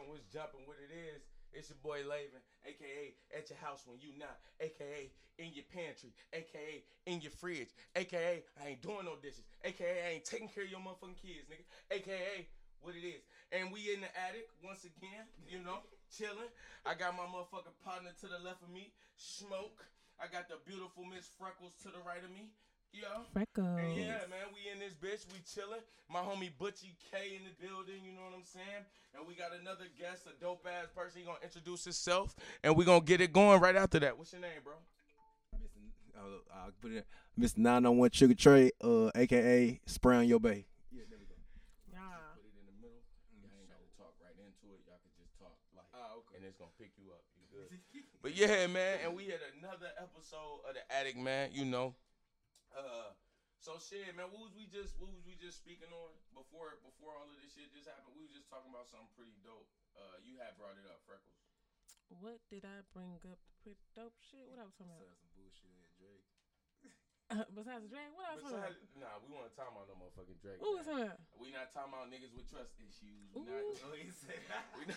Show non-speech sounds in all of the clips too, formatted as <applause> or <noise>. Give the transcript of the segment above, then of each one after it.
rocking, what's jumping, what it is. It's your boy Layven, aka at your house when you not, aka in your pantry, aka in your fridge, aka I ain't doing no dishes, aka I ain't taking care of your motherfucking kids, nigga, aka what it is. And we in the attic once again, you know, chilling. I got my motherfucking partner to the left of me, Smoke. I got the beautiful Miss Freckles to the right of me. Yeah. Freckles. And yeah, man, we in this bitch, we chilling. My homie Butchie K in the building, you know what I'm saying? And we got another guest, a dope ass person. He gonna introduce himself, and we gonna get it going right after that. What's your name, bro? Miss, Uh, I'll put it Mr. 901 Trigga Trey, uh, aka Spray on Your Bay. Yeah, there we go. Yeah. Put it in the middle. Y'all ain't gotta talk right into it. Y'all can just talk like, Ah, okay. and it's gonna pick you up. You good? But yeah, man, and we had another episode of the Addic, man. You know, uh, so shit, man. What was we just what was we just speaking on before before all of this shit just happened? We was just talking about something pretty dope. Uh, you had brought it up, Freckles. What did I bring up? The Pretty dope shit. What I was talking Besides some bullshit at Drake. about? Besides Drake, what I was talking about? Besides, nah, we want to talk about no motherfucking Drake. What was that? We not talking about niggas with trust issues. We Ooh. not, he said. we not,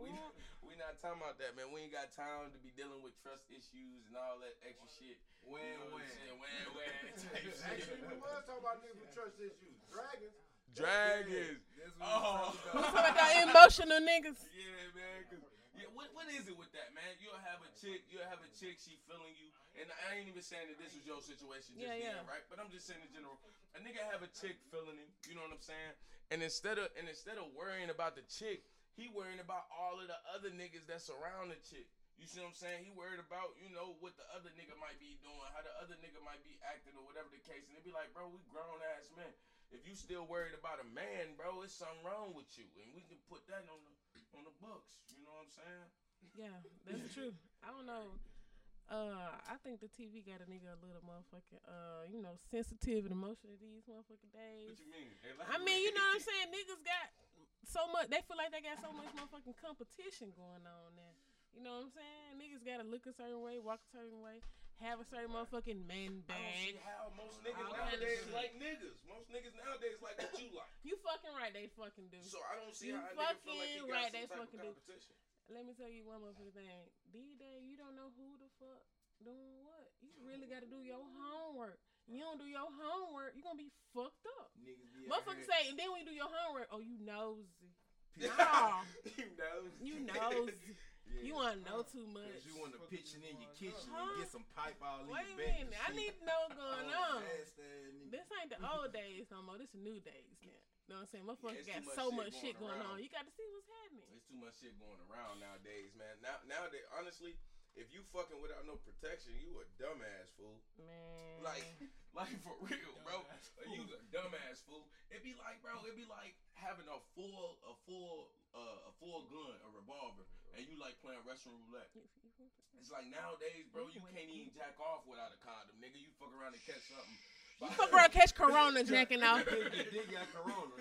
we, not, we not talking about that, man. We ain't got time to be dealing with trust issues and all that extra shit. When, You know when. Saying? When, when, <laughs> type shit. Actually, we was talking about niggas with trust issues. Dragons. Dragons. That's what Oh. we We talking about that emotional niggas. <laughs> Yeah, man. 'cause- yeah, what, what is it with that, man? You'll have a chick, you'll have a chick, she feeling you, and I ain't even saying that this was your situation just Yeah, then, yeah. right? But I'm just saying in general, a nigga have a chick feeling him, you know what I'm saying? And instead of and instead of worrying about the chick, he worrying about all of the other niggas that surround the chick. You see what I'm saying? He worried about, you know, what the other nigga might be doing, how the other nigga might be acting or whatever the case. And they be like, bro, we grown ass men. If you still worried about a man, bro, it's something wrong with you. And we can put that on the on the books. You know what I'm saying? Yeah, that's true. I don't know. Uh, I think the TV got a nigga a little motherfucking, uh, you know, sensitive and emotional these motherfucking days. What you mean? I mean, you know what I'm <laughs> saying? Niggas got so much. They feel like they got so much motherfucking competition going on now. You know what I'm saying? Niggas gotta look a certain way, walk a certain way, have a certain motherfucking man I don't see bag. how most niggas nowadays like niggas. Most niggas nowadays like what you like. You fucking right, they fucking do. So I don't see You how a nigga feel like fucking right, they fucking do. competition. Let me tell you one motherfucking thing. These days, you don't know who the fuck doing what. You really gotta do your homework. You don't do your homework, you're gonna be fucked up. Niggas be out Motherfuckers say, and then when you do your homework, oh, you nosy. Nah, you know. you nosy. <laughs> Yeah. You wanna know too much. Cause you want to pitching in your kitchen Huh? and get some pipe all in Wait your a bed. and minute, I need to know what's <laughs> going on. nasty ass nigga. This ain't the old days no more. This is new days now. You know what I'm saying? Motherfuckers it's got too much so shit much shit going going on. You got to see what's happening. There's too much shit going around nowadays, man. Now nowadays, honestly, if you fucking without no protection, you a dumbass fool. Man. Like, <laughs> like for real, bro. You a dumbass fool. It be like, bro. it'd be like having a full, a full, uh, a full gun, a revolver, and you like playing Russian roulette. It's like nowadays, bro. You can't even jack off without a condom, nigga. You fuck around and catch something. <laughs> You fuck around, catch Corona jacking <laughs> off. Dick, your dick got corona.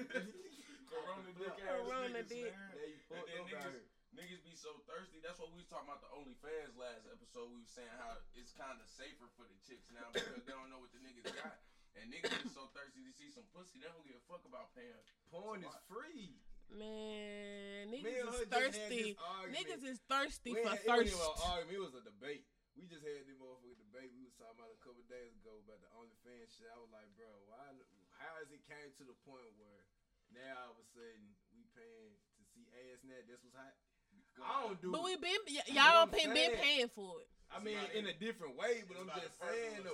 Corona dick ass Corona niggas, dick. man. Yeah, you And fucked up out here. Niggas be so thirsty. That's what we was talking about the OnlyFans last episode. We was saying how it's kind of safer for the chicks now because they don't know what the niggas got. And niggas is so thirsty to see some pussy, they don't give a fuck about paying. Porn So is I- free. Man, niggas and her is thirsty. Niggas is thirsty We for ain't- it wasn't thirst. even an argument. It was a debate. We just had this motherfucking debate. We was talking about a couple days ago about the OnlyFans shit. I was like, bro, why? How has it came to the point where now all of a sudden we paying to see ass net? This was hot. I don't do. But we it. been y- You y'all know been, I'm been paying for it. I mean, in a different way, but I'm just saying though.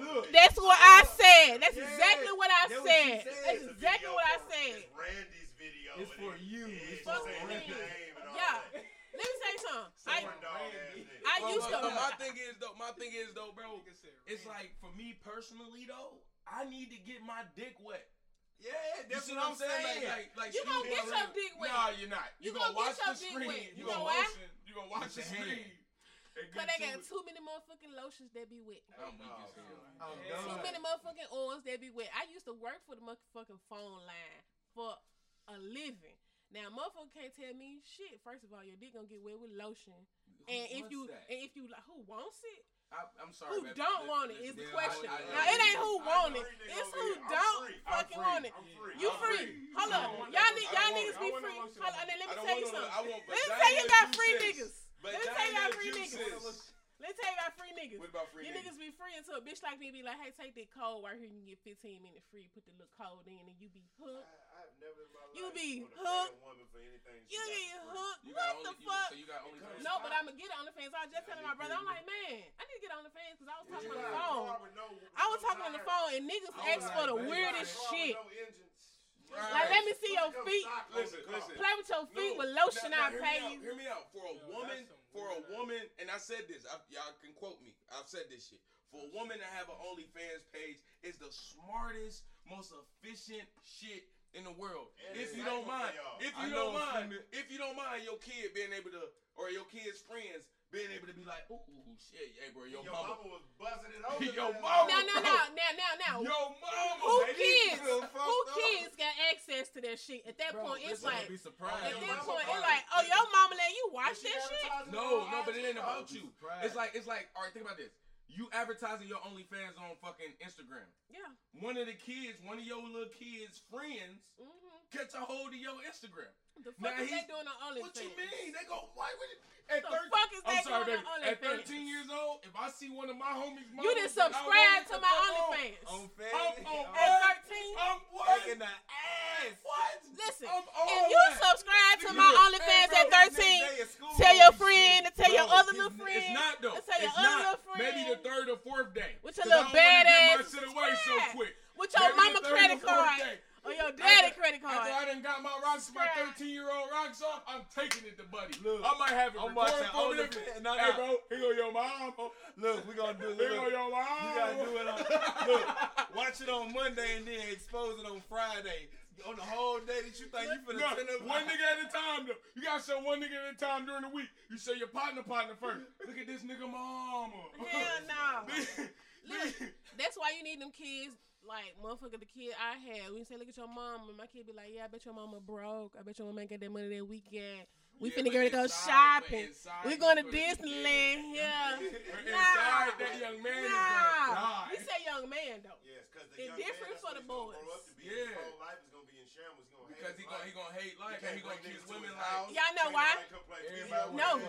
Look, That's what I said. That's Yeah, exactly what I that's said. she said. That's It's exactly what I said. It's Randy's video. It's and for you. yeah, It's she for saying me. name and all Yeah. that. Let me say something. I, Corn dog ass nigga. I Well, used well, to. my uh, thing is though, my thing is though, bro. It's like for me personally though, I need to get my dick wet. Yeah, You that's see what I'm saying. Like, like, like You gonna get Dogg, your like, dick wet. Nah, you're not. You You, gonna gonna, get watch your the dick screen. wet. You You gonna know why? You gonna watch the your hand. screen. and Cause get they got too many motherfucking lotions that be wet. I'm weak as hell. I'm Too many motherfucking oils that be wet. I used to work for the motherfucking phone line for a living. Now, motherfucker can't tell me shit. First of all, your dick gonna get wet with lotion, and if you that? and if you like, who wants it? I, am sorry. Who man, don't but, want it is the question. I, I, now it ain't who want it. It's who don't fucking want it. You free. Hold on. Y'all need y'all niggas be free. Hold on. Let me tell you something. Let me tell you got free niggas. Let me tell you you niggas be free until a bitch like me be like, hey, take that code right here. You get 15 minutes free. Put the little code in and you be hooked. I, have never in my life you be hooked. woman for anything. You get hooked. What the fuck? No, but I'm going to get it on the OnlyFans. I was just telling my brother, I'm like, man, I need to get on the fans because I was talking on the phone. No, I was talking tire. on the phone and niggas asked for the weirdest shit. Right. Like, let me see your feet. Listen, listen. Play with your feet no, with lotion. I pay you. Hear me out. For a yeah, woman for a woman, and I said this, I, y'all can quote me. I've said this shit. For a woman to have an OnlyFans page is the smartest, most efficient shit in the world. If you don't mind, if you I don't mind, if you don't mind your kid being able to or your kid's friends being able to be like, ooh, shit, hey, bro, your, your mama. mama was buzzing it <laughs> over. your mama. Now, now, now, now, now, now. Your mama. Who baby, kids? Who up. kids got access to that shit? At that bro, point, it's like. Be surprised. At that point, it's like, oh, your mama let you watch that shit? No, no, but it ain't about you. It's like, it's like, all right, think about this. You advertising your OnlyFans on fucking Instagram. Yeah. One of the kids, one of your little kids' friends, mm-hmm. catch a hold of your Instagram. The fuck now is they doing on OnlyFans? What you mean? They go why would it, at the 13, fuck is they I'm sorry, doing baby, on At 13 years old, if I see one of my homies, mama, you didn't subscribe to my OnlyFans. On, I'm on at 13. I'm what? The ass. What? Listen, I'm if you that. subscribe to my OnlyFans at 13, tell your friend shit. to tell your other little friend. It's not though. Tell your other little friend. Maybe the third or fourth day. With your little bad ass. With your mama credit card. Oh, or your daddy after, credit card. After I done got my rocks, my 13 year old rocks off, I'm taking it to Buddy. Look, I might have it I'm recorded for me. Hey, nah. Bro, here go your mom. Look, we gonna do it. Here go your mom. We gotta do it on. look, watch it on Monday and then expose it on Friday on the whole day that you think you finna no, turn up. One nigga at a time though. You gotta show one nigga at a time during the week. You show your partner partner first. Look at this nigga mama. Hell no. <laughs> Look, that's why you need them kids like motherfucker, the kid I had, we say, look at your mom, and my kid be like, yeah, I bet your mama broke. I bet your mama ain't get that money that weekend. We yeah, finna get to go shopping. We going to Disneyland. Yeah. nah. that young man nah. is gonna die. You say young man though. Yes, because the, different for the boys. Yes. Whole life is gonna be in shambles. Cause he gonna he gonna hate life and he gonna treat women like. Y'all know why? No.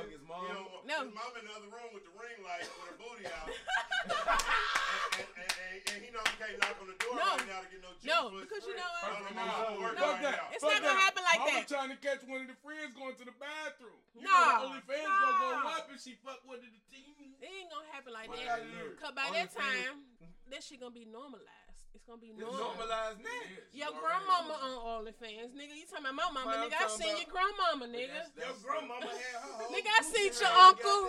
No. Mom in the other room with the ring light with her booty out. <laughs> and, and, and, and, he knows he can't knock on the door no. right now to get no juice. No, because you know what? No, no, no, no. It's not gonna happen like that. I'm trying to catch one of the friends going to the bathroom. You no. Know the OnlyFans no. gonna go up and she fuck one of the team. It ain't gonna happen like that. Cause by that time, that shit gonna be normalized. It's gonna be normal. normalized now. Your grandmama on all the fans, nigga. You talking about my mama, nigga? I seen your grandmama, nigga. Your grandmama had her. Nigga, I seen your uncle.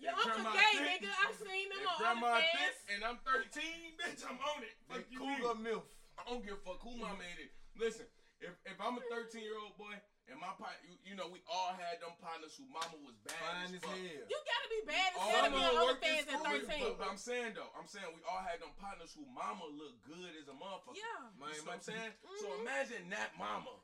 Your uncle gay, nigga. I seen them on grandma fans. and I'm 13, bitch. I'm on it. Fuck you, milf. I don't give a fuck who my man is. Listen, if if I'm a 13 year old boy and my partner, you, you, know, we all had them partners who mama was bad Fine as, as hell. You gotta be bad as hell to be on OnlyFans at 13. But, but, I'm saying though, I'm saying we all had them partners who mama looked good as a motherfucker. Yeah. Man, you know what I'm saying? Mm-hmm. So imagine that mama.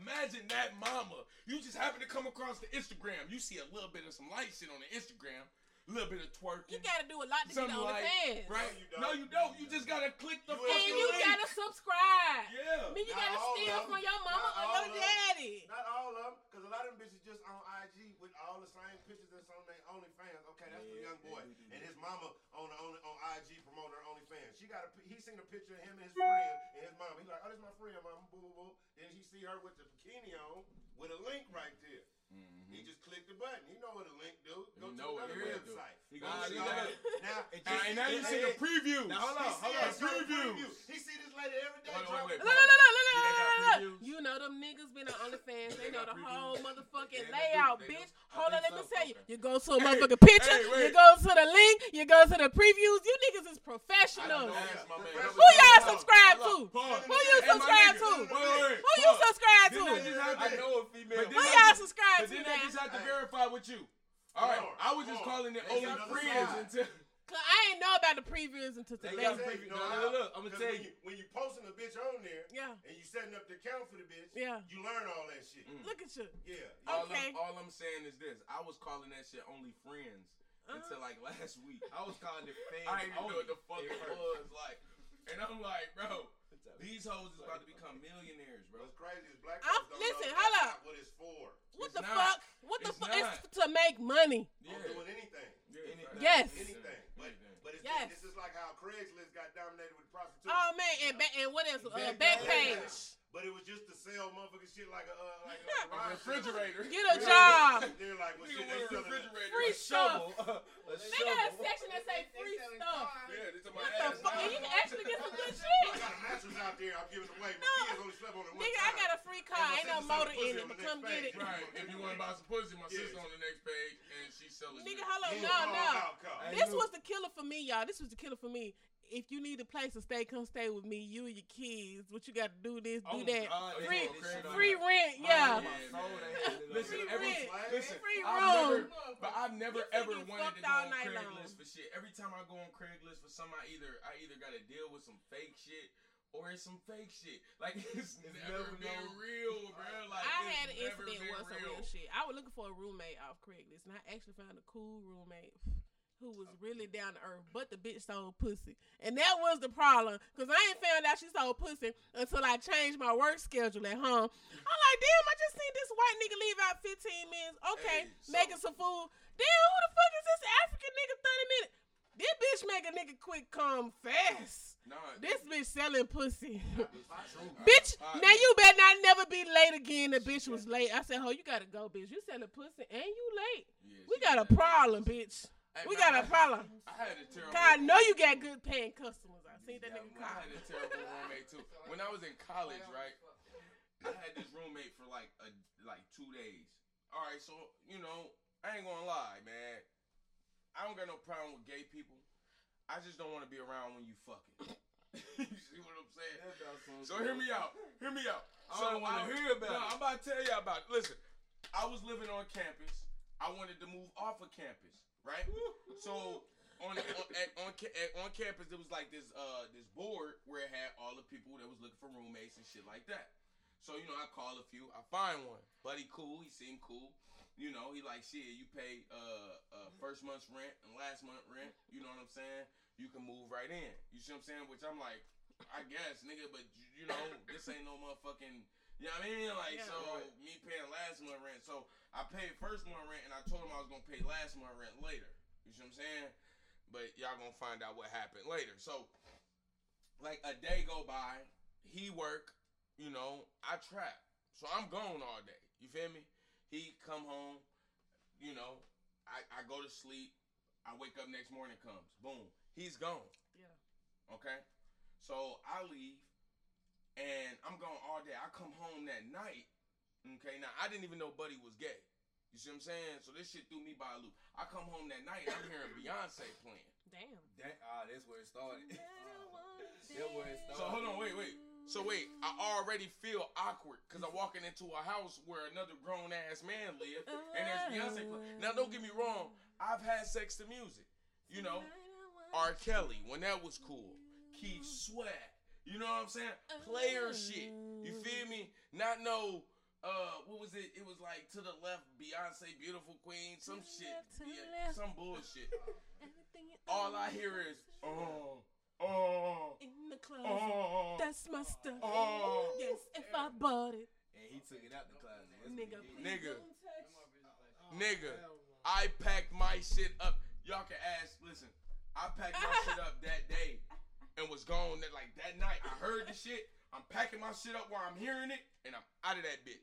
Imagine that mama. You just happen to come across the Instagram. You see a little bit of some light shit on the Instagram little bit of twerking. You gotta do a lot to Something get on like, the fans. Right? No, you don't. No, you, don't. you just gotta click the you fucking And you link. gotta subscribe. Yeah. You not gotta steal from your mama not or your daddy. Not all of them, because a lot of them bitches just on IG with all the same pictures that's on their OnlyFans. Okay, that's yeah, the young boy. Yeah, and his mama on, on on IG promoting her OnlyFans. She got a he seen a picture of him and his friend and his mama. He's like, oh, that's my friend, mama. Boo, boo, boo. Then he see her with the bikini on with a link right there. Mm-hmm. He just clicked the button. He know what the link do. Go to know another it website. He nah, he. Now, it just, right, now you see the preview. Now hold on, hold on. preview. He see this lady every day. Wait, wait, wait, look, look, look, look, look, You know them niggas been on OnlyFans. They know the whole motherfucking layout, bitch. Hold on, let me tell you. You go to a motherfucking picture. You go to the link. You go to the previews. You niggas is professional. Who y'all subscribe to? Who you subscribe to? Who you subscribe to? I know a female. Who y'all subscribe to? just have to hey. verify with you. All right, Lord, I was just Lord. calling it only friends until. <laughs> Cause I ain't know about the previews until today. They preview. No, no, no, look, I'm gonna tell you. When you posting a bitch on there, yeah, and you setting up the account for the bitch, yeah, you learn all that shit. Mm. Look at you. Yeah. Okay. All I'm, all I'm saying is this: I was calling that shit only friends uh-huh. until like last week. I was calling it <laughs> fans. I didn't even know what the fuck it was like, and I'm like, bro. These hoes is about to become millionaires, bro. It's crazy. It's black folks don't listen, know hold up. what it's for. What It's the not. fuck? What the fuck? not. It's to make money. Yeah. On doing anything. Anything. Yes. Anything. But but it's Yes. this is like how Craigslist got dominated with prostitution. Oh man, and ba- and what else? Uh, Back- Backpage. But it was just to sell motherfucking shit like a uh, like a <laughs> A refrigerator. Get a job. They're like, well, shit, they want a selling refrigerator. Free A stuff. shovel. <laughs> a They got a section that say free stuff. Yeah, this is my What the fuck? And you can actually get some good <laughs> shit. I got a mattress out there. I'm giving away. My kids only slept on it one Nigga, time. I got a free car. Ain't no motor in it, but come get it. Right. If you want to buy some pussy, my Yes. sister on the next page, and she's selling. Nigga, it. hello, Yeah, no, no. out, call. Hey, This was the killer for me, y'all. This was the killer for me. If you need a place to stay, come stay with me. You and your kids. What you got to do this, do Oh, that. God, free, doing this shit on free rent, Oh, yeah. my soul, they had it on Listen, Free every, rent. listen, Free I've room. never, but I've never You ever wanted to go on Craigslist long. for shit. Every time I go on Craigslist for something, I either I either got to deal with some fake shit or it's some fake shit. Like <laughs> it's, never, never been no- real, bro. Like I had an incident once on real. real shit. I was looking for a roommate off Craigslist, and I actually found a cool roommate who was really down to earth, but the bitch sold pussy. And that was the problem, because I ain't found out she sold pussy until I changed my work schedule at home. I'm like, damn, I just seen this white nigga leave out 15 minutes. Okay, Hey, so- making some food. Damn, who the fuck is this African nigga 30 minutes? This bitch make a nigga quick come fast. Nah, This bitch selling pussy. <laughs> Bitch, now you better not never be late again. The bitch was late. I said, "Ho, you gotta go, bitch. You selling pussy and you late. yeah, We got a problem, bitch. Hey, We man, got a problem. I had a terrible. God, I know you got good paying customers. I seen that Yeah, nigga I had a terrible roommate too. When I was in college, right? I had this roommate for like a like two days. All right, so you know, I ain't gonna lie, man. I don't got no problem with gay people. I just don't want to be around when you fucking. <laughs> you see what I'm saying? That about So hear me out. Hear me out. I so don't want to hear about no, it. I'm about to tell you about it. Listen, I was living on campus. I wanted to move off of campus, right? So on on, at, on at, on campus, there was like this uh this board where it had all the people that was looking for roommates and shit like that. So you know, I call a few. I find one. Buddy, cool. He seemed cool. You know, he like shit. You pay uh, uh first month's rent and last month rent. You know what I'm saying? You can move right in. You see what I'm saying? Which I'm like, I guess, nigga. But you, you know, this ain't no motherfucking. You know what I mean? Like, Yeah. so me paying last month rent. So I paid first month rent, and I told him I was gonna pay last month rent later. You see what I'm saying? But y'all gonna find out what happened later. So, like a day go by, he work. You know, I trap. So I'm gone all day. You feel me? He come home. You know, I, I go to sleep. I wake up next morning. Comes boom. He's gone. Yeah. Okay. So I leave, and I'm gone all day. I come home that night. Okay. Now I didn't even know Buddy was gay. You see what I'm saying? So this shit threw me by a loop. I come home that night. and I'm hearing Beyonce playing. Damn. That, ah, that's where it started. <laughs> That's where it started. So hold on, wait, wait. So wait, I already feel awkward because I'm walking into a house where another grown ass man live, and there's Beyonce. Play. Now don't get me wrong, I've had sex to music. You know, R. Kelly when that was cool, Keith Sweat. You know what I'm saying? Player shit. You feel me? Not no. Uh, what was it? It was like to the left, Beyonce, beautiful queen, some To shit, left, to yeah, left. some bullshit. <laughs> All I hear is, oh, oh, in the closet. oh. That's my stuff. Oh. Yes, if I bought it, And he took it out the closet. That's nigga. please Nigga. don't touch. Oh, nigga, I packed my shit up. Y'all can ask. Listen, I packed my shit up that day and was gone. That like that night, I heard the shit. I'm packing my shit up while I'm hearing it, and I'm out of that bitch.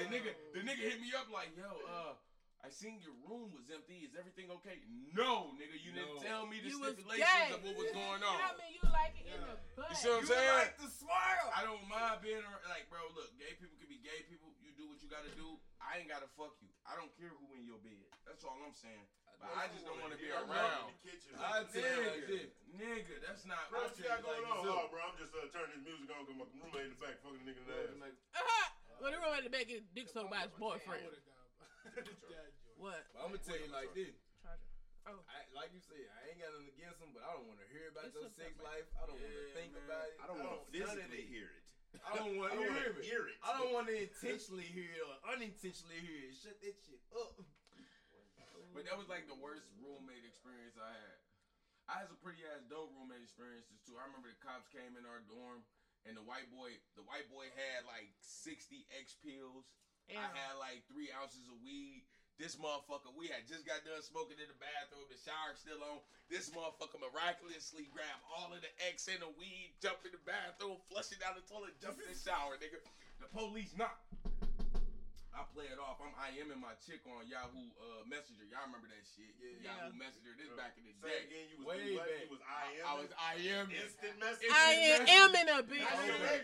The nigga, the nigga hit me up like, yo, uh, I seen your room was empty. Is everything okay? No, nigga, you didn't tell me the You stipulations of what was going I on. mean, you like it in the butt. You see what I'm You saying? like the swirl. I don't mind being around, like, bro. Look, gay people can be gay people. You do what you gotta do. I ain't gotta fuck you. I don't care who in your bed. That's all I'm saying. But I just don't want to be around. the kitchen. I tell like Nigga, this. nigga, that's not. Bro, what you got going like on? Oh, bro, I'm just uh, turning this music on because my roommate in the back fucking a nigga in the ass. Uh-huh. Well, the <laughs> room in the back get dick sucked by his boyfriend. <laughs> What? but I'm gonna tell you like this. Charger. Oh. I, like you said, I ain't got nothing against them, but I don't want to hear about It's your a sex life. I don't want to think man. about it. I don't want to physically it. hear it. I don't want to hear want to it. hear it. I don't want to intentionally hear it or unintentionally hear it. Shut that shit up. But that was like the worst roommate experience I had. I had some pretty ass dope roommate experiences too. I remember the cops came in our dorm and the white boy, the white boy had like sixty X pills. I had like three ounces of weed. This motherfucker, we had just got done smoking in the bathroom. The shower still on. This motherfucker miraculously grabbed all of the X and the weed, jumped in the bathroom, flushed it down the toilet, jumped in the shower, nigga. The police knock. I play it off. I'm I am in my chick on Yahoo uh, Messenger. Y'all remember that shit? Yeah. Yahoo Yeah. Messenger. This back in the Say day. again, you was Way doing back. You was I am. I was I am instant message. I am in a bitch.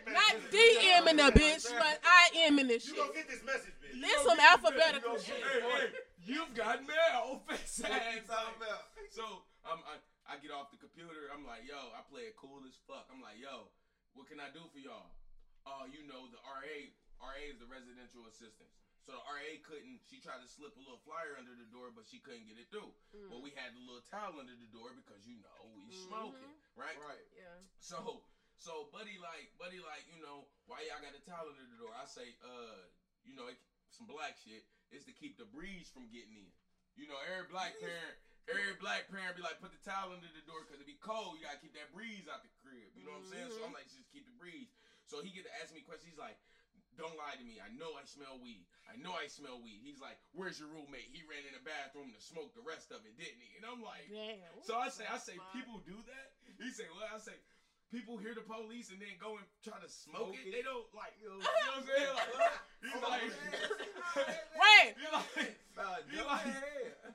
Not direct DM in a bitch, but I am in this You shit. gonna get this message, bitch. There's some alphabetical shit. Hey, hey, you've got mail. Face What you ass. talking about? So um, I, I get off the computer. I'm like, yo, I play it cool as fuck. I'm like, yo, what can I do for y'all? Oh, you know, the RA, RA is the residential assistance. So the RA couldn't, she tried to slip a little flyer under the door, but she couldn't get it through. Mm. Well, we had the little towel under the door because, you know, we smoking, right? Right. Yeah. So, so buddy, like, buddy, like, you know, why y'all got a towel under the door? I say, uh, you know, it, some black shit is to keep the breeze from getting in. You know, every black parent, every black parent be like, put the towel under the door because it be cold. You gotta keep that breeze out the crib. You know what I'm saying? So I'm like, just keep the breeze. So he get to ask me questions. He's like, don't lie to me. I know I smell weed. I know I smell weed. He's like, where's your roommate? He ran in the bathroom to smoke the rest of it, didn't he? And I'm like, Damn. so I say, I say, Fuck. people do that. He say, well, I say, people hear the police and then go and try to smoke, Smoke it. it. They don't like, <laughs> you know what I'm saying? Like, <laughs> he's like, <laughs> Wait. he like, Nah, He like-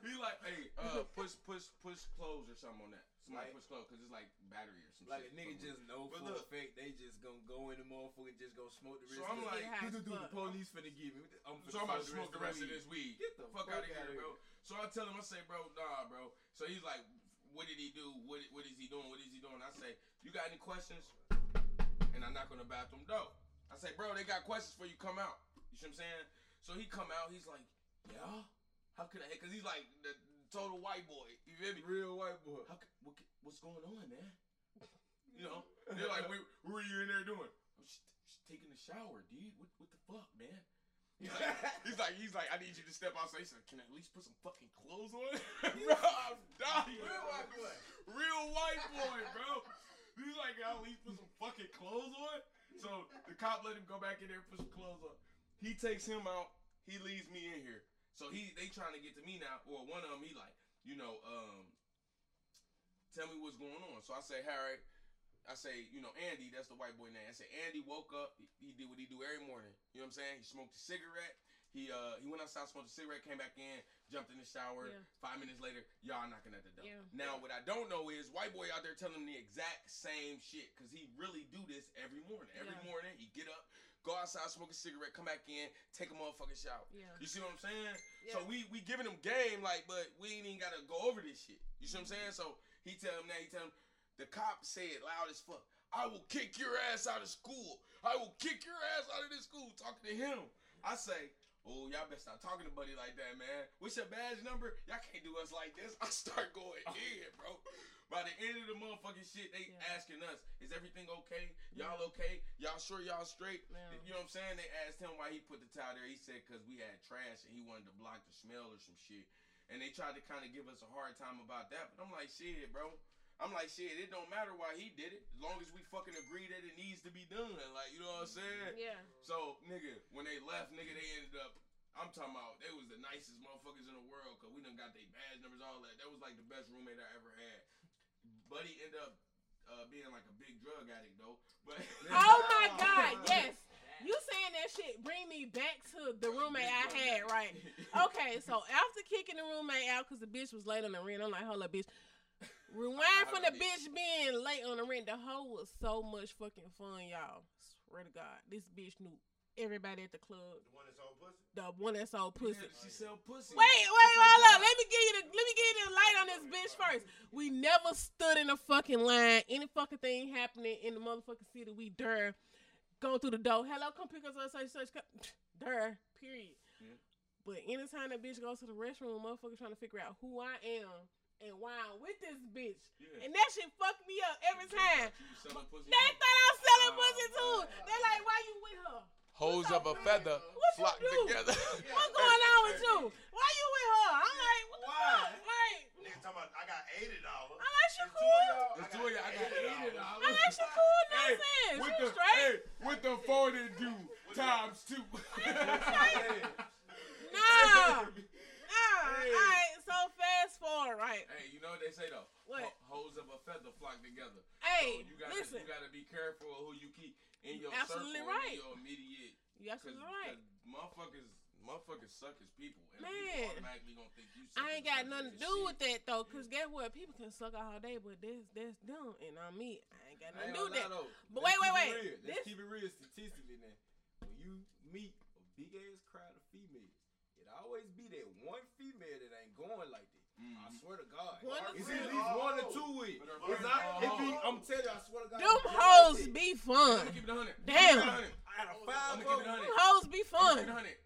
he like, hey, uh, push, push, push clothes or something on that. Somebody Like- push clothes because it's like battery or some Like a nigga just know But for a look. fact they just gonna go in the motherfucker and just gonna smoke the So rest I'm of like, it. high Dude, as dude, the police finna give me. I'm finna So I'm about to smoke the rest of this weed. Get the fuck, fuck out of here, here. bro. So I tell him, I say, bro, nah, bro. So he's like, what did he do? What what is he doing? What is he doing? I say, you got any questions? And I knock on the bathroom door. I say, bro, they got questions for you. Come out. You see what I'm saying? So he come out. He's like, yeah. How could I? Because he's like the total white boy. You feel me? Real white boy. How, what, what's going on, man? <laughs> You know, they're like, what, what were you in there doing? I'm just, just taking a shower, dude. What, what the fuck, man? He's like, <laughs> he's like, he's like, I need you to step outside. He said, can I at least put some fucking clothes on? <laughs> bro, I'm dying. Real white boy. Real white boy, bro. He's like, I at least put some fucking clothes on. So the cop let him go back in there and put some clothes on. He takes him out. He leaves me in here. So he they trying to get to me now. Or one of them, he like, you know, um, tell me what's going on. So I say, Harry, I say, you know, Andy, that's the white boy name. I say, Andy woke up. He, he did what he do every morning. You know what I'm saying? He smoked a cigarette. He uh he went outside, smoked a cigarette, came back in, jumped in the shower. Yeah. Five minutes later, y'all knocking at the door. Yeah. Now what I don't know is white boy out there telling him the exact same shit because he really do this every morning. Every Yeah. morning he get up, go outside, smoke a cigarette, come back in, take a motherfucking shower. Yeah. You see what I'm saying? Yeah. So we we giving him game like, but we ain't even gotta go over this shit. You see what I'm mm-hmm. saying? So he tell him that he tell him the cop said loud as fuck. I will kick your ass out of school. I will kick your ass out of this school. Talking to him. I say, oh, y'all better stop talking to Buddy like that, man. What's your badge number? Y'all can't do us like this. <laughs> I start going in, bro. By the end of the motherfucking shit, they Yeah. asking us, is everything okay? Y'all okay? Y'all sure y'all straight? Yeah. You know what I'm saying? They asked him why he put the towel there. He said because we had trash and he wanted to block the smell or some shit. And they tried to kind of give us a hard time about that. But I'm like, shit, bro. I'm like, shit, it don't matter why he did it. As long as we fucking agree that it needs to be done. Like, you know what I'm mm-hmm. saying? Yeah. So, nigga, when they left, nigga, they ended up. I'm talking about they was the nicest motherfuckers in the world because we done got their badge numbers, all that. That was like the best roommate I ever had. Buddy ended up uh, being like a big drug addict though. But <laughs> <laughs> Oh my <laughs> God, yes. You saying that shit bring me back to the roommate I had, right? Okay, so after kicking the roommate out because the bitch was late on the rent, I'm like, hold up, bitch. Rewind from the bitch being late on the rent. The hoe was so much fucking fun, y'all. Swear to God, this bitch knew everybody at the club. The one that's on pussy. The one that sold pussy. Yeah, she sell pussy. Wait, wait, hold up. Let me give you the let me give you the light on this bitch first. We never stood in a fucking line. Any fucking thing happening in the motherfucking city, we dare go through the door. Hello, come pick us up, such such. co- <sniffs> Dare. Period. Yeah. But anytime that bitch goes to the restroom, motherfucker trying to figure out who I am and why I'm with this bitch, Yeah. and that shit fuck me up every time. You was selling pussy. They thought I was selling pussy too. man. They like, why you with her? Hoes of a feather What you flock do? together. What's going on with you? Why you with her? I'm like, what the Why eighty dollars. I like Two of Shakur. y'all, It's two of y'all. I got eighty I dollars. like Shakur. Not Hey, saying with she the straight. hey, with the forty do times two. <laughs> Nah. Nah. Hey. All right. So fast forward, right? Hey, you know what they say though? What? Ho- Hoes of a feather flock together. Hey, so you gotta listen. you gotta be careful who you keep in your Absolutely circle right. in your immediate. You absolutely right. motherfuckers, motherfuckers suck as people, and Man. people automatically gonna think you. suck I ain't got nothing to do shit. with that though, cause guess what? People can suck all day, but that's that's them, and on me, I ain't got nothing to do with that. though. But Let's wait, wait, wait. Let's This- keep it real statistically now. When you meet a big ass crowd of females, it always be that one female that ain't going like that. I Mhm. swear to God. It's at least one or two with. But her It's friends not, all it be, hoes. I'm telling you, I swear to God. Them hoes be fun. gonna keep it a hundred. Damn. I'm gonna keep it a hundred. Out of I'm five gonna keep it a of them, hoes be fun. keep it a hundred.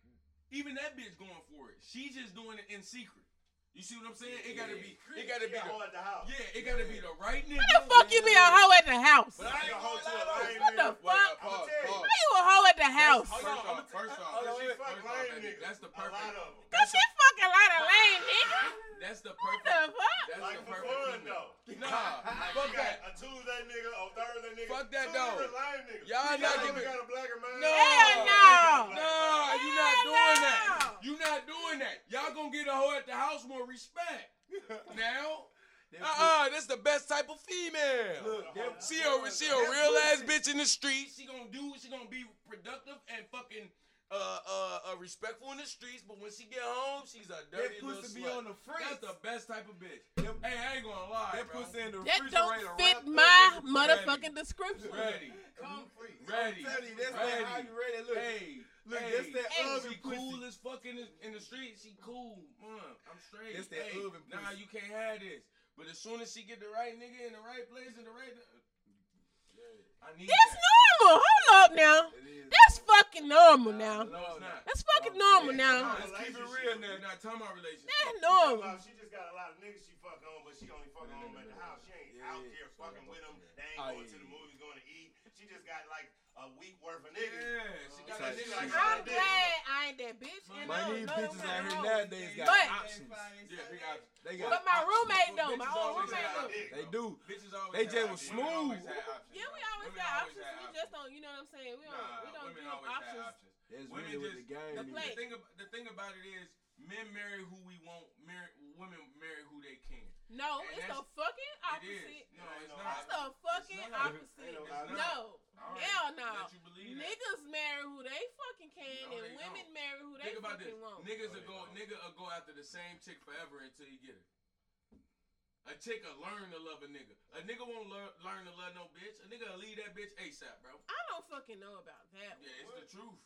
Even that bitch going for it. She's just doing it in secret. You see what I'm saying? It gotta be. It gotta be She hoe the. at the house. Yeah, it gotta be the right nigga. What the fuck you be a hoe at the house? But I ain't Nigga, hoe gonna to a lie lame What the fuck? Well, I'ma pause, tell you. pause. a hoe at the house? First off, first off, hold on, She wait. fuck first off, lame baby, niggas. that's the A perfect. of them. Cause she fuck a lot of lame niggas. That's the perfect. What perfect. the fuck? That's Like the for perfect. fun female. though. Nah, <laughs> Like fuck she got that. a Tuesday nigga, a Thursday nigga. Fuck that two though. different lame niggas. Y'all You not got giving- got a blacker man. No. Hell no. No, you not doing no. that. You not doing that. Y'all gonna get a hoe at the house more respect. <laughs> Now, That uh uh that's the best type of female. Look, that- She a she a real ass bitch in the street. She gonna do. She gonna be productive and fucking uh uh, uh respectful in the streets. But when she get home, she's a That dirty little pussy be slut. on the fridge. That's the best type of bitch. That- Hey, I ain't gonna lie, That bro. pussy in the That refrigerator. don't fit my up in the- motherfucking description. Ready, Concrete. Ready. I'm telling you, that's Ready. that how you ready. Look, Hey, look, hey, that's that Hey. oven She pussy. cool as fuck in the, in the street. She cool, mom. I'm straight. That's that hey, oven Nah, you can't have this. But as soon as she get the right nigga in the right place in the right, I need That's normal. Hold up now. That's fucking normal now. No, it's not. That's fucking normal No, now. let's keep it real now. Not talking about relationships. That's Talking normal. about She just got a lot of niggas she fuck on, but she only fucking on them at the house. She ain't Yeah, out yeah. there fucking with them. They ain't going to the movies, going to eat. She just got like a week worth of niggas. Yeah, she got that nigga like I'm dick. glad I ain't that bitch. And Man, these bitches out here nowadays got But- options. Yeah, big option. They got But my options. roommate But though, my old roommate have though. They do. Bitches always They just was smooth. Women always have options, Yeah, we always got options. We just don't, you know what I'm saying? We don't, we don't women give options. options. That's Women really what the game The The thing, the thing about it is, men marry who we want. Marry, women marry who they can. No, And it's the fucking opposite. is. No, Ain't it's no not. It's the fucking It's not. opposite. Ain't It's No. All right. Hell no. Let you believe that. Niggas marry who they fucking can, No, and women don't. marry who they Think about this. fucking want. Niggas No, will go, don't. nigga will go after the same chick forever until you get her. A chick will learn to love a nigga. A nigga won't learn, learn to love no bitch. A nigga will leave that bitch ASAP, bro. I don't fucking know about that. Yeah, one. it's the truth.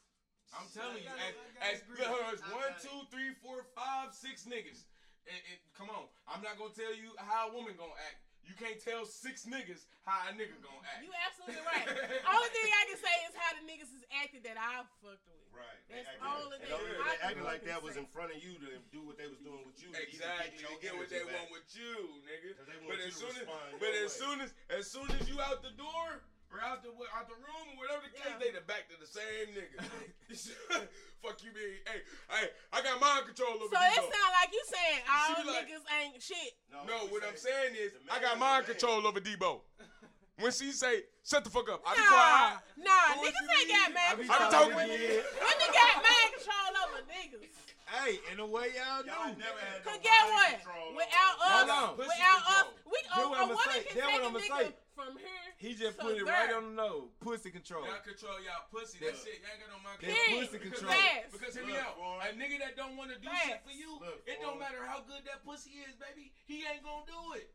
I'm telling you, gotta- as, I as, agree. there's I one, gotta- two, three, four, five, six niggas. And, and come on, I'm not gonna tell you how a woman gonna act. You can't tell six niggas how a nigga gonna act. You absolutely right. <laughs> Only thing I can say is how the niggas is acted that I fucked with. Right. That's acted- all and it is. only I way They can acted like that was in front of you to do what they was doing with you. to Exactly, to get what they back. want with you, nigga. they But as soon as, but as soon as, as soon as you out the door or out the out the room or whatever the case, Yeah. they the back to the same nigga. <laughs> <laughs> Fuck you, mean? Hey, hey, I got mind control over Debo So these it hoes. like you saying all She like- niggas ain't shit. No, we what I'm saying is, I got mind control over Debo. <laughs> When she say, "Shut the fuck up," I be Nah, quiet. nah, But what niggas ain't got mean? mind I be control. I'm talking talking- again. Women got mind control over niggas. Hey, in a way, y'all Y'all do. never no Cause get what? Without us, Hold on. Pussy without us, we That a, what a I'ma woman say. can take what nigga say. From here. He just to put it there. right on the nose. Pussy control. Y'all control y'all pussy. That- That's it. Y'all ain't got no mind that control. Period. pussy Because, control. Fast. because hear me out. A nigga that don't want to do Facts. shit for you, Look, it don't matter how good that pussy is, baby. He ain't gonna do it.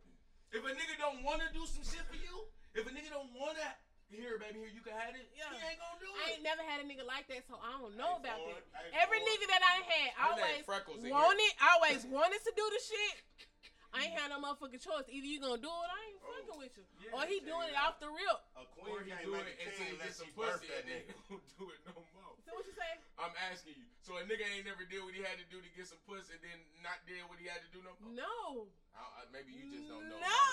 If a nigga don't want to do some shit for you, if a nigga don't want to, here, baby, here, you can have it. Yeah. He ain't gonna do it. I ain't never had a nigga like that, so I don't know Hey, about Ford. that. Hey, Every Ford. nigga that I had Her always wanted, always wanted to do the shit. I ain't had no motherfucking choice. Either you gonna do it, or I ain't Oh. fucking with you, Yeah, or he check doing it it off the rip. A Or queen he can't do make it a until king he get unless some she birth pussy that and then nigga. <laughs> don't do it no more. So what you say? I'm asking you. So a nigga ain't never did what he had to do to get some pussy and then not did what he had to do no more? No. I, I, maybe you just don't know. No.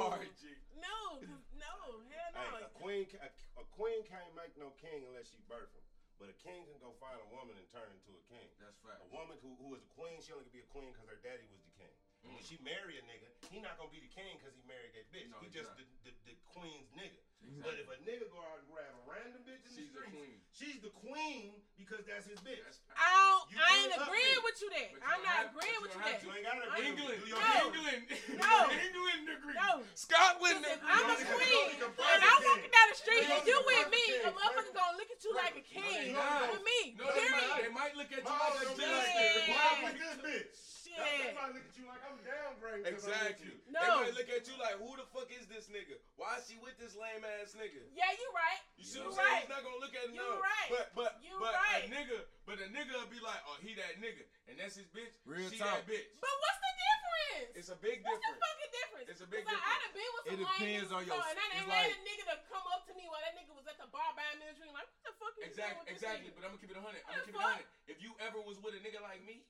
All right, G. No. 'cause- No. Hell no. Hey, a queen, a, a queen can't make no king unless she birth him. But a king can go find a woman and turn into a king. That's fact. A woman who, who is a queen, she only can be a queen because her daddy was the king. And when she marry a nigga, he not gonna be the king because he married that bitch. No, he just the, the, the queen's nigga. But if a nigga go out and grab a random bitch in She's the the queen. she's the queen because that's his bitch. That's I don't. You I ain't agreeing with you that. I'm don't have- agreeing with you you don't that. have You ain't gotta agree. England, Do your No. England, No. England degree. No. Scotland Listen. I'm a queen, only and I'm walking down the street, and you with me, king. a motherfucker gonna look at you like a king. With me, No, they might, period. they might look at you like a don't be judge. why with this bitch? That, Shit. that might look at you like I'm downgrading. 'cause I'm Exactly. you. They No. might look at you like, who the fuck is this nigga? Why is she with this lame ass nigga? Yeah, you right. You see You what I'm saying? He's not gonna look at it You no. right. But but You but right. a nigga, but a nigga will be like, oh, he that nigga, and that's his bitch. Real she talk. that bitch. But what's the difference? It's a big difference. What's the fucking difference? It's a big 'Cause I, I difference. done been with It some lame depends on your- before, and I it's done like- had a nigga to come up to me while that nigga was at the bar buying me a drink. Like, what the fuck you doing Exactly, with this exactly. nigga? But I'm gonna keep it a hundred. I'm gonna keep it a hundred. If you ever was with a nigga like me,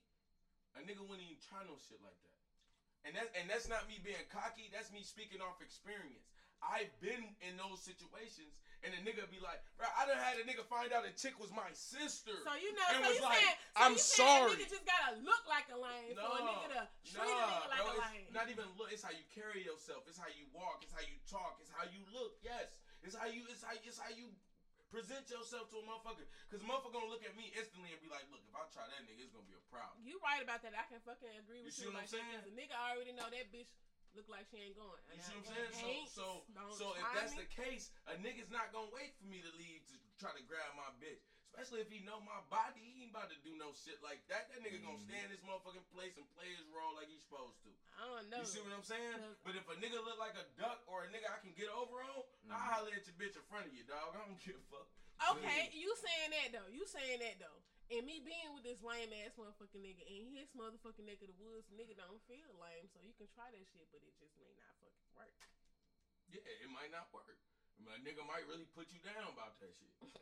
a nigga wouldn't even try no shit like that. And that's and that's not me being cocky. That's me speaking off experience. I've been in those situations, and a nigga be like, bro, I done had a nigga find out a chick was my sister. So you know, And so was you like, saying, so I'm you saying sorry. a nigga just gotta look like a lame No, for a nigga to treat a nah, nigga like bro, a lame. not even look. It's how you carry yourself. It's how you walk. It's how you talk. It's how you look. Yes, it's how you. It's how. It's how you present yourself to a motherfucker. Cause a motherfucker gonna look at me instantly and be like, look, if I try that nigga, it's gonna be a problem. You right about that. I can fucking agree You with see you, what I'm that, a nigga already know that bitch look like she ain't going. You see what I'm saying? So, so, so if that's me. the case, a nigga's not gonna wait for me to leave to try to grab my bitch. Especially if he know my body, he ain't about to do no shit like that. That nigga gonna Mm-hmm. stay in his motherfucking place and play his role like he's supposed to. I don't know. You see what I'm saying? But if a nigga look like a duck or a nigga I can get over on, Mm-hmm. I'll holler at your bitch in front of you, dog. I don't give a fuck. Okay, you saying that though. You saying that though. And me being with this lame ass motherfucking nigga in his motherfucking neck of the woods, nigga don't feel lame, so you can try that shit, but it just may not fucking work. Yeah, it might not work. My nigga might really put you down about that shit. <laughs>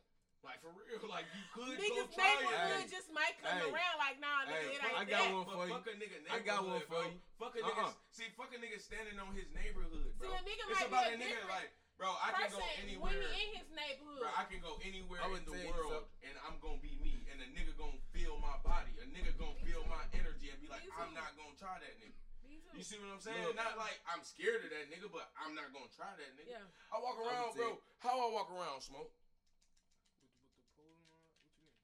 Like for real, like you could Niggas go try it. neighborhood Hey. just might come Hey. around like, nah, nigga, Hey, it ain't I got that. one But for you. fuck a nigga I got one for bro. you. Fuck a nigga. Uh-uh. See, fuck a nigga standing on his neighborhood, bro. See, a nigga it's might about be a a nigga different like, bro, I can go anywhere. when he in his neighborhood. Bro, I can go anywhere in the world something. and I'm gonna be me. And a nigga gonna feel my body. A nigga gonna feel my energy and be like, I'm not gonna try that nigga. You see what I'm saying? Look. Not like I'm scared of that nigga, but I'm not gonna try that nigga. Yeah. I walk around, bro. How I walk around, smoke,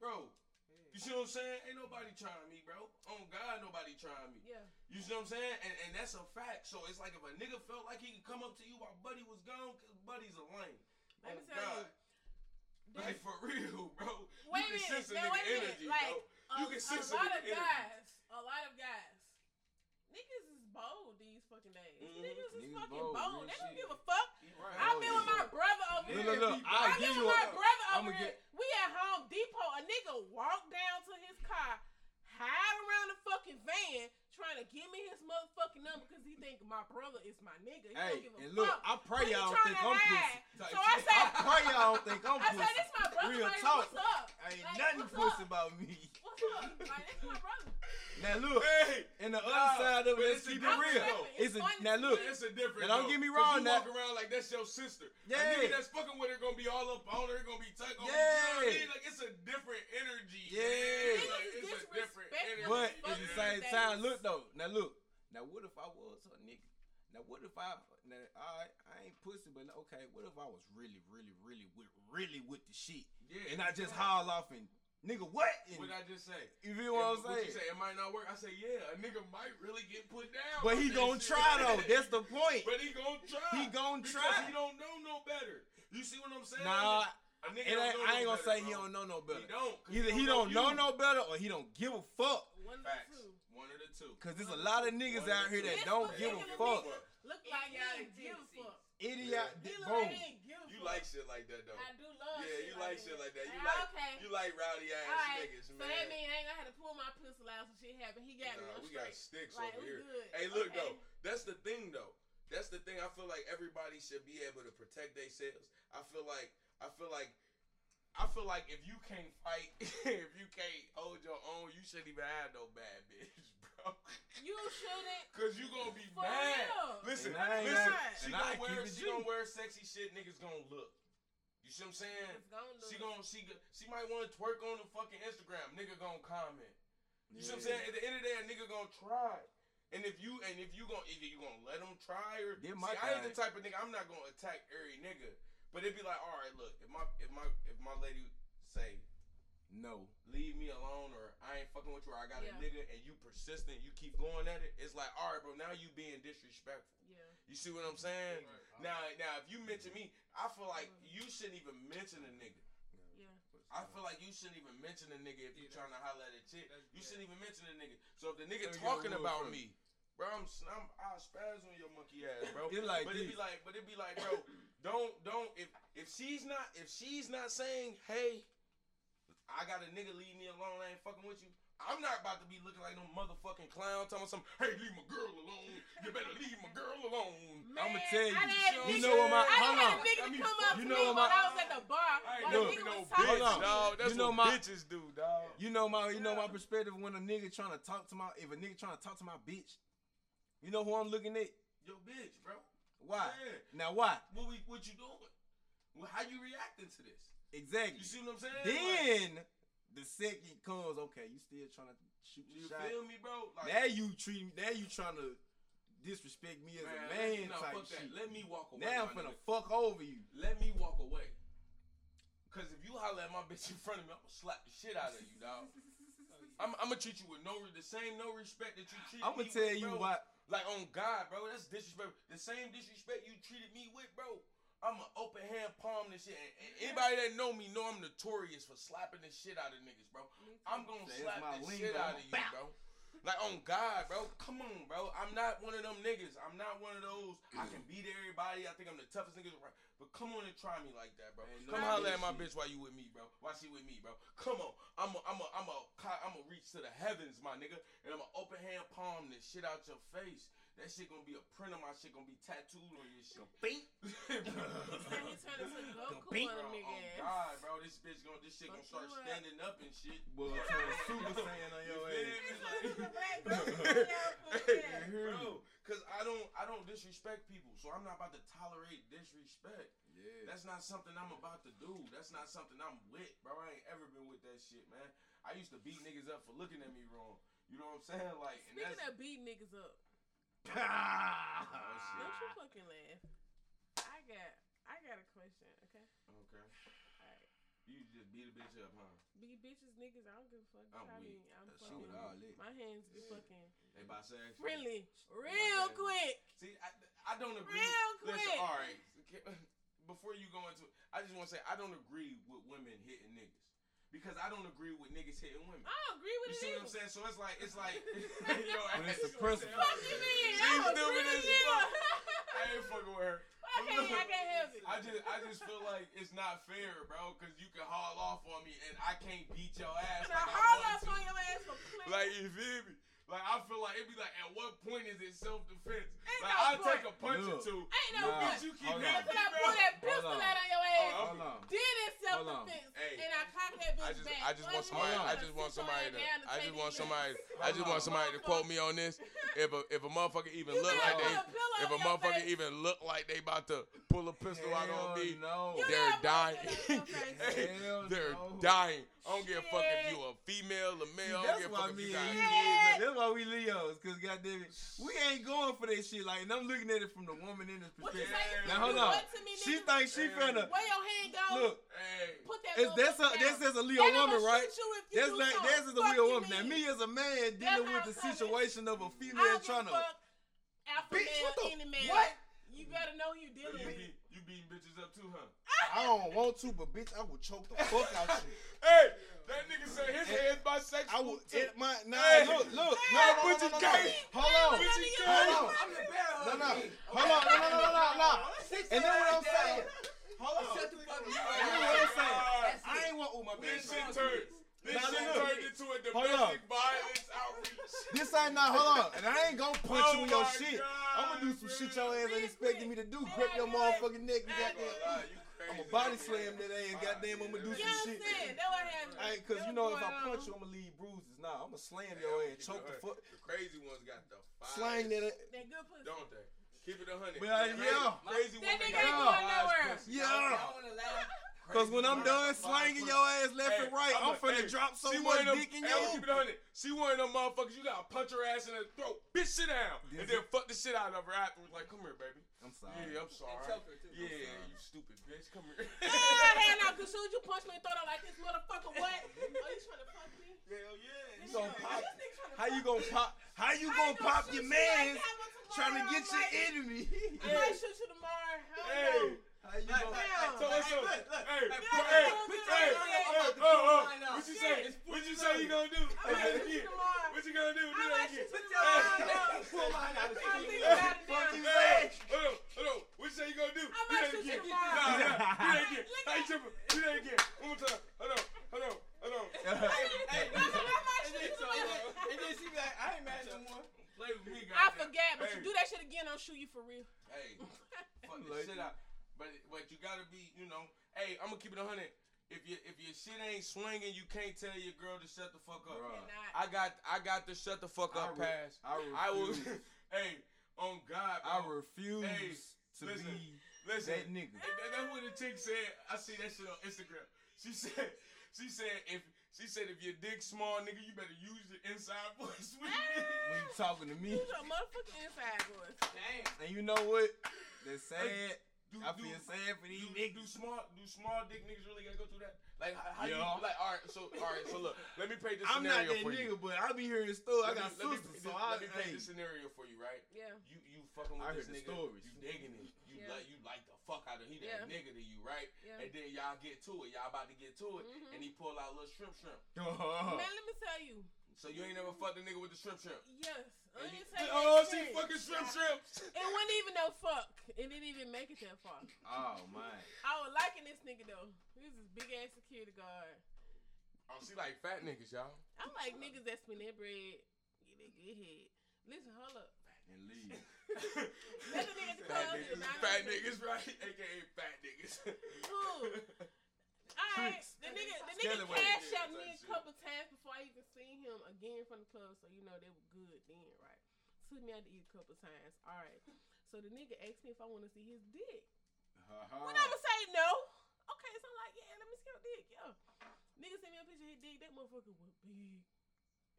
bro. You see what I'm saying? Ain't nobody trying me, bro. On God, nobody trying me. Yeah. You see what I'm saying? And, and that's a fact. So it's like if a nigga felt like he could come up to you while Buddy was gone, cause Buddy's a lame. Let oh me tell you. God. Like for real, <laughs> bro. Wait you can a minute. sense a nigga wait energy, Like, bro. a, You can sense a lot of energy. guys, a lot of guys, niggas is bold these fucking days. Mhm. Niggas is Niggas fucking bold, bold. They don't shit. give a fuck. Right. I've been with my brother over Look, here. look, look. I I've been with my brother over here. We at Home Depot. A nigga walked down to his car, hide around the fucking van, trying to give me his motherfucking number because he think my brother is my nigga. He Hey, don't give a and look, fuck. I pray y'all don't think I'm pussy. So I said, I pray y'all don't think I'm <laughs> I said, pussy. this my brother. Real like, talk. What's up? Ain't Like, nothing pussy up? about me. What's up? Like, this my brother. Now look, Hey, and the Nah, other side of it, it's let's keep it real. though. It's a now look. me. it's a difference. Now, don't get me 'cause wrong, You that- walk around like that's your sister. Yeah. A nigga that's fucking with her gonna be all up on her, gonna be tugging on her. You know what I Yeah. mean? Like it's a different energy. Yeah. man. Like, is it's a different energy. But at the same days. time, look though. Now look. Now what if I was a nigga? Now what if I? Now I I ain't pussy, but okay. What if I was really, really, really with really with the shit, Yeah, and I just right. haul off and nigga what? And, What I just say? you feel what I'm If- what you saying? say? It might not work. I say, yeah, a nigga might really get put down. But he that gonna shit. try though. <laughs> That's the point. But he gonna try. He gonna try. He don't know no better. You see what I'm saying? Nah, a nigga it don't ain't, know I ain't no gonna better, say he don't know no better. He don't. 'cause Either he don't you. know no better or he don't give a fuck. One of the Facts. two. One of the two. Cause there's a lot of niggas One out here the that don't give a fuck. Look like he Idiotic ain't give a fuck. Idiot. Yeah. He Boom. Like he ain't give a You like shit like that though. I do love Yeah, you like shit like that. You Ah, like okay. you like rowdy ass Alright, niggas, So that mean I ain't gonna have to pull my pistol out some shit happen. He got. Nah, we got sticks Like, over here. good. Hey, look Okay. though, that's the thing though. That's the thing. I feel like everybody should be able to protect themselves. I feel like I feel like I feel like if you can't fight, <laughs> if you can't hold your own, you shouldn't even have no bad bitch. You shouldn't. <laughs> Cause you gonna be For mad. real. Listen, And I ain't listen. got- She and I gonna keep wear, she G. gonna wear sexy shit. Niggas gonna look. You see what I'm saying? Gonna look. She gonna she she might want to twerk on the fucking Instagram. Nigga gonna comment. You see what I'm saying? At the end of the day, a nigga gonna try. And if you and if you gonna either you gonna let them try or Them see, my I ain't the type of nigga. I'm not gonna attack every nigga, but it'd be like, all right, look, if my if my if my lady say No. leave me alone or I ain't fucking with you or I got Yeah. a nigga and you persistent, you keep going at it, it's like, all right, bro, now you being disrespectful. Yeah. You see what I'm saying? Right. Now, now, if you mention me, I feel like mm-hmm. you shouldn't even mention a nigga. Yeah. I feel like you shouldn't even mention a nigga if you Yeah, trying to holler at a chick. You shouldn't even mention a nigga. So if the nigga Let me get a talking rule about first. me, bro, I'm, I'm I'll spaz on your monkey ass, bro. <laughs> It's like but it'd be like, but it'd be like, bro, don't, don't. If if she's not, if she's not saying, hey, I got a nigga leave me alone, I ain't fucking with you. I'm not about to be looking like no motherfucking clown telling some, hey, leave my girl alone. You better leave my girl alone. I'ma tell you. I had You You know what my I hold had on. a nigga I mean, come up you to know me what when my- I was at the bar. I while ain't the Look, nigga no was bitch, talking Hold on. to me. dog. That's You know what my- bitches do, dog. You know my you know my perspective when a nigga trying to talk to my if a nigga trying to talk to my bitch. You know who I'm looking at? Your bitch, bro. Why? Yeah. Now why? What we, what you doing? Well, how you reacting to this? Exactly. You see what I'm saying? Like, Then the second comes, okay, you still trying to shoot you shot. feel me, bro? Like, Now you treat me. Now you trying to disrespect me as man, a man nah, type fuck that. shit. Let me walk away. Now I'm nigga. fuck over you. Let me walk away. Cause if you holler at my <laughs> bitch in front of me, I'm gonna slap the shit out of you, dog. I'm, I'm gonna treat you with no the same no respect that you treat I'm me gonna tell with, you bro. why. Like on God, bro, that's disrespect. The same disrespect you treated me with, bro. I'm an open hand palm this shit. And, and anybody that know me know I'm notorious for slapping the shit out of niggas, bro. I'm gonna That's slap the lingo. shit out of you, Bow. bro. Like on God, bro. Come on, bro. I'm not one of them niggas. I'm not one of those. I can <clears throat> beat everybody. I think I'm the toughest niggas around. But come on and try me like that, bro. Ain't Come no holler at my bitch while you with me, bro. Why she with me, bro? Come on. I'm a, I'm a, I'm a, I'm a reach to the heavens, my nigga, and I'm a open hand palm this shit out your face. That shit gonna be a print of my shit gonna be tattooed on your shit. Beat. <laughs> He said he turned into Goku beat. on Bro, nigga oh. God, bro, this bitch gonna, this shit gonna start standing up and shit. Well, turn Super Saiyan on your You ass. feel me? This is a Like- black Goku on y'all foot. bro, cause I don't, I don't disrespect people, so I'm not about to tolerate disrespect. Yeah. That's not something I'm about to do. That's not something I'm with, bro. I ain't ever been with that shit, man. I used to beat niggas up for looking at me wrong. You know what I'm saying? Like, and Speaking that's of beating niggas up, Ah. <laughs> don't you fucking laugh. I got, I got a question. Okay. okay. Alright. You just beat a bitch up, huh? Be bitches, niggas. I don't give a fuck. I'm Try weak. me. I'm She fucking. all that. My hands be fucking They bisexual. friendly, real quick. See, I, I don't agree. Real Listen, quick. all right. <laughs> Before you go into, I just want to say I don't agree with women hitting niggas because I don't agree with niggas hitting women. I don't agree with You it. see what I'm saying? So it's like it's like <laughs> <laughs> yo, But it's the ass- principle. Fuck you mean? She's I don't stupid agree as with you. fuck. <laughs> I ain't fucking with her. I can't, I can't help it. I just, I just feel like it's not fair, bro. Cause you can haul off on me and I can't beat your ass. Now, Like, I haul off on your ass for playing. Like you feel me? Like I feel like it'd be like, at what point is it self defense? Like no I'll point. take a punch or two. Ain't no Nah. Bitch, you keep hitting on. me, Until I bro. pull that pistol on. out on your ass. Oh, Hold on. Then it's self defense, Hey. And I cock that bitch I just, back. I just want somebody. you. I just want somebody to. I just want somebody. I just want somebody to quote me on this. <laughs> If a if a motherfucker even You look like they, put a pillow if a motherfucker face. even look like they about to pull a pistol out on me, no. They're gotta put a dying. pillow on your <laughs> face. Hey, they're no. dying. I don't give a fuck if you a female, a See, male. I don't give a why fuck if me you and got you, kids. that's why we Leos, cause goddamn it, we ain't going for that shit. Like, and I'm looking at it from the woman in this perspective. say? You Now hold do on, to me, she thinks she finna Where your hand go? look. Hey, Put that It's, that's a, that's as a Leo And woman, right? shoot you if you That's like that's as a Fuck Leo woman. Now me as a man dealing how with the coming. situation of a female don't trying to. Alpha Bitch, male, what the- any man. what? You better know who you dealing with. Be you beating bitches up too, huh? I don't want to, but bitch, I would choke the fuck out you. Hey, that nigga said his Hey, head's bisexual. I would. too. It my nah. Hey. Look, look. Hey, No, no, no, put no, your no, no. gang. Hold on. Put your gang. Hold on. I'm the bear No, hug no. king. Hold on. No, no, no, no, no, no. And then what I'm saying. Hold on. Shut the fuck And then up. what I'm saying. That's I it. ain't want with my This bitch. shit turned. This Nah, shit look. turned into a domestic on. violence outreach. This ain't not. Hold on. And I ain't gonna punch you Oh in your my shit. God, I'm gonna do some shit your ass ain't expecting me to do. Grip your man. motherfucking neck. You I ain't goddamn. gonna lie, you I'm crazy. a body slam that ass. Goddamn, I'm gonna do You some shit. understand? That what happened. I ain't, cause you know if I punch you, I'm gonna leave bruises. Nah, I'm gonna slam your ass, choke the foot, The crazy ones got the fire. slang that. That good pussy. Don't they? Keep it a hundred. Well, Crazy- yeah. Crazy That ones nigga got ain't the going fire nowhere. pussy. Yeah. I wanna laugh. Cause when I'm done slanging your ass left Hey, and right, I'm, I'ma- finna hey, drop so she much one of them, dick in hey, I'ma keep it. She one of them motherfuckers. You gotta punch her ass in the throat. Bitch, sit down, and then fuck the shit out of her afterwards. Like, come here, baby. I'm sorry. Yeah, I'm sorry. choke her, too. I'm Yeah, sorry. you stupid bitch. Come here. <laughs> Ah, hell no, cause soon as you punch me and throw it out like this motherfucker, what? <laughs> Oh, you trying to fuck me? Hell yeah. You gonna pop? This nigga tryna How you fuck gonna pop? How you I gonna pop shoot your man? like man's that one trying to get your like- enemy? I might <laughs> shoot you tomorrow. Hell Hey. you like, Damn. So what's Hey, up? Hey, Hey, hey, hey, your- put your hey, hey, up. oh, oh, Line up. what you Shit. say? What you say you gonna do? Do I might that shoot you again. tomorrow. What you gonna do? Do I that might again. shoot you Hey, tomorrow. Pull mine out of I'm the thinking about it Fuck now. you Hey, say? hold on, hold on. What you say you gonna do? I Do might that shoot you again. tomorrow. Nah, nah, do that again. How you tripping? Do that again. One more time. Hold on, hold on, hold on. Hey, I might and shoot then, you so, tomorrow. and then she be like, I ain't mad no more. Play with me, I goddamn. forgot, but Hey. you do that shit again, I'll shoot you for real. Hey, fuck this Like- shit out. But but you gotta be, you know. Hey, I'm gonna keep it a hundred. If you if your shit ain't swinging, you can't tell your girl to shut the fuck up. Bruh. I got I got to shut the fuck I up re- pass. I I will. refuse. <laughs> hey, on God, I refuse Hey, to listen, be Listen, that nigga. And that- that's what the chick said. I see that shit on Instagram. She said, she said if she said if your dick small, nigga, you better use your inside <laughs> voice with. When you talking to me, Use your motherfucking inside voice. Damn. and you know what? That's sad. Do, I do- feel sad for these do, niggas. do small do small dick niggas really gotta go through that? Like how, how Yeah. you like all right, so all right, so look, let me paint this scenario. for you. I'm not scenario that nigga, but I be hearing stories. I Let got me- let me sisters, paint so this- I let me paint hey, this scenario for you, right? Yeah. You you fucking with I this heard the nigga, stories. you digging it, you Yeah. like you like the fuck out of he Yeah. that nigga to you, right? Yeah. And then y'all get to it, y'all about to get to it, Mhm. and he pull out little shrimp shrimp. Oh. <laughs> Man, let me tell you. So you ain't never fucked a nigga with the shrimp shrimp. Yes. I And didn't you- say oh, she shit. fucking shrimp shrimps. It wasn't even no fuck. It didn't even make it that far. oh man. I was liking this nigga though. He was this big ass security guard. Oh, she like fat niggas, y'all. I like niggas that spin their bread, get their good head. Listen, hold up. And leave. <laughs> Let the nigga fat niggas, fat niggas, right? <laughs> AKA fat niggas. Who? Alright, Tricks. the nigga, the nigga Scallywag. cashed Yeah, out me a couple times before I even seen him again from the club, so you know they were good then, right? Took me out to eat a couple times. Alright, so the nigga asked me if I want to see his dick. Uh-huh. Ha-ha. When I'ma say no? Okay, so I'm like, yeah, let me see your dick, yo. Nigga sent me a picture of his dick. That motherfucker was big.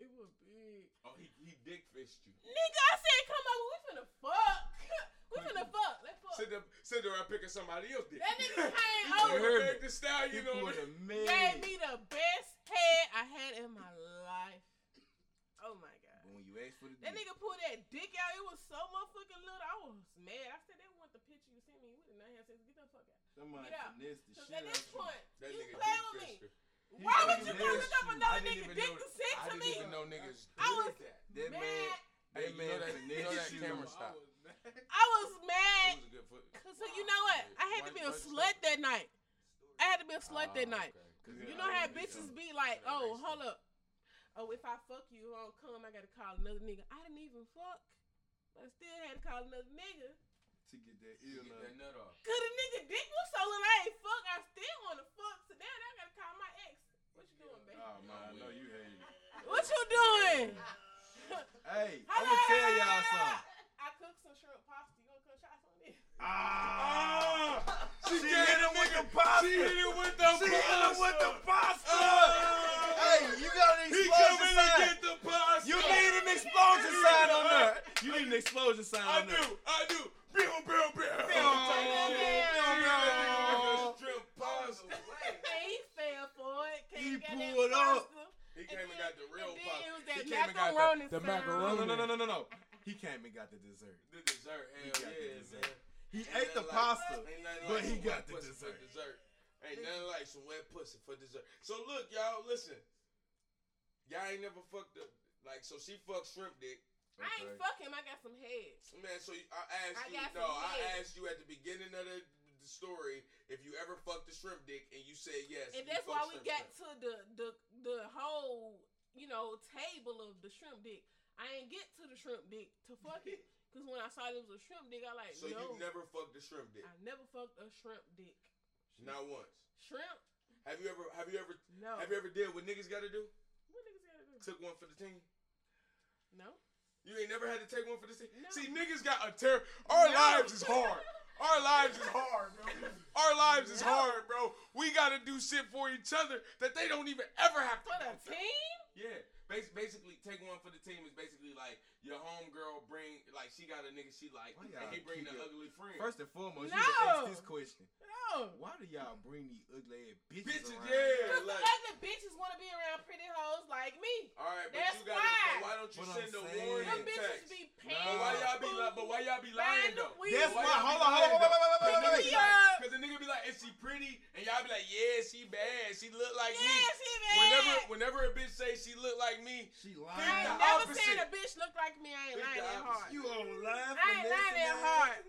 It was big. oh, he, he dick fished you. Nigga, I said, come over, we finna fuck. <laughs> we finna fuck. Let's fuck. Sit there, sit there and picking somebody else dick. That nigga <laughs> came over. put Meg the He stallion on put it. a Gave me the best head I had in my life. Oh my god. But when you ask for the That dick, nigga pulled that dick out. It was so motherfucking little. I was mad. I said, they want the picture you sent me. We did not have sex. Get the fuck out. somebody Get out. the Cause shit at this point, That you nigga play with me. fished her. Why would you even come look up another nigga even dick know- to sex I didn't me? even know niggas I was did that. That man, mad. Hey, you know that- you know that camera stop. I was It mad. was a good foot. Cause so you know what? I had to be a slut that night. I had to be a slut that Ah, night. okay. 'Cause You know how bitches be like, oh, raced hold up. Oh, if I fuck you, I don't come, I gotta call another nigga. I didn't even fuck. But I still had to call another nigga. to get that it. ear Get nut. that nut off. Cause the nigga dick was so little, I ain't fuck. I still wanna fuck. So now I gotta call my ex. What you doing, baby? Oh man, I know you hate. it. What you doing? Hey, <laughs> I'm gonna tell y'all something. I cooked some shrimp pasta. You gonna come try some of this? Ah, She, she hit him with the pasta. She hit him with the She hit him with the pasta. pasta. Ah. Hey, you got an He explosion coming to sign. get the pasta. You need an explosion sign on there. You need an explosion sign I on there. do. I do. Bill, Bill, Bill. Shrimp pasta. And he fell for it. Came He and got that pulled up. He came and got the real pasta. He came and got the, the macaroni. no, no, no, no, no, no. <laughs> He came and got the dessert. The dessert. Hell got the yeah, dessert. man. He Ain't ate the like- pasta, ain't nothing but like he some got wet the pussy for dessert. dessert. Ain't nothing like some wet pussy for dessert. So look, y'all, listen. Y'all ain't never fucked up. Like, so she fucked shrimp dick. I ain't fuck him. I got some head. Man, so I asked I you, no, I asked you at the beginning of the, the story if you ever fucked a shrimp dick, and you said yes. And that's why we got dick. to the the the whole you know table of the shrimp dick. I ain't get to the shrimp dick to fuck it <laughs> because when I saw it was a shrimp dick, I like So no. you never fucked a shrimp dick, I never fucked a shrimp dick. not once. Shrimp? Have you ever? Have you ever? No. Have you ever did what niggas got to do? What niggas gotta do? Took one for the team. No. You ain't never had to take one for the team. No. See, niggas got a ter. Our No. lives is hard. <laughs> Our lives is hard, bro. Our lives is hard, bro. We gotta do shit for each other that they don't even ever have to For the team? Yeah. Bas- basically, take one for the team is basically like your homegirl bring like she got a nigga she like, and he bring keep the it- ugly friend. First and foremost, you No. can ask this question: No. Why do y'all bring these ugly ass bitches, Bitches, around? yeah. Because like- the ugly bitches want to be around pretty hoes like me. All right, but That's you gotta. why. But why don't you But send I'm a saying- warning Them bitches text? be Nah. paying. But why y'all be li- But why y'all be lying though? That's Why why. y'all be Hold on, hold on, lying, wait, wait, wait, though? wait, wait, wait, Pick wait. me up. Cause the nigga be like, is she pretty? And y'all be like, yeah, she bad. She look like me. Yeah, she bad. Whenever, whenever a bitch say she look like me, She I lying. Think ain't the never opposite. seen a bitch look like me. I ain't lying the that opposite. hard. You online? I ain't lying that hard.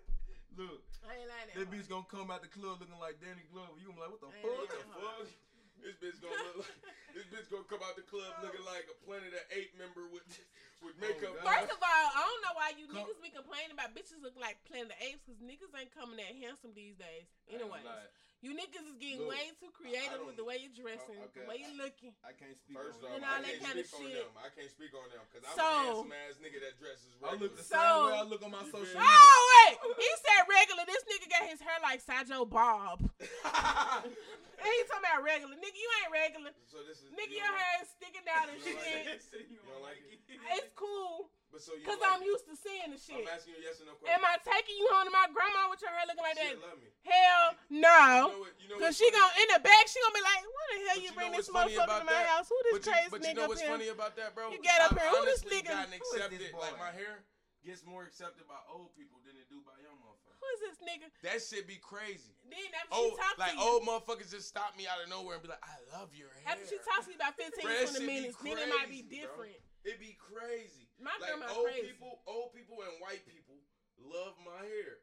Look, I ain't lying that that hard. bitch gonna come out the club looking like Danny Glover. You gonna be like, what the fuck? what the lying that hard. fuck? This bitch gonna look like <laughs> this bitch gonna come out the club oh. looking like a Planet of Eight member with <laughs> with oh, makeup. God. First of all, I don't know why you Come- niggas be complaining about bitches look like Planet of the Apes because niggas ain't coming that handsome these days. Anyways, Like, you niggas is getting Look, way too creative with the way you're dressing, okay. the way you're looking. I can't speak. First on off, And all I that can't kinda speak on shit. them. I can't speak on them because I'm So- a handsome ass nigga that dresses I look the regular. same way I look on my You social media. Oh wait, he said regular. This nigga got his hair like Sideshow Bob. And <laughs> he talking about regular. Nigga, you ain't regular. so this is Nigga, you your don't hair is sticking out and You don't shit. <laughs> You don't like it? It's cool. But so you Cause like I'm used to seeing the shit. I'm asking you yes or no question. Am I taking you home to my grandma with your hair looking like Shit, that? love me. Hell You no. know what? You know Cause she funny? gonna in the back, she gonna be like, "What the hell But you you bring this motherfucker to my that? house? Who this But you, crazy but you nigga know up what's here?" funny about that, bro? You get up here, who this nigga? gotten Who is accepted. this Like my hair gets more accepted by old people than it do by young motherfuckers. Who is this nigga? That shit be crazy. Then after she talks like to you, old motherfuckers just stop me out of nowhere and be like, "I love your hair." after she talks to me about 15, Bro, 20 shit be minutes, then it might be bro. different. It be crazy. My like grandma old crazy. people, old people and white people love my hair.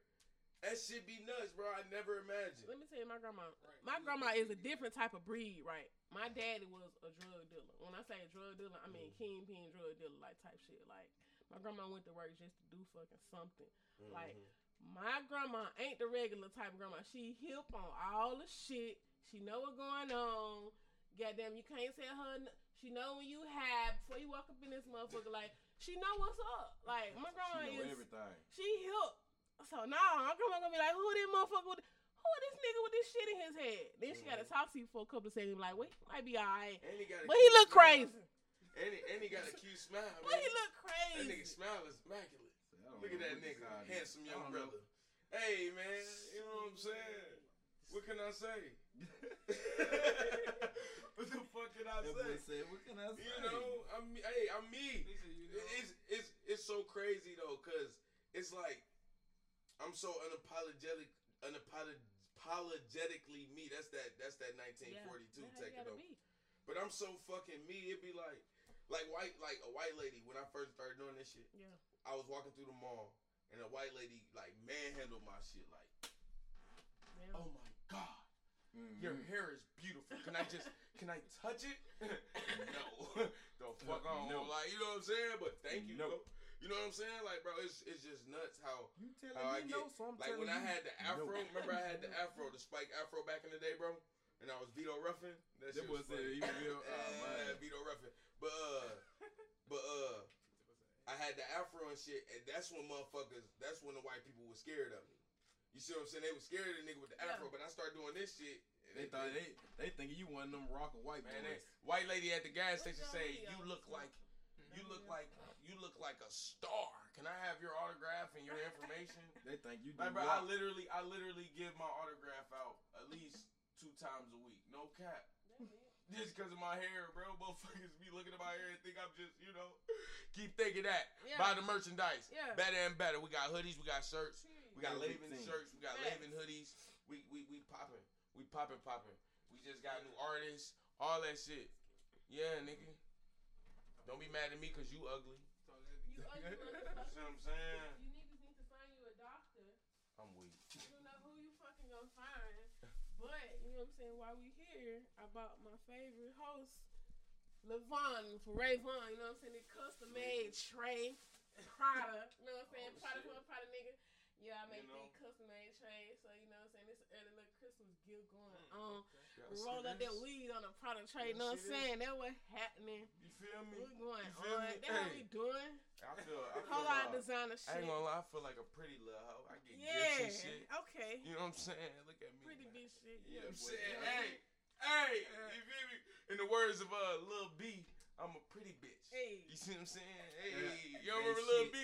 That shit be nuts, bro. I never imagined. Let me tell you, my grandma. My grandma is a different type of breed, right? My daddy was a drug dealer. When I say drug dealer, I mean mm. kingpin drug dealer, like type shit. Like my grandma went to work just to do fucking something. Like mm-hmm. my grandma ain't the regular type of grandma. She hip on all the shit. She know what's going on. Goddamn, you can't tell her. n- She know when you have before you walk up in this motherfucker. Like she know what's up. Like my grandma She know is. everything. She hip. So nah, my grandma gonna be like, who this motherfucker with? Who this nigga with this shit in his head? Then she gotta mm. talk to you for a couple of seconds. Like, well, might be alright, And he got a but he look crazy. And he, and he got a cute smile. But man. he look crazy. That nigga smile is immaculate. I don't Look at that nigga, handsome young don't know. brother. Hey man, you know what I'm saying? What can I say? <laughs> what the fuck can I That boy say? said, what can I say? You know, I'm hey, I'm me. It's it's it's so crazy though, cause it's like I'm so unapologetic, unapologetically me. That's that that's that 1942 That's how you taking over. be. But I'm so fucking me. It'd be like, like white, like a white lady when I first started doing this shit. Yeah. I was walking through the mall and a white lady like manhandled my shit. Like, Yeah. oh my god, Mhm. your hair is beautiful. Can I just, <laughs> can I touch it? <laughs> no, the fuck on. No. Like, you know what I'm saying? But thank you, No. bro. You know what I'm saying? Like, bro, it's it's just nuts how You telling how I me get no, so I'm like when I had the no. afro. Remember I had the <laughs> afro, the spike afro back in the day, bro. And I was Vito Ruffin. That That was said funny. he. Oh, man. Vito Ruffin. But uh, but uh, I had the afro and shit, and that's when motherfuckers. That's when the white people were scared of me. You see what I'm saying? They were scared of the nigga with the Yeah. afro, but I started doing this shit. and They thought they they thinking you one of them rock white Man, they, boys. white lady at the gas station your say, "You look like, you look like, you look like a star. Can I have your autograph and your information?" <laughs> They think you do Like, bro, I literally, I literally give my autograph out at least two times a week. No cap. <laughs> Just because of my hair, bro. <laughs> Motherfuckers be looking at my hair and think I'm just, you know, keep thinking that. Yeah. Buy the merchandise. Yeah. Better and better. We got hoodies, we got shirts, we got Everything. Layven shirts, we got Facts. Layven hoodies. We we we popping. We popping popping. We just got new artists, all that shit. Yeah, nigga. Don't be mad at me because you ugly. You ugly <laughs> You motherfucker. see what I'm saying? You niggas need to find you a doctor. I'm weak. You don't know who you fucking gonna find. But, you know what I'm saying, while we here, I bought my favorite host, Levon for Rayvon, you know what I'm saying? The custom made tray, Prada, you know what I'm saying? Oh, Prada shit. for a Prada nigga. Yeah, I make You know? these custom made trays, so you know what I'm saying? This early little Christmas gift going on. Y'all rolled up that weed on a product tray, you know what I'm Y'all see this? saying? That what happening. You feel me? We going You feel on. me? That's what Hey. we doing. I feel. I feel Whole lot of uh, design kind of I shit. ain't gonna lie, I feel like a pretty little hoe. I get yeah. gifts and shit. Okay. You know what I'm saying? Look at me. Pretty man. bitch shit. You know what I'm saying? yeah. Hey, hey, you feel me? In the words of uh, Lil B, I'm a pretty bitch. Hey. You see what I'm saying? Hey, Yeah. you don't Bass remember Lil shit. B?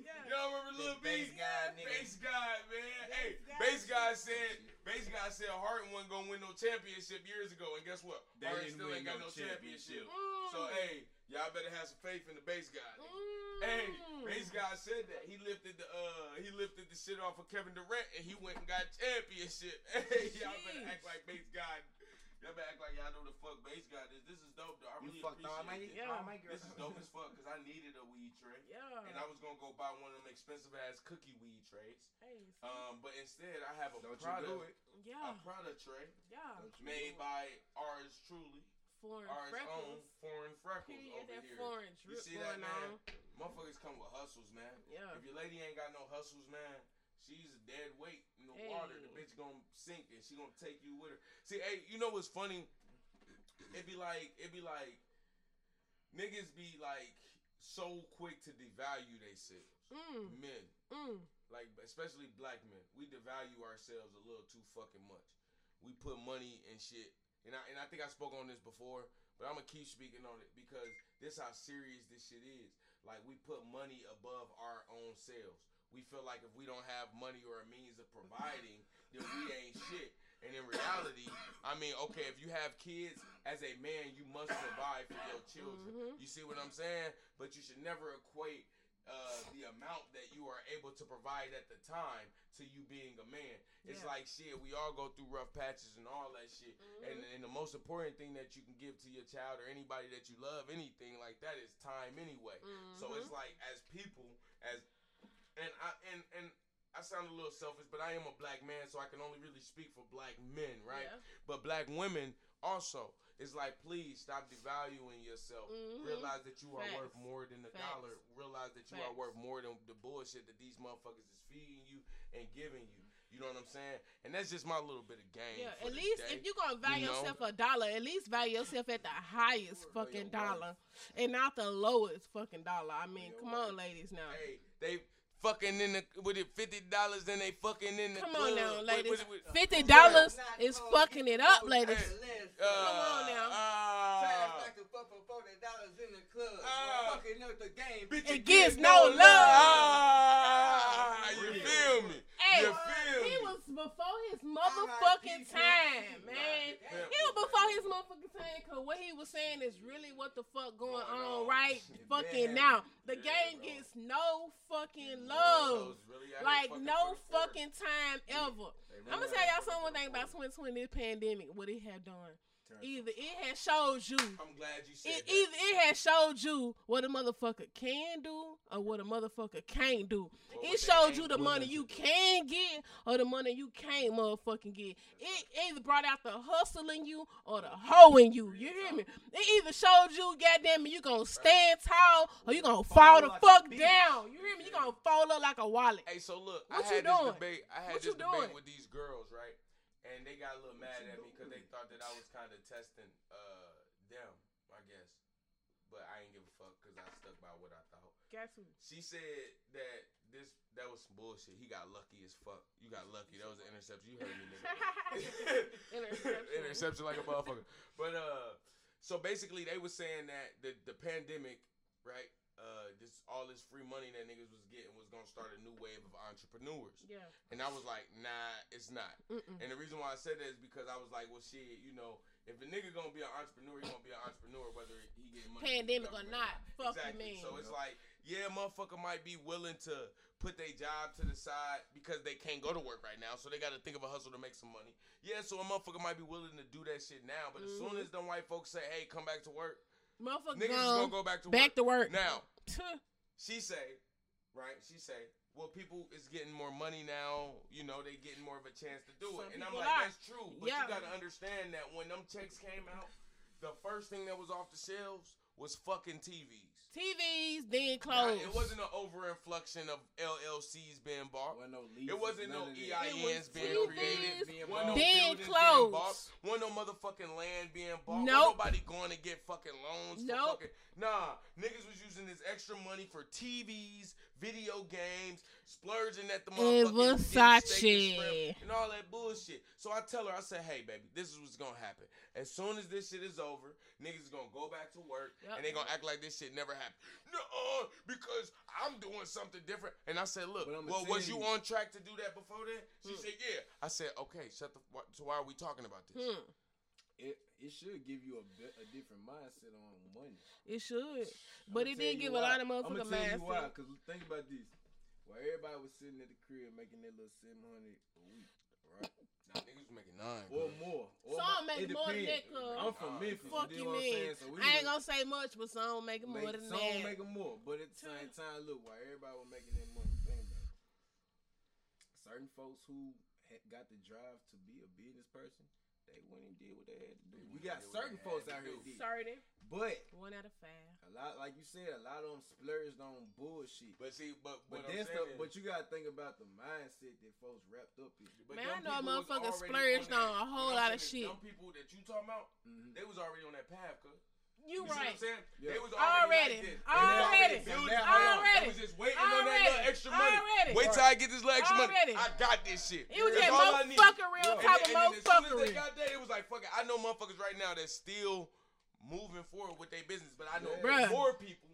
Yeah. Y'all remember Lil B? Based God, nigga. Based God, man. hey, guy Based God said, Based God said Harden wasn't gonna win no championship years ago, and guess what? They Harden still win ain't got no no championship. Mm. So hey, y'all better have some faith in the Based God. Mm. Hey, Based God said that he lifted the uh he lifted the shit off of Kevin Durant and he went and got championship. <laughs> Hey, y'all better act like Based God. Y'all better act like y'all know the fuck Based God is. This is dope though. I You really fucked all my, appreciate it. Yeah. all my girls. This is dope as fuck because I needed a weed tray. Yeah. And I was gonna go buy one of them expensive ass cookie weed trays. hey. see? Um, but instead I have a Don't you Prada, do it. a yeah. Prada tray Yeah. Made by ours truly, Foreign ours own freckles. foreign freckles Period. over That here. foreign You drip see that, man? on. Motherfuckers come with hustles, man. Yeah. If your lady ain't got no hustles, man, she's a dead weight in the water. The bitch gonna sink and she gonna take you with her. See, hey, you know what's funny? It be like, it be like, niggas be like so quick to devalue themselves. Mm. Men, Mm. like especially black men, we devalue ourselves a little too fucking much. We put money and shit, and I and I think I spoke on this before, but I'm gonna keep speaking on it because this how serious this shit is. Like we put money above our own selves. We feel like if we don't have money or a means of providing, then we ain't shit. And in reality, I mean, okay, if you have kids, as a man, you must provide for your children. Mhm. You see what I'm saying? But you should never equate uh, the amount that you are able to provide at the time to you being a man. It's Yeah. like shit. We all go through rough patches and all that shit. And and the most important thing that you can give to your child or anybody that you love, anything like that, is time anyway. So it's like as people, as and I and and I sound a little selfish, but I am a black man, so I can only really speak for black men, right? Yeah. But black women also. It's like, please stop devaluing yourself. Mhm. Realize that you are worth more than the Facts. dollar. Realize that you are worth more than the bullshit that these motherfuckers is feeding you and giving you. You know what I'm saying? And that's just my little bit of game. Yeah, at least day. if you're gonna value You know? yourself a dollar, at least value yourself at the highest fucking dollar and not the lowest fucking dollar. I mean, come on, ladies, now. Hey, they fucking in the with it fifty dollars and they fucking in the Come club. on now, ladies. with- with- Fifty dollars Not is fucking it up, ladies. Hey. less. uh, on now. Trash like the fuck for forty dollars in the club. Fucking up the game. Bitch, It you gives no love. Ah, you feel me? Hey, he was before his motherfucking time, man. He was before his motherfucking time, cause what he was saying is really what the fuck going Going on right fucking now. The game gets no fucking love. really out here Like no for the quarter. fucking time ever. I'm gonna tell y'all something thing about for the 2020 this pandemic. What it had done? Either it has showed you. I'm glad you said It that. either it has showed you what a motherfucker can do or what a motherfucker can't do. It showed you the money you can get or the money you can't motherfucking get. It either brought out the hustle in you or the hoe in you. You hear me? It either showed you, goddamn it, you gonna stand tall or you gonna fall the like fuck down. You hear me? You gonna fall up like a wallet. Hey, so look, What I you had this doing? debate. I had What this you debate doing? with these girls, right? And they got a little mad at me because they thought that I was kind of testing uh, them, I guess. But I ain't give a fuck because I stuck by what I thought. Guess who? She said that this that was some bullshit. He got lucky as fuck. You got lucky. That was an interception. You heard me, nigga. <laughs> <laughs> Interception. interception like a motherfucker. But uh, so basically they were saying that the the pandemic, right? Uh, this all this free money that niggas was getting was gonna start a new wave of entrepreneurs. Yeah. And I was like, nah, it's not. Mm-mm. And the reason why I said that is because I was like, well, shit, you know, if a nigga gonna be an entrepreneur, he gonna be an entrepreneur whether he get money. Pandemic or government not. Fuck you, exactly. man. So it's like, yeah, motherfucker might be willing to put their job to the side because they can't go to work right now, so they got to think of a hustle to make some money. Yeah, so a motherfucker might be willing to do that shit now, but as soon as the white folks say, "Hey, come back to work," Motherfucker niggas is gone. gonna go back to work. back to work. Now, <laughs> she say, right? She say, well, people is getting more money now. You know, they getting more of a chance to do Some it. And I'm like, are. that's true. But Yeah. you got to understand that when them checks came out, the first thing that was off the shelves was fucking TVs. TVs, then Now, closed. it wasn't an overinflection of LLCs being bought. Wasn't no It wasn't no none of. EINs being created. being Wasn't no. Then buildings being closed. bought. Wasn't no motherfucking land being bought. Nope. Nobody going to get fucking loans. For Nope. fucking, nah, niggas was using this extra money for TVs, video games, splurging at the And motherfucking Versace. and all that bullshit. So I tell her, I said, hey baby, this is what's gonna happen. As soon as this shit is over, niggas gonna go back to work Yep. and they gonna act like this shit never happened. No, because I'm doing something different. And I said, look, well, was you you- on track to do that before then? She Hmm. said, yeah. I said, okay, shut the. So why are we talking about this? Hmm. It it should give you a, bit, a different mindset on money. It should, but it did you give a lot of I'ma motherfucking tell you why, mindset. cause think about this. While everybody was sitting at the crib making their little seven hundred a week, right, Nah, niggas was making nine. or bro. more. Or Some mo- make more than that, cuz. I'm from Nah, Memphis. Fuck you you I'm mean? So I ain't was- gonna say much, but some making more Make, than some that. make 'em more, but at the same time, look, while everybody was making their money, think about it. Certain folks who had got the drive to be a business person, they went and did what they had to do. We got and did what certain folks out here Certain. but One out of five. a lot, like you said, a lot of them splurged on bullshit. But see, but But what I'm that's saying the, but you gotta think about the mindset that folks wrapped up in. But Man, I know people was motherfuckers already splurged that- on a whole lot of shit. Them people that you talking about, Mhm. they was already on that path, cuz. You You what right. I'm saying? Yeah. They was Already. already, like this. They Already. building Now, it. hold on. Already. They was just waiting on that little extra money. Already. Wait till I get this little extra Already. money. I got this shit. It was That's just all I need. motherfuckery on Yeah. Top of and then as soon as they got there, it was like, fuck it. I know motherfuckers right now that's still moving forward with their business, but I know Yeah. More people.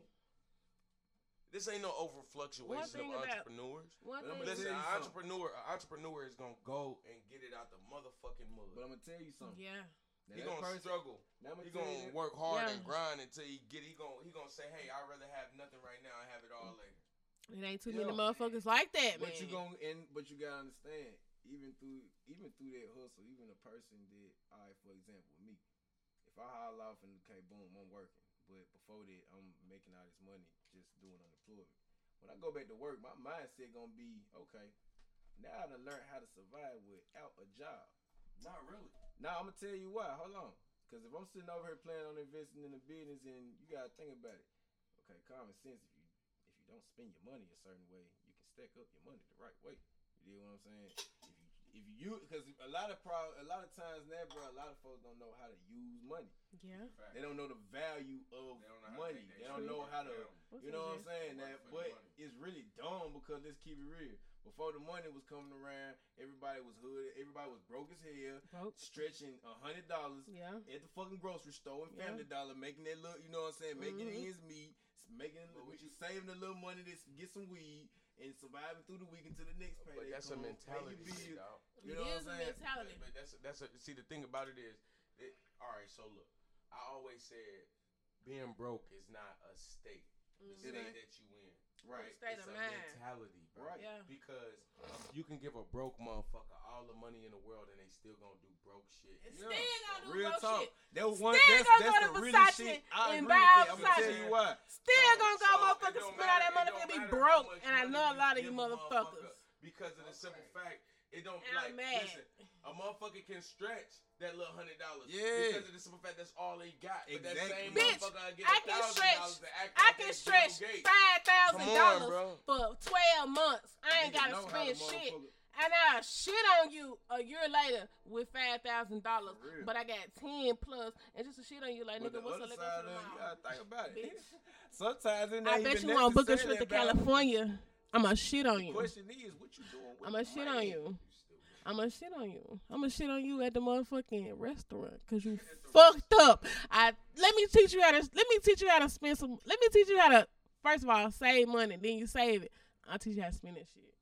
This ain't no over fluctuation of entrepreneurs. One But I'ma thing. tell Listen, an entrepreneur, an entrepreneur is gonna go and get it out the motherfucking mud. But I'm gonna tell you something. Yeah. Now he gonna person- struggle. now I'ma He tell gonna work hard Yeah. and grind until he get. He gonna he gonna say, "Hey, I'd rather have nothing right now and have it all later." It ain't too Yeah. many motherfuckers like that, man. But you gon' and but you gotta understand, even through even through that hustle, even a person that, all right, for example, me, if I haul off and okay, boom, I'm working, but before that, I'm making all this money just doing unemployment. When I go back to work, my mindset gonna be okay. Now I done learned how to survive without a job. Not really. Now I'm gonna tell you why. Hold on, because if I'm sitting over here planning on investing in the business, and you gotta think about it. Okay, common sense. If you if you don't spend your money a certain way, you can stack up your money the right way. You know what I'm saying? If you if you because a lot of pro a lot of times now, bro, a lot of folks don't know how to use money. yeah. They don't know the value of They don't know how to money. make They don't know how to. for them. What's You know what I'm saying? That, but it's really dumb because let's keep it real. Before the money was coming around, everybody was hood. Everybody was broke as hell, Broke. stretching a hundred dollars Yeah. at the fucking grocery store and Yeah. Family Dollar, making that look, you know what I'm saying, making Mhm. ends meet, making But with what you saving a little money to get some weed and surviving through the week until the next payday. But that's a come, pay your mentality, bills. dog. You It know what is I'm a saying? mentality. But that's that's a, see the thing about it is, it, all right. So look, I always said being broke is not a state. The Mhm. state ain't. that you in, Right. State it's of a mind. mentality, bro. Right. Yeah. Because you can give a broke motherfucker all the money in the world and they still gonna do broke shit. Yeah. Still gonna do Real broke talk. shit. That was one. Still That's, gonna that's go the to really Versace shit. I and agree buy with that. I'm gonna tell Versace. you why. Still So- gonna go so it spend all that money and be broke. And I know a lot of you a motherfuckers. Because of the simple fact, it don't And like I'm mad. listen. A motherfucker can stretch that little hundred dollars. Yeah. Because of the simple fact that's all they got. But that Exactly. same Bitch, motherfucker get I a can stretch- to act I like can stretch five thousand dollars for twelve months. I ain't Nigga gotta spend shit. And I shit on you a year later with five thousand dollars, but I got ten plus, and just to shit on you like But nigga, what's up? Let side of you gotta think about it. Bitch. <laughs> Sometimes it I ain't bet you won't book a trip to about- California. I'ma shit on you. Question is, what you doing? with I'ma the shit on you. I'ma shit on you. I'ma shit on you at the motherfucking restaurant because you fucked up. I let me teach you how to let me teach you how to spend some. Let me teach you how to first of all save money. Then you save it. I'll teach you how to spend that shit.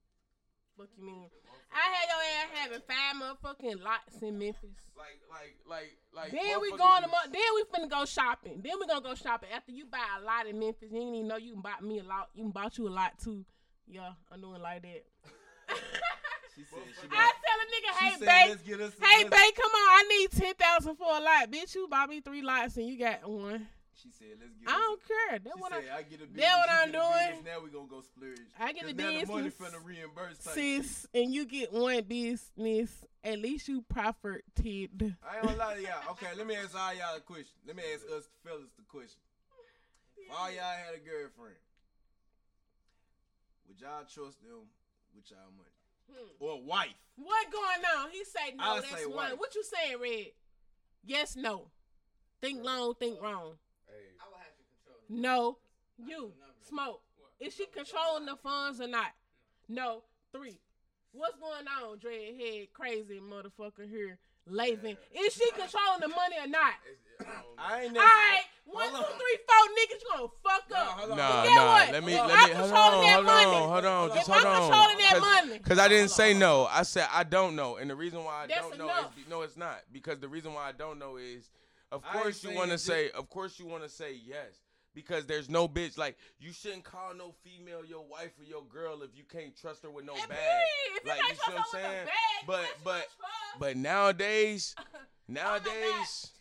Fuck you mean? I had your ass having five motherfucking lots in Memphis. Like, like, like, like. Then we going to then we finna go shopping. Then we gonna go shopping after you buy a lot in Memphis. You ain't even know you can buy me a lot. You can bought you a lot too. Yeah, I'm doing like that. <laughs> She said she I got- tell a nigga, hey said, babe, let's get us hey let's- babe, come on, I need ten thousand for a lot, bitch. You bought me three lots and you got one. She said, let's get I us don't care. That's what said, I I get a business, That what I'm get a business, doing. Now we gonna go splurge. I get 'Cause a now the money from the reimburse. Type sis, and you get one business. At least you profited. I ain't gonna lie to y'all. Okay, let me ask all y'all a question. Let me ask us fellas the question. If all y'all had a girlfriend, would y'all trust them with y'all money? Hmm. Or wife? What going on? He say no. I'll that's say one. white. What you saying, Red? Yes, no. Think long, think wrong. Hey, I would have to control. No. You smoke. Is she controlling the funds or not? No. Three. What's going on, dreadhead, crazy motherfucker here, Lathan? Is she controlling the money or not? I ain't All never. right, one, two, three, four niggas, you gonna fuck Nah, up. hold on. Nah, Get nah. what? Let me If let I'm me hold controlling on, that hold money, on, hold on, if just I'm hold on. controlling that money, Cause I didn't say no. I said I don't know, and the reason why I That's don't know enough. is be, no, it's not. Because the reason why I don't know is, of I ain't course you saying want to just- say, of course you want to say yes. Because there's no bitch like you shouldn't call no female your wife or your girl if you can't trust her with no And bag. period. If Like can't you see what I'm trust her with a saying? bag, But but but nowadays, <laughs> Oh nowadays,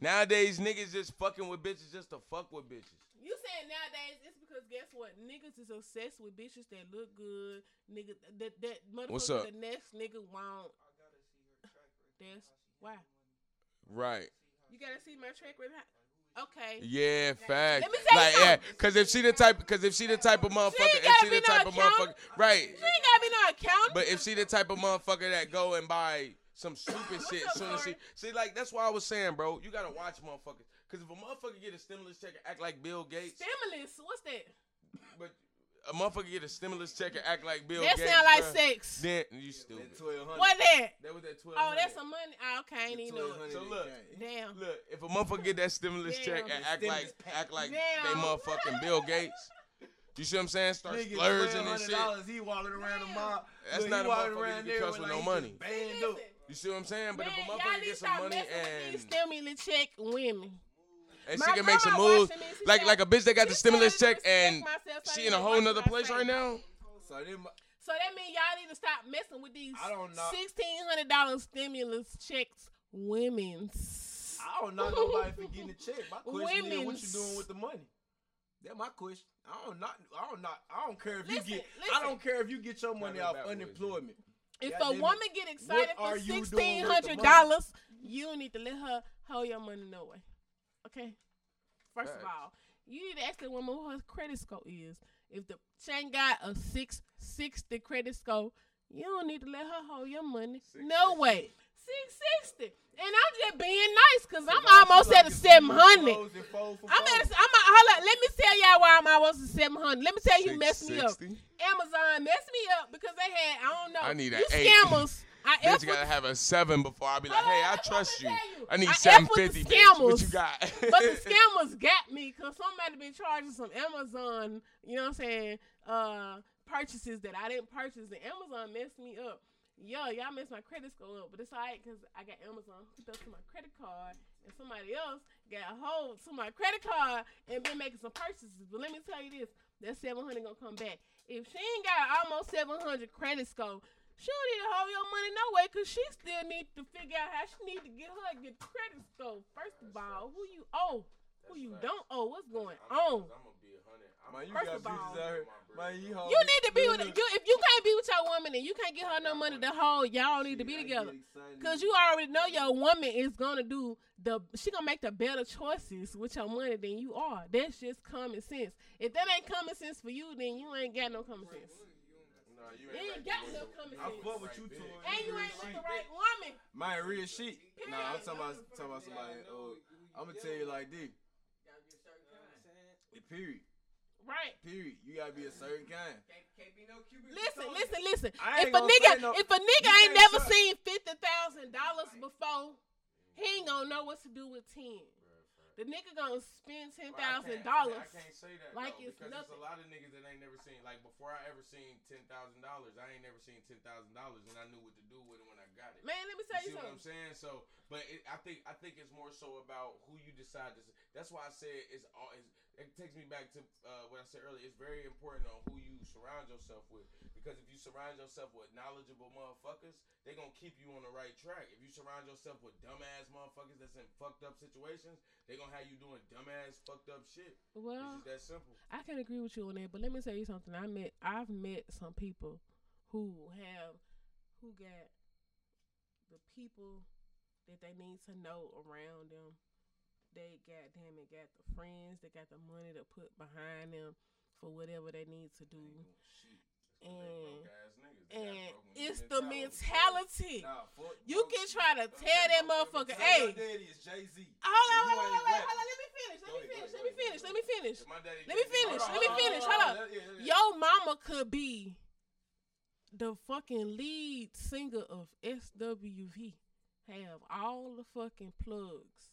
nowadays niggas just fucking with bitches just to fuck with bitches. You saying nowadays it's because guess what? Niggas is obsessed with bitches that look good. Nigga that that motherfucker What's up? the next nigga want. That's why. Right. You gotta see my track record. Okay. Yeah, fact. Let me tell you like, yeah, cause if she the type, cause if she the type of motherfucker, if she the no type of motherfucker, right? She ain't gotta be no accountant. But if she the type of motherfucker that go and buy some stupid <coughs> shit, up, soon as she see, like that's why I was saying, bro, you gotta watch motherfuckers, cause if a motherfucker get a stimulus check and act like Bill Gates, stimulus, what's that? but a motherfucker get a stimulus check and act like Bill that Gates, That sound like bruh, sex. Then you stupid. That 1200. What that? That was that twelve. Oh, that's some money. Oh, okay, I ain't even know. So look, Damn. Look, if a motherfucker get that stimulus check Damn. and act like act like they motherfucking Bill Gates, you see what I'm saying? Start Nigga, splurging and shit. $1,200, He walking around the mall. That's Look, not he a walking motherfucker around that can there trust with, with no money. just Band Listen. You see what I'm saying? But man, if a y'all motherfucker need get to some stop money messing with and these stimulus check women. And she can make some moves, me, like said- like a bitch that got the stimulus check and she in a whole watch nother place right now. So them, So that means y'all need to stop messing with these I don't know. sixteen hundred dollars stimulus checks, women's. I don't knock nobody for getting a <laughs> check. My question is, what you doing with the money? That's my question. I don't not. I don't not. I don't care if Listen, you get. listen. I don't care if you get your money off unemployment. If God a damn it. woman get excited are for you doing with the sixteen money? hundred dollars, you need to let her hold your money no way. Okay. First of all, you need to ask that woman what her credit score is. If the chain got a six sixty credit score, you don't need to let her hold your money. no way. Six sixty. And I'm just being nice because I'm almost at a seven hundred. I'm at. A, I'm. A, hold on. Let me tell y'all why I'm almost at seven hundred. Let me tell you, messed me up. Amazon messed me up because they had. I don't know. I need you eight. scammers. I Bitch F gotta have a seven before I be like, hey, I trust you. you. I need I seven fifty. What you got? but the <laughs> scammers got me because somebody been charging some Amazon. You know what I'm saying? Uh, purchases that I didn't purchase, and Amazon messed me up. Yo, y'all messed my credit score up, but it's alright because I got Amazon hooked up to my credit card, and somebody else got a hold to my credit card and been making some purchases. But let me tell you this: that 700 gonna come back. If she ain't got almost 700 credit score, she don't need to hold your money no way, cause she still need to figure out how she need to get her get credit score. First of all, who you owe, who you don't owe, what's going on? Man, you First got of all, out here. Man, you, You need to be with you if you can't be with your woman and you can't get her no money to hold. Y'all need to be together. Cause you already know your woman is gonna do the she gonna make the better choices with your money than you are. That's just common sense. If that ain't common sense for you, then you ain't got no common sense. You ain't got no common I sense. fuck with you, Tori. And you real ain't with the right woman. Man, real shit. Nah, I'm talking about, talking about somebody. Uh, oh, I'm gonna tell you like this. The period. Right. Period. You gotta be a certain kind. Can't be no Cuban. Listen, listen, listen. I If a nigga no- if a nigga you ain't never trust- seen fifty thousand dollars before, he ain't gonna know what to do with ten. The nigga gonna spend ten thousand dollars. I can't say that like though, it's because nothing. there's a lot of niggas that ain't never seen. Like before I ever seen ten thousand dollars, I ain't never seen ten thousand dollars, and I knew what to do with it when I got it. Man, let me tell You you, see what I'm saying? So, but it, I think I think it's more so about who you decide to. That's why I said it's all. It's, it takes me back to uh, what I said earlier. It's very important on who you surround yourself with because if you surround yourself with knowledgeable motherfuckers, they gonna keep you on the right track. If you surround yourself with dumbass motherfuckers that's in fucked up situations, they gonna have you doing dumbass fucked up shit. Well, It's just that simple. I can agree with you on that, but let me tell you something. I met I've met some people who have who got the people that they need to know around them. They got damn it, got the friends, they got the money to put behind them for whatever they need to do. And- broke ass niggas. They got And it's the mentality. Nah, fuck. You can try to tear that motherfucker. Hey, daddy is Jay Z. hold on, hold on, wait, rapping. hold on. Let me finish. Let me finish. Let me finish. Let me finish. Let me finish. Hold Let me finish. hold on. Your mama could be the fucking lead singer of SWV. Have all the fucking plugs.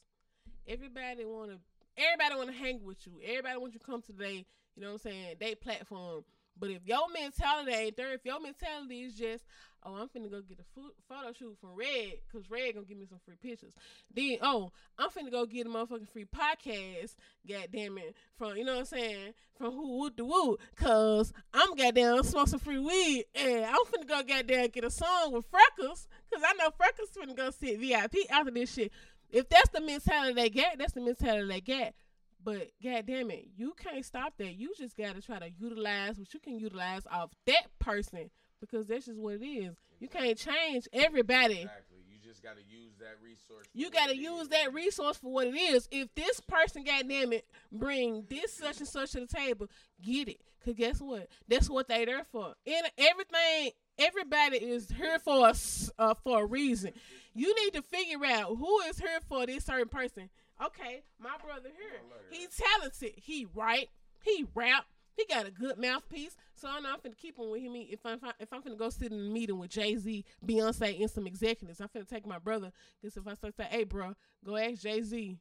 Everybody wanna everybody wanna hang with you. Everybody wants you to come to they, you know what I'm saying, they platform. But if your mentality ain't there, if your mentality is just, oh, I'm finna go get a photo shoot from Red, cause Red gonna give me some free pictures. Then, oh, I'm finna go get a motherfucking free podcast, goddamn it, from, you know what I'm saying, from who woot the woot, cause I'm goddamn smoke some free weed, and I'm finna go goddamn get a song with Freckles, cause I know Freckles finna go sit VIP after this shit. If that's the mentality they get, that's the mentality they get. But goddamn it, you can't stop that. You just gotta try to utilize what you can utilize off that person because that's just what it is. You can't change everybody. Exactly. You just gotta use that resource. You gotta use is. that resource for what it is. If this person, goddamn it, bring this such and such to the table, get it. Cause guess what? That's what they there for. And everything, everybody is here for us uh, for a reason. You need to figure out who is here for this certain person. Okay, my brother here, he's talented. He write, he rap, he got a good mouthpiece. So I know I'm finna keep him with him. If I'm if I'm finna go sit in a meeting with Jay Z, Beyonce, and some executives, I'm finna take my brother. Cause if I start say, "Hey, bro, go ask Jay Z,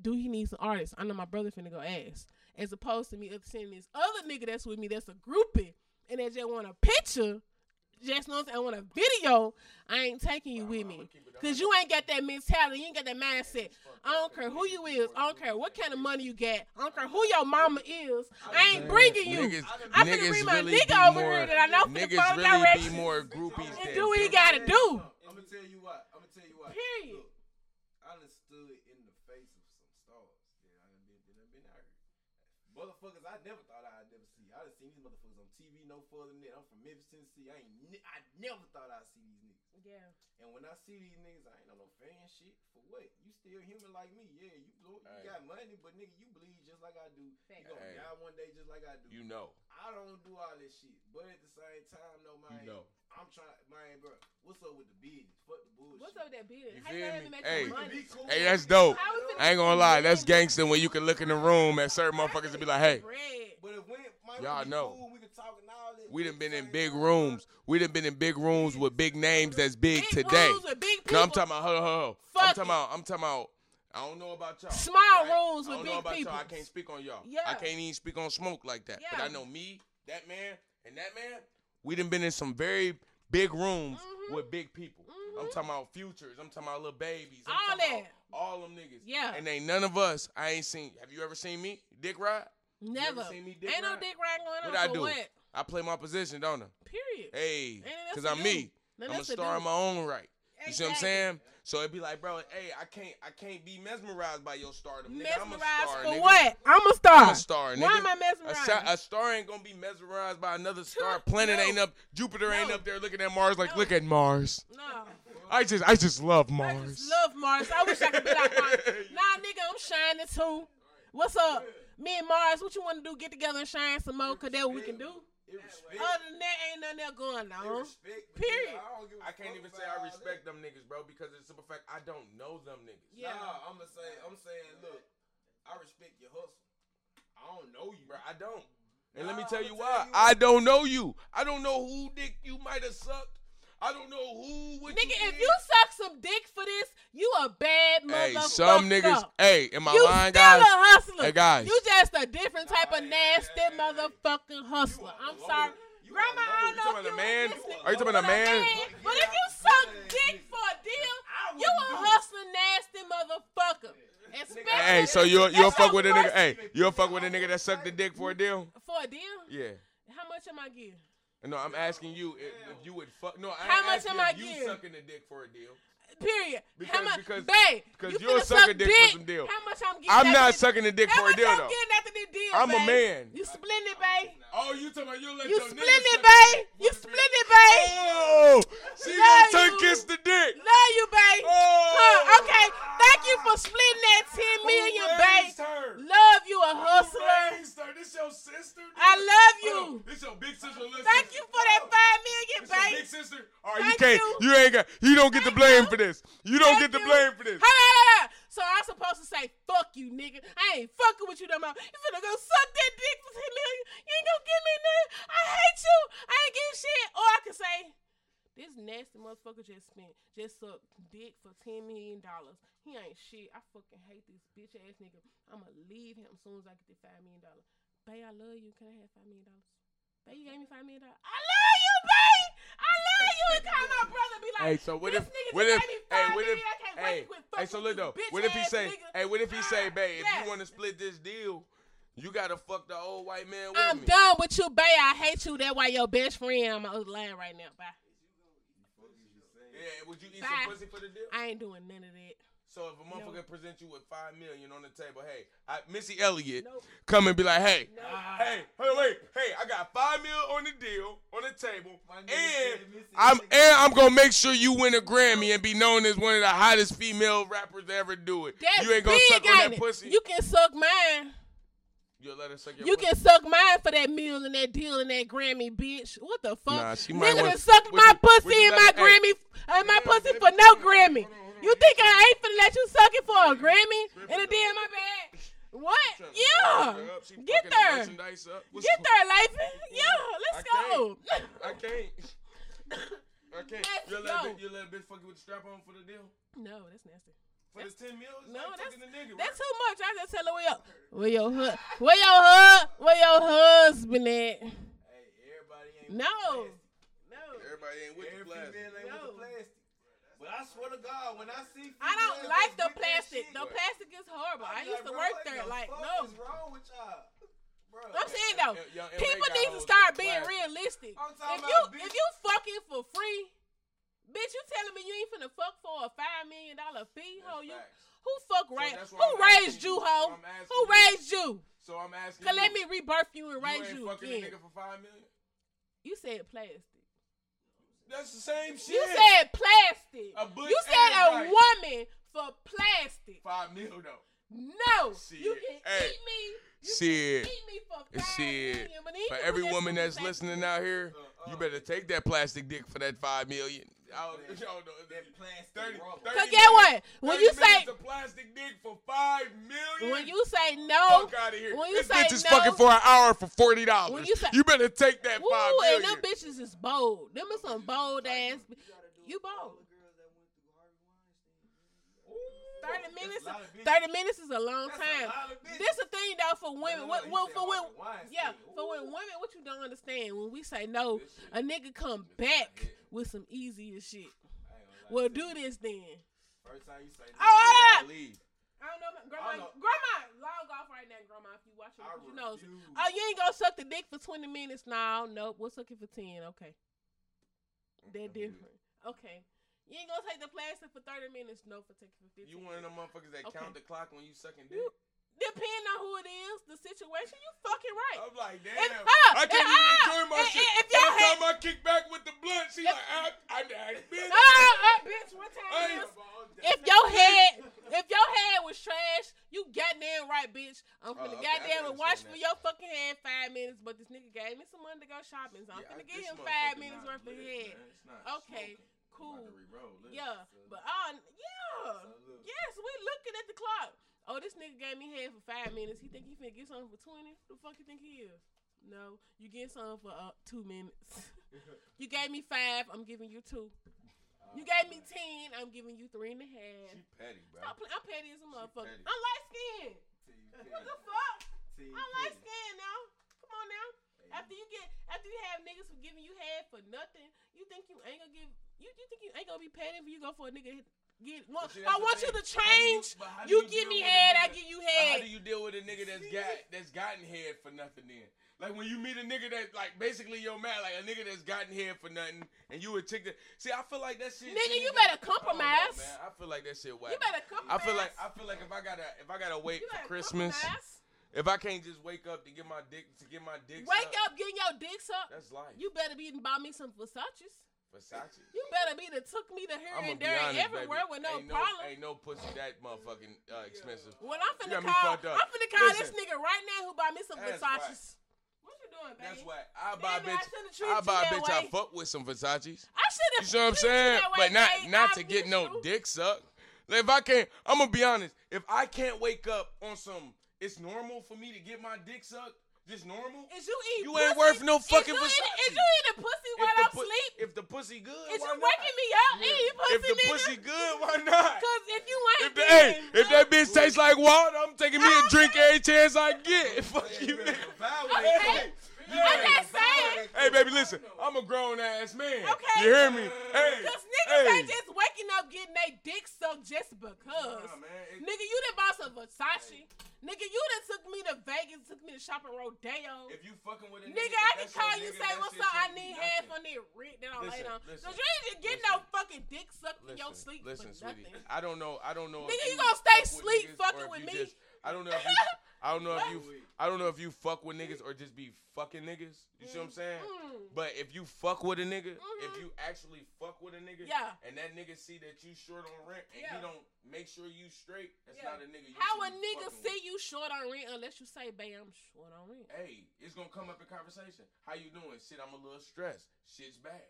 do he need some artists?" I know my brother finna go ask. As opposed to me sending this other nigga that's with me, that's a groupie, and they just want a picture. Just know I want a video. I ain't taking you with me. Cause you ain't got that mentality. You ain't got that mindset. I don't care who you is. I don't care what kind of money you got. I don't care who your mama is. I ain't bringing you. Niggas, I'm finna niggas bring my really nigga over more, here that I know finna niggas follow really directions. be more groupies And do what he gotta do. I'm gonna tell you what. I'm gonna tell you what. Period. Look, I done stood in the face of some stars. Yeah, I done been, done been out here. Motherfuckers, I never thought I'd never see. I done seen these motherfuckers on TV no further than that. I'm from Memphis, Tennessee. I ain't, ne- I never thought I'd see these niggas. Yeah. And when I see these niggas, I ain't on no fan shit. For what? You still human like me. Yeah, you blow, you Hey. got money, but nigga, you bleed just like I do. You gonna Hey. die one day just like I do. You know. I don't do all this shit. But at the same time, no, man. You know. I'm trying, man, bro. What's up with the business? Fuck the bullshit. What's up with that business? You How feel you me? make Hey. money? Cool. Hey, that's dope. How we finna I ain't gonna lie, that's gangster when you can look in the room at certain motherfuckers and be like, hey, But if we, man, Y'all know. Cool, we can talk and all that, we done been in big rooms. We done been in big rooms with big names that's big Big today. big No, I'm talking about, hold on, hold on. I'm talking about, I'm talking about, I don't know about y'all. Small right? rooms I with don't big know about people. y'all. I can't speak on y'all. Yeah. I can't even speak on smoke like that. But I know me, that man, and that man, we done been in some very big rooms Mhm. with big people. I'm Mhm. talking about futures. I'm talking about little babies. I'm All that. all them niggas. Yeah. And ain't none of us. I ain't seen. Have you ever seen me, Dick Ride? Never. seen me dick Ain't no dick ride going on What I do? what? I play my position, don't I? Period. Hey, cause I'm do. me. I'm a star in my own right. You see what I'm saying? So it'd be like, bro, hey, I can't, I can't be mesmerized by your stardom. Nigga, I'm a Mesmerized star, for nigga. what? I'm a star. I'm a star, nigga. Why am I A, mesmerized? sa- a star ain't gonna be mesmerized by another <laughs> star. No. Planet ain't up. Jupiter ain't up there looking at Mars like, No. look at Mars. no. I just, I just love I Mars. just love Mars. I wish I could be like Mars. <laughs> Nah, nigga, I'm shining too. What's up? Me and Mars, what you want to do? Get together and shine some more? Cause that what we can do. It respect, Other than that, ain't nothing else going on. respect, Period. nigga, I, don't give a I can't even say I respect them niggas, bro, because it's a simple fact I don't know them niggas. Yeah. Nah, I'm gonna say, I'm saying, look, I respect your hustle. I don't know you, Bro, I don't. And let me tell you tell why. you I don't know you. I don't know who dick you might have sucked. I don't know who. What Nigga, you if you suck some dick for this, you a bad motherfucker. Hey, some niggas. Hey, am I you lying, still guys? a hustler. Hey, guys. You just a different type of nasty motherfucking hustler. I'm sorry. Grandma, I don't You know talking about you a man? Are you talking about a man? But if you suck dick for a deal, you a hustling nasty motherfucker. Especially Hey, so you'll you'll fuck with a nigga. Hey, you'll fuck with a nigga that sucked the dick for a deal? For a deal? Yeah. How much am I getting? No, I'm asking you if, if you would fuck. No, I How much asking am I you getting? sucking the dick for a deal. Period. Because- how much? because- babe, because you you'll finna suck a dick for dick. some deal. How much I'm getting? I'm not this- sucking the dick for a much deal I'm though. getting after this deal, I'm a man. You splendid, babe. Oh, you talking about you let You your nigga splendid, suck babe. You dick for the splendid, deal? babe. Oh, she Love gonna you. kiss the dick. Love you, babe. Oh. Huh, okay. Thank you for splitting that ten million, Who babe. her? Love you, a hustler. raised her? This your sister? I love you. Hold on. This your big sister. Listen. Thank you for that five million, This your babe. big sister. All right, Thank you can't. you. You. ain't got. You don't get the blame you. for this. You don't Thank get the blame for this. Hold on, hold on. So I'm supposed to say, fuck you, nigga. I ain't fucking with you no more. You finna go suck that dick for 10 million. You ain't gonna give me nothing. I hate you. I ain't getting shit. Or I can say, this nasty motherfucker just spent, just sucked dick for $10 million. He ain't shit. I fucking hate this bitch ass nigga. I'ma leave him as soon as I get the $5 million. Babe, I love you. Can I have $5 million? Babe, you gave me $5 million. I love you, babe. You. And my brother be like, Hey, so what if? What if? Hey, what if? million. I can't wait Hey, hey. So look though. What if he say? Hey, what if he say, babe? If you want to split this deal, you gotta fuck the old white man with I'm me. done with you, babe. I hate you. That why your best friend. I'm the right now. Bye. Yeah. Would you eat Bye. some pussy for the deal? I ain't doing none of that. So if a motherfucker presents you with five million on the table, hey, I, Missy Elliott, Nope. come and be like, hey, No. hey, hey, wait, hey, I got five mil on the deal on the table, and I'm and I'm gonna make sure you win a Grammy and be known as one of the hottest female rappers to ever do it. That's you ain't gonna suck on that it? pussy. You can suck mine. You'll let her suck your You pussy. can suck mine for that meal and that deal and that Grammy, bitch. What the fuck? Nah, she might Nigga wanna- done sucked my you- pussy and my her- Grammy, and my pussy for no hold on, Grammy. Hold You think I ain't finna let you suck it for a Grammy and a deal in my bag? What? Trying to Yeah. round her up. She Get fucking the there. merchandise Get going- there, Lathan. Yeah, let's I go. I <laughs> can't. I can't. Let's You let, a go. bitch, you let a bitch fuck you with the strap on for the deal? no, that's nasty. For this 10 mil? No, like that's fucking the nigga, that's right? too much. I just tell her where your where your hu- where your hu- where your husband at. Hey, everybody ain't No, with the no. Everybody ain't with Every the plastic. female ain't No. with the plastic. But I swear to God, when I see I don't like the plastic. The What? plastic is horrible. I I used like, to bro, work what there. the Like fuck no. is wrong with y'all? Bro. I'm saying though, Young- young LA people need to start being plastic. realistic. If you bitch. if you fucking for free, bitch, you telling me you ain't finna fuck for a five million dollar fee? Ho, you who fuck right? that's why who I'm raised asking you, you. ho? So I'm asking Who you. raised you? So I'm asking Cause you. let me rebirth you and you raise you again. nigga for five million? You said plastic. That's the same shit. You said plastic. A bush you said a right. woman for plastic. Five mil though. No, Shit. you can Hey. eat me. You Shit. can eat me for five Shit. million, but For every woman that's plastic listening out here, Uh, you uh. better take that plastic dick for that five million. Y'all, <laughs> y'all know That plastic 30, rubber. 30 Cause get what? When you say minutes of plastic dick for five million. when you say no, fuck out of here. when you this say bitch is no- fucking for an hour for forty dollars. When you say- you better take that woo, five and them bitches is bold. Them is some bold ass. You bold. Thirty minutes. of. Thirty minutes is a long That's a time. lot of bitches. This the thing though for women. No, no, What, what, for when, Harvey Weinstein. yeah, for when women, what you don't understand when we say no, a nigga come back with some easier shit. I ain't Well, do this then. First time you say Oh, oh, I leave. I don't know, grandma. Don't know. Grandma, log off right now, grandma. If you watching, I you know. Oh, you ain't gonna suck the dick for twenty minutes? No, nope. We'll suck it for ten. Okay, mm, they're different. Okay, you ain't gonna take the plastic for thirty minutes? No, for taking for fifteen. You one of them motherfuckers that Okay. count the clock when you sucking dick? Depending on who it is, the situation, you fucking right. I'm like, damn. If- on, I can't even ah, enjoy my if- shit. if y'all Every had- time I kick back with the blunt, she If- like, I, I, I, bitch. Ah, bitch, what time is? If your head, if your head was trash, you goddamn right, bitch. I'm Oh, finna okay, goddamn and watch for your fucking head five minutes. But this nigga gave me some money to go shopping, so I'm Yeah, I- finna give him five minutes worth of head. man. It's not Okay, smoking. Cool. about to re-roll this. Yeah, but uh, yeah, yes, We're looking at the clock. Oh, this nigga gave me head for five minutes. He think he finna get something for twenty. Who the fuck you think he is? No, you get something for uh, two minutes. <laughs> you gave me five. I'm giving you two. You gave me ten. I'm giving you three and a half. She petty, bro. Stop playing. I'm petty as a motherfucker. petty. I'm light skinned. What the fuck? Team I'm light skinned now. Come on now. After you get, after you have niggas for giving you head for nothing, you think you ain't gonna give, you, you think you ain't gonna be petty if you go for a nigga get. Well, see, I want you to How do you- change. how do You, you give me head, I give you But how do you deal with a nigga that's got that's gotten head for nothing then? Like when you meet a nigga that like basically your man, like a nigga that's gotten head for nothing, and you a chick that see. I feel like that shit. Nigga, shit you better I don't know, man. I feel like that shit whack. You better compromise. I feel like I feel like if I gotta if I gotta wait You for Christmas, compromise. if I can't just wake up to get my dick to get my dick Wake sucked, up, getting your dicks up. That's life. You better be and buy me some Versace's. Versace. You better be the took me to here I'm and gonna be there and honest, everywhere baby. with no ain't problem. Ain't no pussy that motherfucking uh, expensive. Well, I'm You finna me call. fucked up. I'm finna call this nigga right now who buy me some That's Versace's. What you doing, baby? That's why I buy a Damn it, I bitch. I buy a that bitch. I fuck with some Versace's. I should have. You see what I'm saying? But not not to get no dick sucked. Like, if I can't, I'm gonna be honest. If I can't wake up on some, it's normal for me to get my dick sucked. Just normal. Is you eat You ain't pussy? worth no Is fucking you eat- Versace. Is you eating pussy while the I'm pu- asleep? If the pussy good, Is why you not? waking me up eating pussy, If the nigga? pussy good, why not? Cause if you ain't If the, hey, getting if that bitch tastes like water, I'm taking me a drink every chance I get. <laughs> Fuck you, better nigga. validate Hey, that. I'm just saying. Hey, baby, listen. I'm a grown ass man. Okay. You hear me? Hey, Cause niggas hey. ain't just waking up getting their dick sucked just because. Nah, man, it- Nigga, you done bought some Versace. Nigga, you done took me to Vegas, took me to shopping Rodeo. If you fucking with a Nigga, nigga, I can call you nigga, say, what's up? I need half on that rent that I Listen, laid on. listen, Cause you ain't just getting listen. no fucking dick sucked in your sleep listen, for sweetie. nothing. I don't know. I don't know. Nigga, you gonna stay sleep fucking with me. Just, I don't know if you. <laughs> I don't know if you. I don't know if you fuck with niggas or just be fucking niggas. You see what I'm saying? Mm. But if you fuck with a nigga, if Mhm. you actually fuck with a nigga, Yeah. and that nigga see that you short on rent and Yeah. he don't make sure you straight, that's Yeah. not a nigga. You How a nigga see you short on rent unless you say, babe, I'm short on rent? Hey, it's gonna come up in conversation. How you doing? Shit, I'm a little stressed. Shit's bad.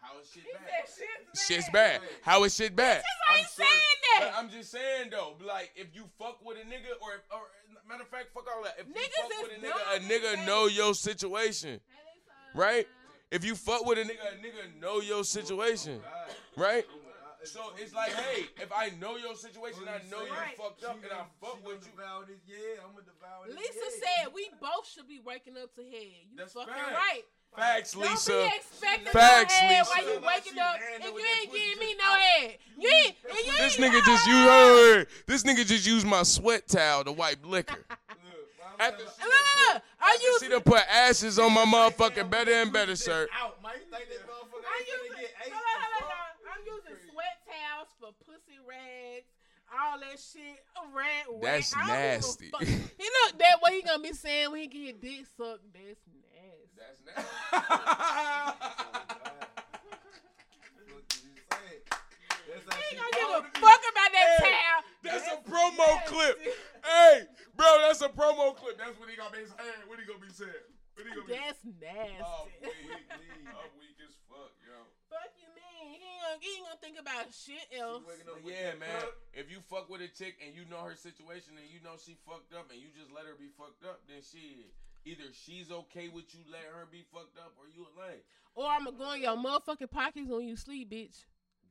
How is shit He bad? said shit's Shit's bad. bad. How is shit bad? Bitches ain't I'm sure- saying that. But I'm just saying though, like if you fuck with a nigga, or if, or matter of fact, fuck all that. If you Niggas fuck is with a dumb nigga, a nigga days. know your situation, right? If you fuck with a nigga, a nigga know your situation, oh right? Oh so it's like, hey, if I know your situation, I know you Right. fucked up, and I fuck with you. Devour this, yeah, I'm gonna devour this. Lisa yeah. said we both should be waking up to head. You That's fucking facts. right. Facts, Don't Lisa. be expecting Facts, no head Lisa. while you waking up land if with you that ain't pussy giving me no head. You ain't, and you This nigga just know. you heard. This nigga just used my sweat towel to wipe liquor. <laughs> Look, After I'm she Look, look, look. I After use she done put ashes on my motherfucking better and better Just shirt. Out, man. You think that motherfucker I'm ain't gonna using, get eight? hold on, hold on, the fuck? hold on. I'm using sweat towels for pussy rags, all that shit. Rag, That's rag. I don't give a nasty. fuck. <laughs> He look that what he gonna be saying when he get his dick sucked. That's nasty. That's <laughs> nasty. Look, you. That's how He she ain't gonna give a fuck about that Hey, towel. That's a promo clip. Hey, bro, that's a promo clip. That's what he gonna be saying. What he gonna be saying? What he gonna be? That's nasty. Oh, weak, I'm weak as fuck, yo. Fuck you mean? He ain't, gonna, he ain't gonna think about shit else. waking up But with yeah, man. blood. If you fuck with a chick and you know her situation and you know she fucked up and you just let her be fucked up, then shit. Either she's okay with you letting her be fucked up or you a lame. Or I'm gonna go in your motherfucking pockets when you sleep, bitch.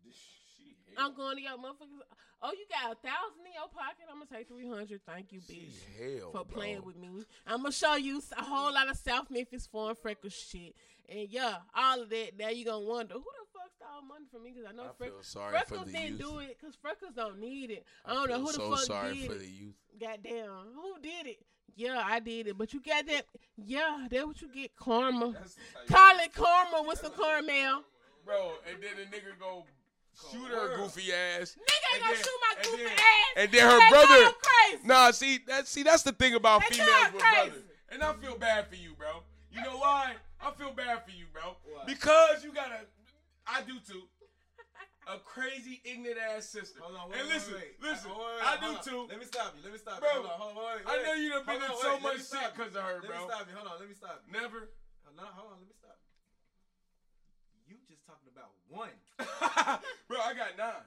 <laughs> I'm going to your motherfuckers. Oh, you got a thousand in your pocket? I'm gonna take three hundred. Thank you, bitch, hell, for bro. playing with me. I'm gonna show you a whole lot of South Memphis foreign freckles shit, and yeah, all of that. Now you gonna wonder who the fuck stole money from me? Because I know I Freck- feel sorry freckles for the didn't youth. do it because freckles don't need it. I, I don't know who the so fuck sorry did for it. the youth. Goddamn, who did it? Yeah, I did it. But you got that? Yeah, that's what you get. Karma. That's the type- Call it karma with some caramel. Bro, and then the nigga go shoot her goofy ass. Nigga ain't gonna then- shoot my and goofy then- ass. And then her brother. go. Nah, see that see that's the thing about They females with crazy. brothers. And I feel bad for you, bro. You know why? I feel bad for you, bro. Why? Because you gotta I do too. A crazy ignorant ass sister. Hold on, wait, and wait, listen, wait. listen, Hold I do on. too. Let me stop you. Let me stop Bro, you. Hold on, hold on, wait, I know you done been Hold in on, so wait, much shit because of her, Let bro. Let me stop you. Hold on, let me stop you. Never. Uh, hold on, hold on, let me stop you. You just talking about one. <laughs> bro, I got nine.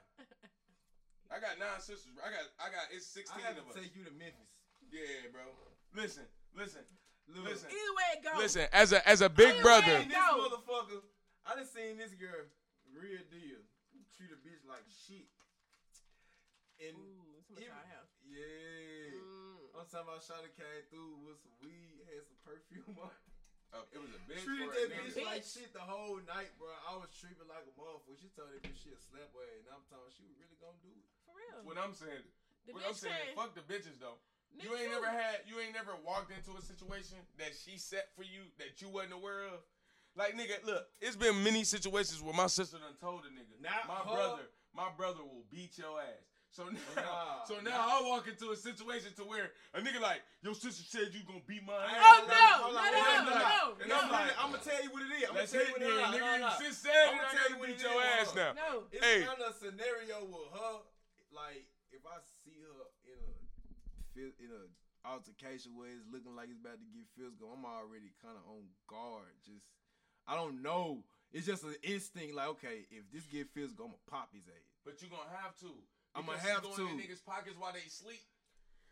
I got nine sisters. bro. I got I got it's sixteen I sixteen have of to us. take you to Memphis. Yeah, bro. Listen, listen, listen. Either way it goes. Listen, as a as a big Either brother, way- this motherfucker, I done seen this girl, real deal, treat a bitch like shit. And Ooh, it's my even- side house. yeah, Mm. I'm talking about Shawty came through with some weed, had some perfume on. oh, it was a bitch. Treated that nigga? bitch like shit the whole night, bro. I was treating like a motherfucker. She told that bitch she a slap her, and I'm telling she was really gonna do it. For real. What I'm saying, The what I'm saying, came. fuck the bitches though. Me You ain't too. never had, you ain't never walked into a situation that she set for you that you wasn't aware of. Like nigga, look, it's been many situations where my sister done told a nigga, Not my her. brother, my brother will beat your ass. So now, oh, nah, <laughs> so now nah. I walk into a situation to where a nigga like your sister said you gonna beat my ass. Oh no, no, no, no, And I'm like, I'm gonna tell you what it is. I'm gonna tell you what it is. I'm gonna tell you what it is. your ass now. No, it's hey. kind of scenario with her. Like if I see her in a in a altercation where it's looking like it's about to get physical, I'm already kind of on guard. Just I don't know. It's just an instinct. Like, okay, if this get good, I'm gonna pop his ass. But you gonna have to. I'm gonna have going to. In niggas' pockets while they sleep.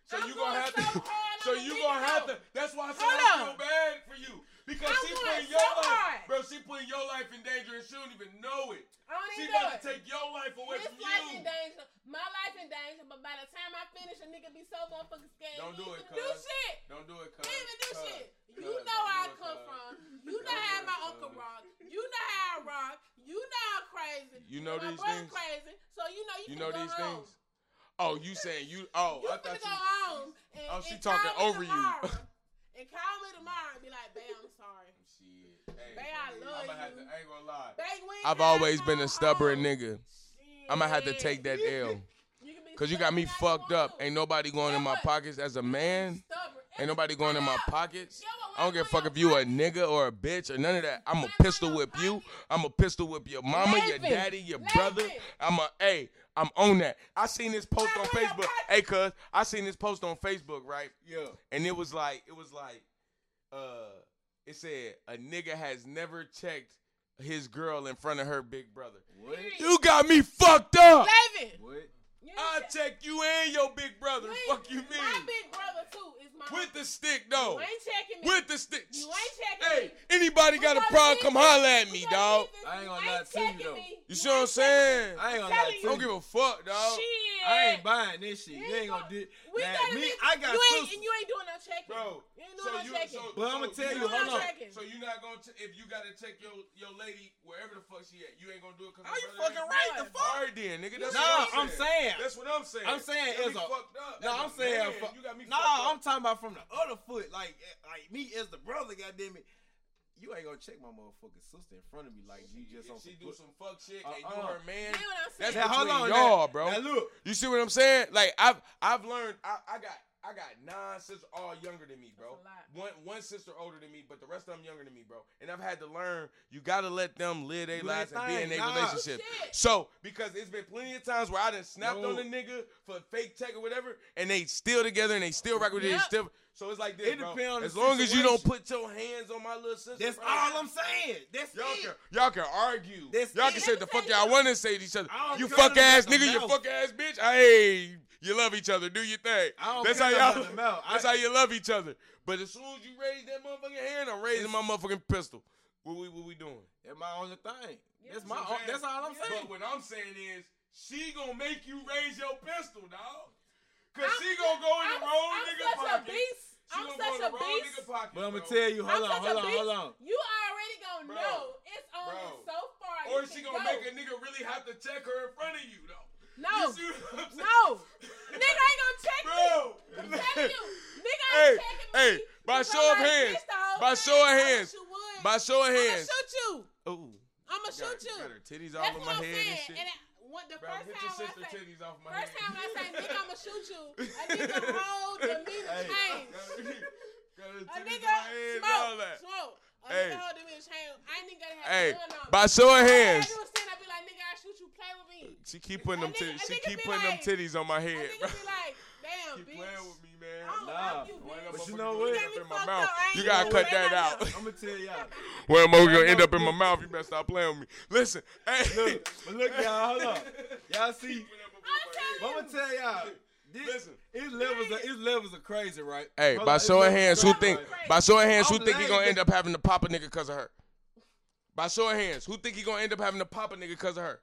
So I'm you gonna, gonna have to. So you gonna have to. That's why I said I feel bad for you because I'm she put your so life, bro. She put your life in danger and she don't even know it. I don't she even about know to it. take your life away His from life you. in danger. My life in danger. But by the time I finish, a nigga be so motherfucking scared. Don't do it, cuz. Do shit. Don't do it, cuz. Even do cause. shit. You know where I come from. You know how my uncle rock. You know how I rock. You know I'm crazy. You know these things. Crazy. So you know you, you know these things. Oh, you saying you? Oh, you I thought go home. And, oh, she talking over tomorrow. you. <laughs> and call me tomorrow and be like, "Bae, I'm sorry." Shit. Hey, babe, I love I'm you. To, I ain't gonna lie. Babe, I've always been a stubborn home. nigga. Shit. I'm gonna have to take that L. Cause you got me fucked up. Ain't nobody going in my pockets as a man. Stubborn. Ain't nobody going in my pockets. I don't give a fuck if you a nigga or a bitch or none of that. I'm a pistol whip you. I'm a pistol whip your mama, your daddy, your brother. I'm a hey. I'm on that. I seen this post on Facebook. Hey, cuz I seen this post on Facebook, right? Yeah. And it was like, it was like, uh, it said a nigga has never checked his girl in front of her big brother. What? You got me fucked up. David. What? I'll check you and your big brother. Fuck you mean? My big brother too is my. With the stick though. You ain't checking me. With the stick. You ain't checking hey, me. Hey, anybody got a problem? Come holler at me, dog. I ain't gonna lie to you though. You see what I'm saying? I ain't gonna lie to you. Don't give a fuck, dog. I ain't buying this shit. You ain't gonna do. We gotta me. I got you ain't, and you ain't doing no checking, bro. You ain't doing so no you, checking. So, but I'm gonna tell you, hold on. So you're not gonna if you gotta check your your lady wherever the fuck she at. You ain't gonna do it because. Are you fucking right? The fuck? Then, nigga. No, I'm saying. That's what I'm saying. I'm saying it's a fucked up. No, I'm saying man, fu- you got me. Nah, I'm talking about from the other foot. Like eh, like me as the brother. Goddamn it. You ain't gonna check my motherfucking sister in front of me like she, you just on. She do some fuck shit uh, and you her man. You know what I'm saying? That's now, hold on, y'all, bro. Now look, you see what I'm saying? Like I've I've learned. I, I got I got nine sisters, all younger than me, bro. One one sister older than me, but the rest of them younger than me, bro. And I've had to learn you gotta let them live their lives and be in their nah. relationship. So because it's been plenty of times where I done snapped no. on the nigga for fake tech or whatever, and they still together and they still rock with yep. it. Still, so it's like this, it bro. as long as you don't put your hands on my little sister, that's bro. all I'm saying. That's y'all it. can y'all can argue. That's y'all it. can say the fuck y'all want to say to each other. You fuck ass nigga, you fuck ass bitch. Hey, you love each other. Do your thing. that's how y'all. That's I, how you love each other. But as soon as you raise that motherfucking hand, I'm raising my motherfucking pistol. What we what we doing? That's my only thing. That's my. Own, that's all I'm saying. But what I'm saying is, she gonna make you raise your pistol, dog. Cause I'm, she gonna go in the I'm, wrong I'm such pocket. A beast. She I'm such a beast. Pocket, but I'm gonna tell you, hold I'm on, hold on, hold on. You already gonna bro, know it's only bro. so far. Or is she gonna go. make a nigga really have to check her in front of you though? No. No. nigga ain't gonna check Bro. me. I'm telling you. Nigga hey, ain't checking hey, me. Hey, by show of hands. By show of hands. By show of hands. I'm gonna shoot you. Ooh. I'm gonna shoot you. Got her titties all That's my head saying. and shit. And I, one, the Bro, first time I say, first head. time I say, nigga, I'ma shoot you. A <laughs> nigga hold the meter hey. chain. A nigga smoke, smoke. A hey. nigga hold the meter chain. I ain't even gonna have hey. a gun on. By show of hands. I, I she keep putting them titties. She keep putting like, them titties on my head. Be like, <laughs> damn, keep bitch. playing with me, man. Nah, you, but you know what? You, you gotta <laughs> cut that out. I'm gonna tell y'all. Where am I gonna end up in my mouth? You better stop playing with me. Listen, <laughs> hey, look, but look, y'all, hold up, y'all see. I'm gonna tell y'all. This, Listen, it's levels, of, levels are crazy, right? Hey, by showing hands, who think? By showing hands, who think he gonna end up having to pop a nigga because of her? By showing hands, who think he gonna end up having to pop a nigga because of her?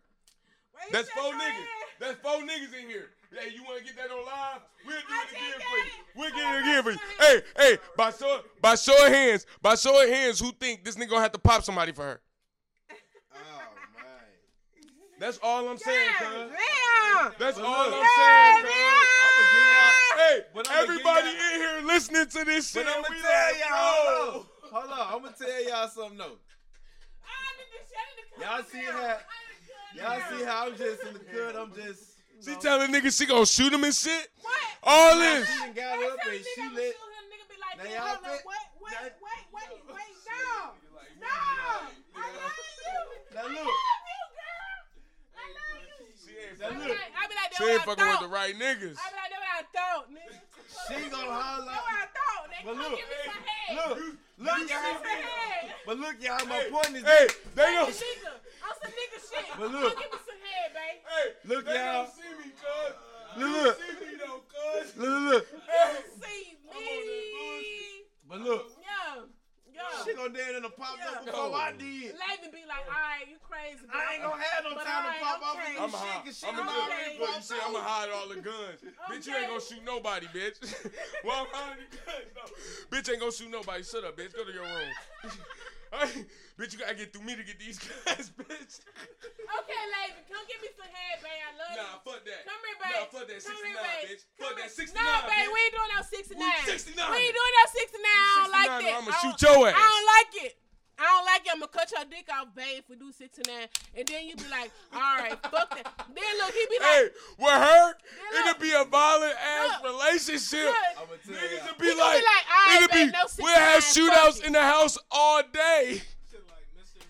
That's four niggas. That's four niggas in here. Hey, you want to get that on live? We'll do it again for you. We'll get it again for you. Hey, hey, by show, by show of hands, by show of hands, who think this nigga gonna have to pop somebody for her? Oh that's all I'm saying, cuz. That's all I'm saying, cuz. Hey, but everybody in here listening to this shit, but I'm gonna tell y'all. Hold on, I'm gonna tell y'all something though. Y'all see that? Y'all see how I'm just in the cut? I'm just. She telling niggas she gonna shoot him and shit. What? All this. She done got up and she lit. Now y'all. Wait, wait, wait, wait, wait, <laughs> no, no. I love you. Now look. I love you, girl. I love you. She ain't fucking with the right niggas. I be like, that's what I thought, nigga. She gonna holler. That's what I thought. They But look, give me some head. Look, look, Give me y'all. some head. But look, y'all. My point is, Hey, they don't. nigga, on some nigga shit. But look. Come give me some head, babe. Hey, Look, they y'all. don't see me, cuz. Look, look. See me though, cuz. look, look, look. See I'm on that me. But look, Yeah. Yeah. she gonna dance in the pop Yeah. up before No. I did. Layven be like, all right, you crazy. bro." I ain't gonna have no But time to pop off okay. and I'm shit, hide. 'cause she I'm done gonna Okay. already Look, you popped see, I'm gonna hide all the guns. Bitch, you ain't gonna shoot nobody, bitch. <laughs> well, I'm hiding the guns, though. Bitch ain't gonna shoot nobody. Shut up, bitch. Go to your room. <laughs> <laughs> Bitch, you gotta get through me to get these <laughs> guns, bitch. Okay, Layven, come give me some head, babe. I love Nah, you. fuck that. Come here, babe. Nah, fuck that. Come 69, here, babe. bitch. Come Fuck here. that 69, No, babe, bitch. we ain't doing no 69. We 69. We ain't doing no 69. I don't like 69, that. I'ma shoot your I don't like it. I don't like it. I'm gonna cut your dick off, babe, if we do 69. And and then you be like, all right, fuck that. Then look, he be like, Hey, like, with her, look. it'll be a violent ass Look. relationship. Look. I'ma tell Niggas y'all. will be like, be like, all right, it'll be, babe, no we'll have 69, shootouts fuck in the house all day.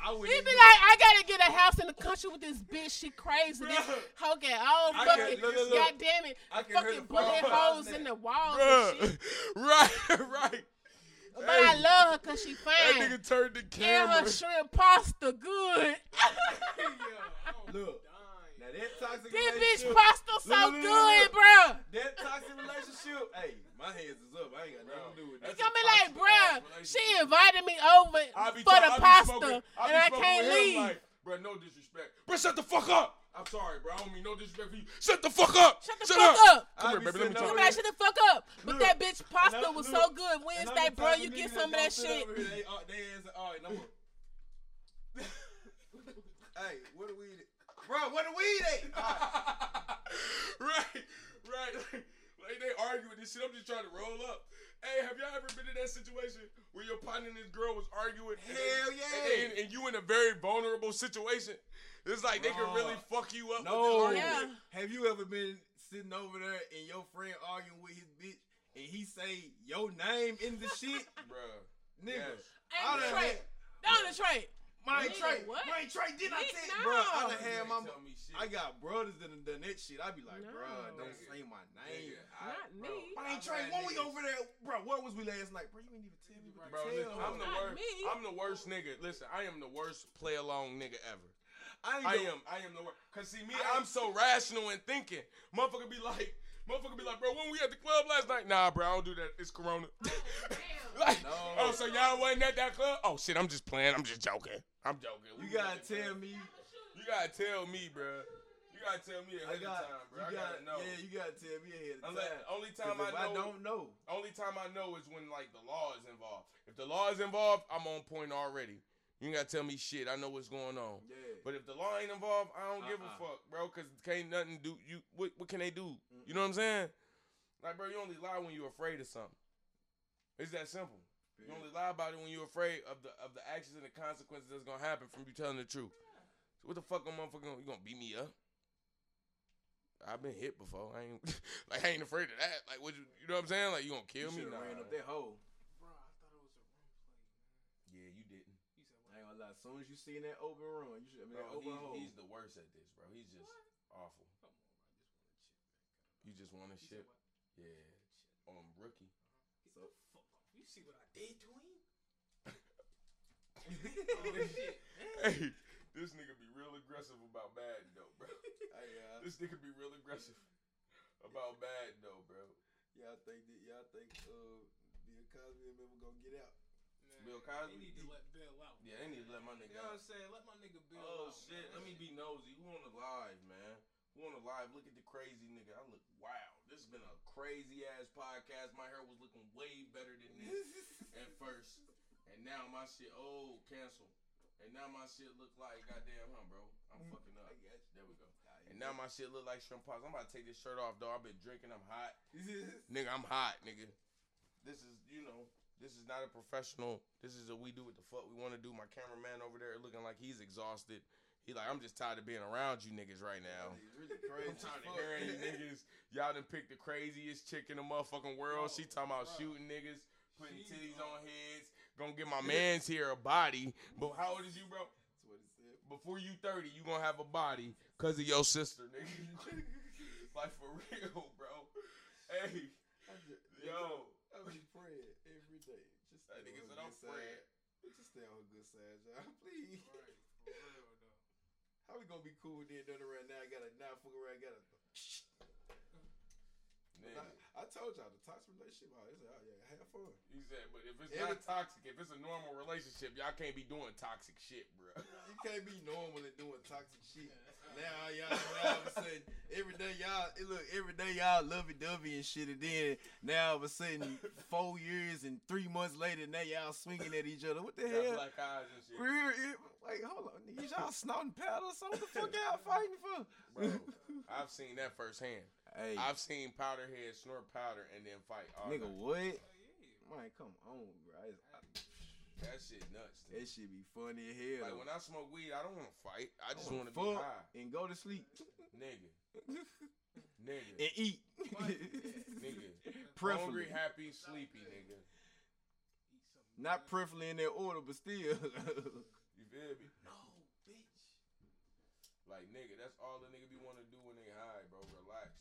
I he wouldn't be like, I gotta get a house in the country with this bitch. She crazy. This Bruh. okay, oh I fucking, can- look, look, look. god damn it, I fucking bullet holes in the walls Bruh. and shit. <laughs> right, <laughs> right. But I love her cause she fine. That fine. nigga turned the And camera. her shrimp pasta good. <laughs> Look, now that toxic this bitch pasta so Look, look, look, good, look. bruh. that toxic relationship, hey, my hands is up. I ain't got nothing to do with That's that. He gonna be like, toxic bruh, ass she invited me over for try- the I pasta, smoking- and I can't leave. Like, bro, no disrespect. Bro, shut the fuck up. I'm sorry, bro. I don't mean no disrespect for you. Shut the fuck up. Shut the fuck up. Come I here, be baby. Let me sitting talk. You over shut the fuck up. But Look, that bitch pasta and was look, so good. And I'm Wednesday, bro, you get some of that that don't sit shit. over here, They, uh, they ass, all right, number. <laughs> hey, what the we, at? Bro, what the we at? All right. <laughs> right, right. <laughs> Like they arguing this shit. I'm just trying to roll up. Hey, have y'all ever been in that situation where your partner and this girl was arguing? and they- Hell and yeah. they- And, and you in a very vulnerable situation. It's like they can really fuck you up. No. With Yeah. Have you ever been sitting over there and your friend arguing with his bitch and he say your name in the shit? <laughs> Bruh. Nigga. Yes. I done Detroit. had- Down Detroit. Mine Nigga, Trey. what? Mine Trey, didn't I Nigga, tell you? no. Bro, I done had my. tell me shit. I got brothers that done done that shit. I be like, No. bro, don't Nigga. say my name. Nigga, I- Not bro, me. Mine I've Trey, when we over there, bro, where was we last night? Bro, you ain't even tell me. what to Bro, tell listen, I'm the Not worst. me. I'm the worst nigga. Listen, I am the worst play along nigga ever. I I am. I am the worst. Cause see me, I- I'm so rational and thinking. Motherfucker be like, motherfucker be like, bro, when we at the club last night? Nah, bro, I don't do that. It's Corona. Oh, <laughs> like, No. oh, so y'all wasn't at that club? Oh shit, I'm just playing. I'm just joking. I'm joking. You gotta tell club. me. You gotta tell me, bro. You gotta tell me ahead got. of time, bro. you I gotta, gotta know. Yeah, you gotta tell me ahead of Unless, time. only 'Cause time if I I don't know. Only time I know is when like the law is involved. If the law is involved, I'm on point already. You ain't gotta tell me shit. I know what's going on. Yeah. But if the law ain't involved, I don't give a Uh-uh. fuck, bro. Cause can't nothing do you. What, what can they do? You know what I'm saying? Like, bro, you only lie when you're afraid of something. It's that simple. You only lie about it when you're afraid of the of the actions and the consequences that's gonna happen from you telling the truth. So what the fuck, a motherfucker? gonna- You gonna beat me up? I've been hit before. I ain't <laughs> like I ain't afraid of that. Like, what you, you know what I'm saying? Like, you gonna kill you me? Nah. ran up that hole. Yeah, you didn't. I ain't gonna lie. As soon as you see that open run, you should. I mean, Bro, that open he- he's the worst at this, bro. He's just awful. Come on, I just want to chip. You just want to ship? Yeah. On rookie. So, fuck. You see what I did to him? <laughs> Hey, this nigga be real aggressive about bad though, bro. <laughs> hey, uh, This nigga be real aggressive about bad though, bro. y'all think that y'all think uh Bill Cosby and them gonna get out? Bill Cosby? They need to let Bill out. Yeah, they need to let my nigga. You know what out. I'm saying? Let my nigga Bill Oh out. shit, man. let me be nosy. Who on the live, man? Who on the live? Look at the crazy nigga. I look wow. This has been a crazy ass podcast. My hair was looking way better than this <laughs> at first. And now my shit, oh, cancel. And now my shit look like goddamn, huh, bro? I'm mm, fucking up. There we go. And now my shit look like shrimp pops. I'm about to take this shirt off, though. I've been drinking. I'm hot. <laughs> Nigga, I'm hot, nigga. This is, you know, this is not a professional. This is a we do what the fuck we want to do. My cameraman over there looking like he's exhausted. He like, I'm just tired of being around you niggas right now. Really crazy. I'm tired of hearing you niggas. Y'all done picked the craziest chick in the motherfucking world. She talking about shooting niggas, putting titties on <laughs> heads. Gonna get my man's here a body. But how old is you, bro? That's what he said. Before you 30, you gonna have a body because of your sister, nigga. <laughs> Like for real, bro. Hey, yo. I be praying every day. Just That stay nigga on said her I'm good side. Just stay on her good side, y'all. <laughs> Please. Right, for real though. How we gonna be cool with then done around now? I got a now fuck around, I got a Nigga. I, I told y'all the toxic relationship. Oh, it's oh yeah, have fun. He said, but if it's Every- not toxic, if it's a normal relationship, y'all can't be doing toxic shit, bro. <laughs> You can't be normal and doing toxic shit. <laughs> Now y'all, now all of a sudden, every day y'all, look, every day y'all lovey dovey and shit, and then now all of a sudden, <laughs> four years and three months later, now y'all swinging at each other. What the Got hell? black eyes and shit. We're, like, hold on, y'all snorting powder or something? What the fuck y'all fighting for? Bro, I've seen that firsthand. Hey, I've seen powder heads snort powder and then fight. all nigga, night. what? Oh, yeah. Man, come on, bro. I, I, That shit nuts. to me. that shit be funny as hell. Like when I smoke weed, I don't want to fight. I just wanna be high, and go to sleep nigga. <laughs> Nigga, and eat. <laughs> nigga. Preferably. Hungry, happy, sleepy, nigga. Not preferably in that order, but still. You feel me? No, bitch. Like nigga, that's all the nigga be want to do when they high, bro. Relax.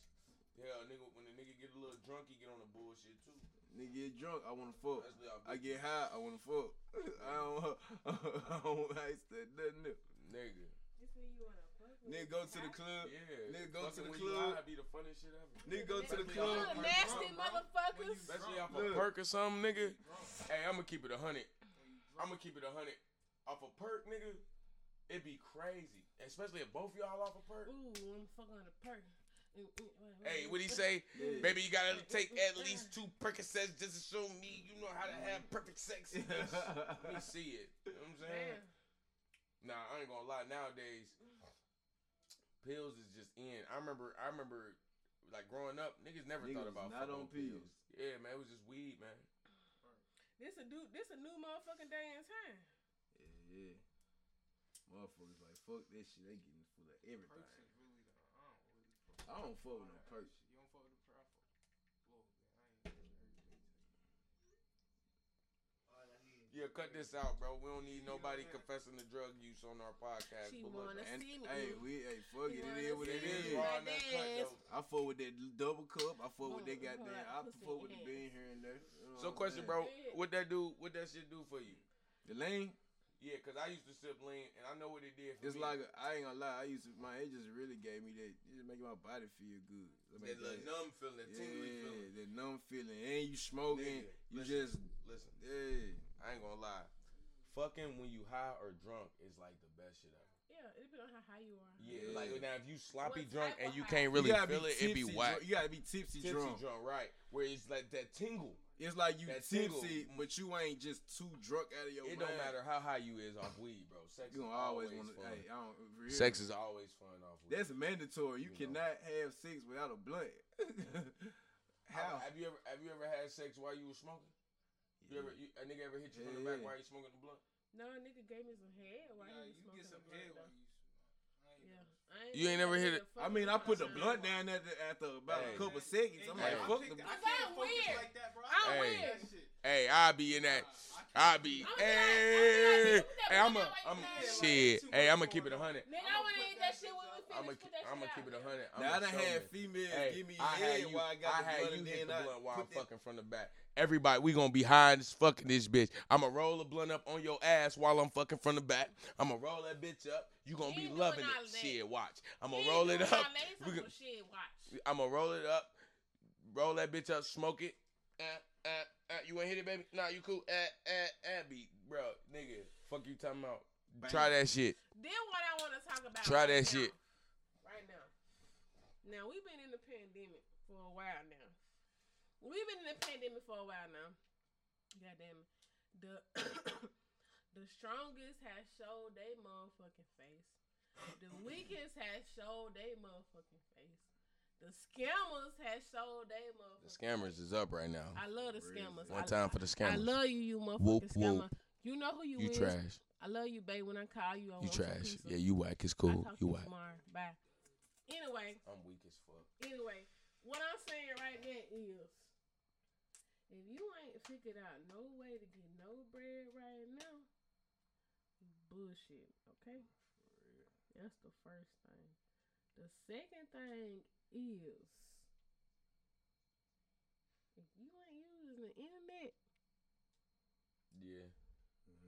Hell, nigga, when the nigga get a little drunk, he get on the bullshit too. Nigga get drunk, I wanna fuck. I get high, I wanna fuck. <laughs> I don't, <laughs> I don't I said nothing else. nigga. You say you wanna fuck with Nigga go to the club. Yeah. Nigga go to the club. you club. high be the funniest shit ever. Nigga go to the Especially club. off a You perk, nasty bro. motherfuckers. Especially off a Look. perk or something, nigga. Hey, I'm gonna keep it a hundred. I'ma keep it a hundred. Off a perk, nigga, it'd be crazy. Especially if both y'all off a perk. Ooh, I'm fucking on a perk. Wait, wait, Hey, wait. what he say? Yeah. Baby, you gotta take <laughs> at least two Percocets just to show me you know how to have perfect sex. Let me see it. You know what I'm saying? Damn. Nah, I ain't gonna lie. Nowadays, pills is just in. I remember, I remember, like growing up, niggas never Niggas thought about not fucking on with pills. Yeah, man, it was just weed, man. This a dude. This a new motherfucking day and time. yeah, yeah. Motherfuckers like fuck this shit. They getting full of everything. Perks is really the. I don't really. I don't fuck with no perks. You don't fuck with the perk. Whoa, man, I ain't everything. Yeah, cut this out, bro. We don't need nobody confessing to drug use on our podcast. She But look, wanna see me. hey, we hey fuck it. You It is what it it is is. raw Like and uncut, this. though. I fuck with that double cup. I fuck with that Hold on, goddamn. I fuck with the in bean here and there. You So, question, saying? bro, what that do? What that shit do for you? The lane. Yeah, cause I used to sip lean, and I know what it did for It's me. like I ain't gonna lie. I used to my it just really gave me that. It just making my body feel good. It that make little that- numb feeling, that tingly yeah, feeling. that numb feeling. And you smoking. Nigga, you listen. just Listen, yeah. I ain't gonna lie. Fucking when you high or drunk is like the best shit ever. Yeah, it depends on how high you are. Yeah, Yeah. like now if you sloppy What drunk and you high? can't really you gotta feel be it, it be tipsy whack. drunk. You gotta be tipsy, Tipsy drunk. drunk, right? Where it's like that tingle. It's like you That tipsy, tingle. but you ain't just too drunk out of your It mind. don't matter how high you is off weed, bro. Sex You is gonna always always want to. fun. Hey, I don't. for. Sex is always fun off weed. That's mandatory. You, You know. cannot have sex without a blunt. <laughs> How? How? Have you ever have you ever had sex while you were smoking? You ever you, a nigga ever hit you from the back while you smoking the blunt? No, a nigga gave me some head while Nah, he was you smoking get some the blunt, head while you. I ain't Yeah. never- I ain't You ain't never hit it? I mean, I put the my blunt shit. down after, after about Hey. a couple seconds. I'm Hey. like, I fuck picked the. that- I I'm can't focus weird. like that, bro. I I'm don't weird. like that shit. Hey, I'll be in that. Nah, I can't I'll do be. that. I'm Hey, like, hey, I'm a, I'm like, I'm yeah, like, shit. Hey, I'm gonna keep it a hundred. Nigga, I wanna eat that shit when we finish. I'm gonna, I'm gonna keep it a hundred. Now I done had females Hey, give me I had head you. while I got I the had you hit the blunt while I'm that. fucking from the back. Everybody, we gonna be high as fucking this bitch. I'ma roll a blunt up on your ass while I'm fucking from the back. I'ma roll that bitch up. You gonna You be loving it. Shit, watch. I'ma He roll it up. all that. We talking shit, watch. I'ma roll it up. Roll that bitch up. Smoke it. Uh, uh, uh, you wanna hit it, baby? Nah, you cool. At uh, beat, bro, nigga. Fuck you talking about? Try that shit. Then what I want to talk about. Try right that now, shit. Right now. Now we've been in the pandemic for a while now. We've been in the pandemic for a while now. God damn it. The <coughs> the strongest has showed they motherfucking face. The weakest has showed they motherfucking face. The scammers has showed they motherfuckers. The scammers is up right now. I love the Crazy. scammers. One I, time for the scammers. I love you, you motherfucking Whoop, scammer. whoop. You know who you, You is. trash. I love you, babe. When I call you, I You want trash. pizza. Yeah, you whack. It's I'll cool. talk You you whack. tomorrow. Bye. Anyway, I'm weak as fuck. anyway, what I'm saying right now is, if you ain't figured out no way to get no bread right now, bullshit. Okay, that's the first thing. The second thing is if you ain't using the internet Yeah.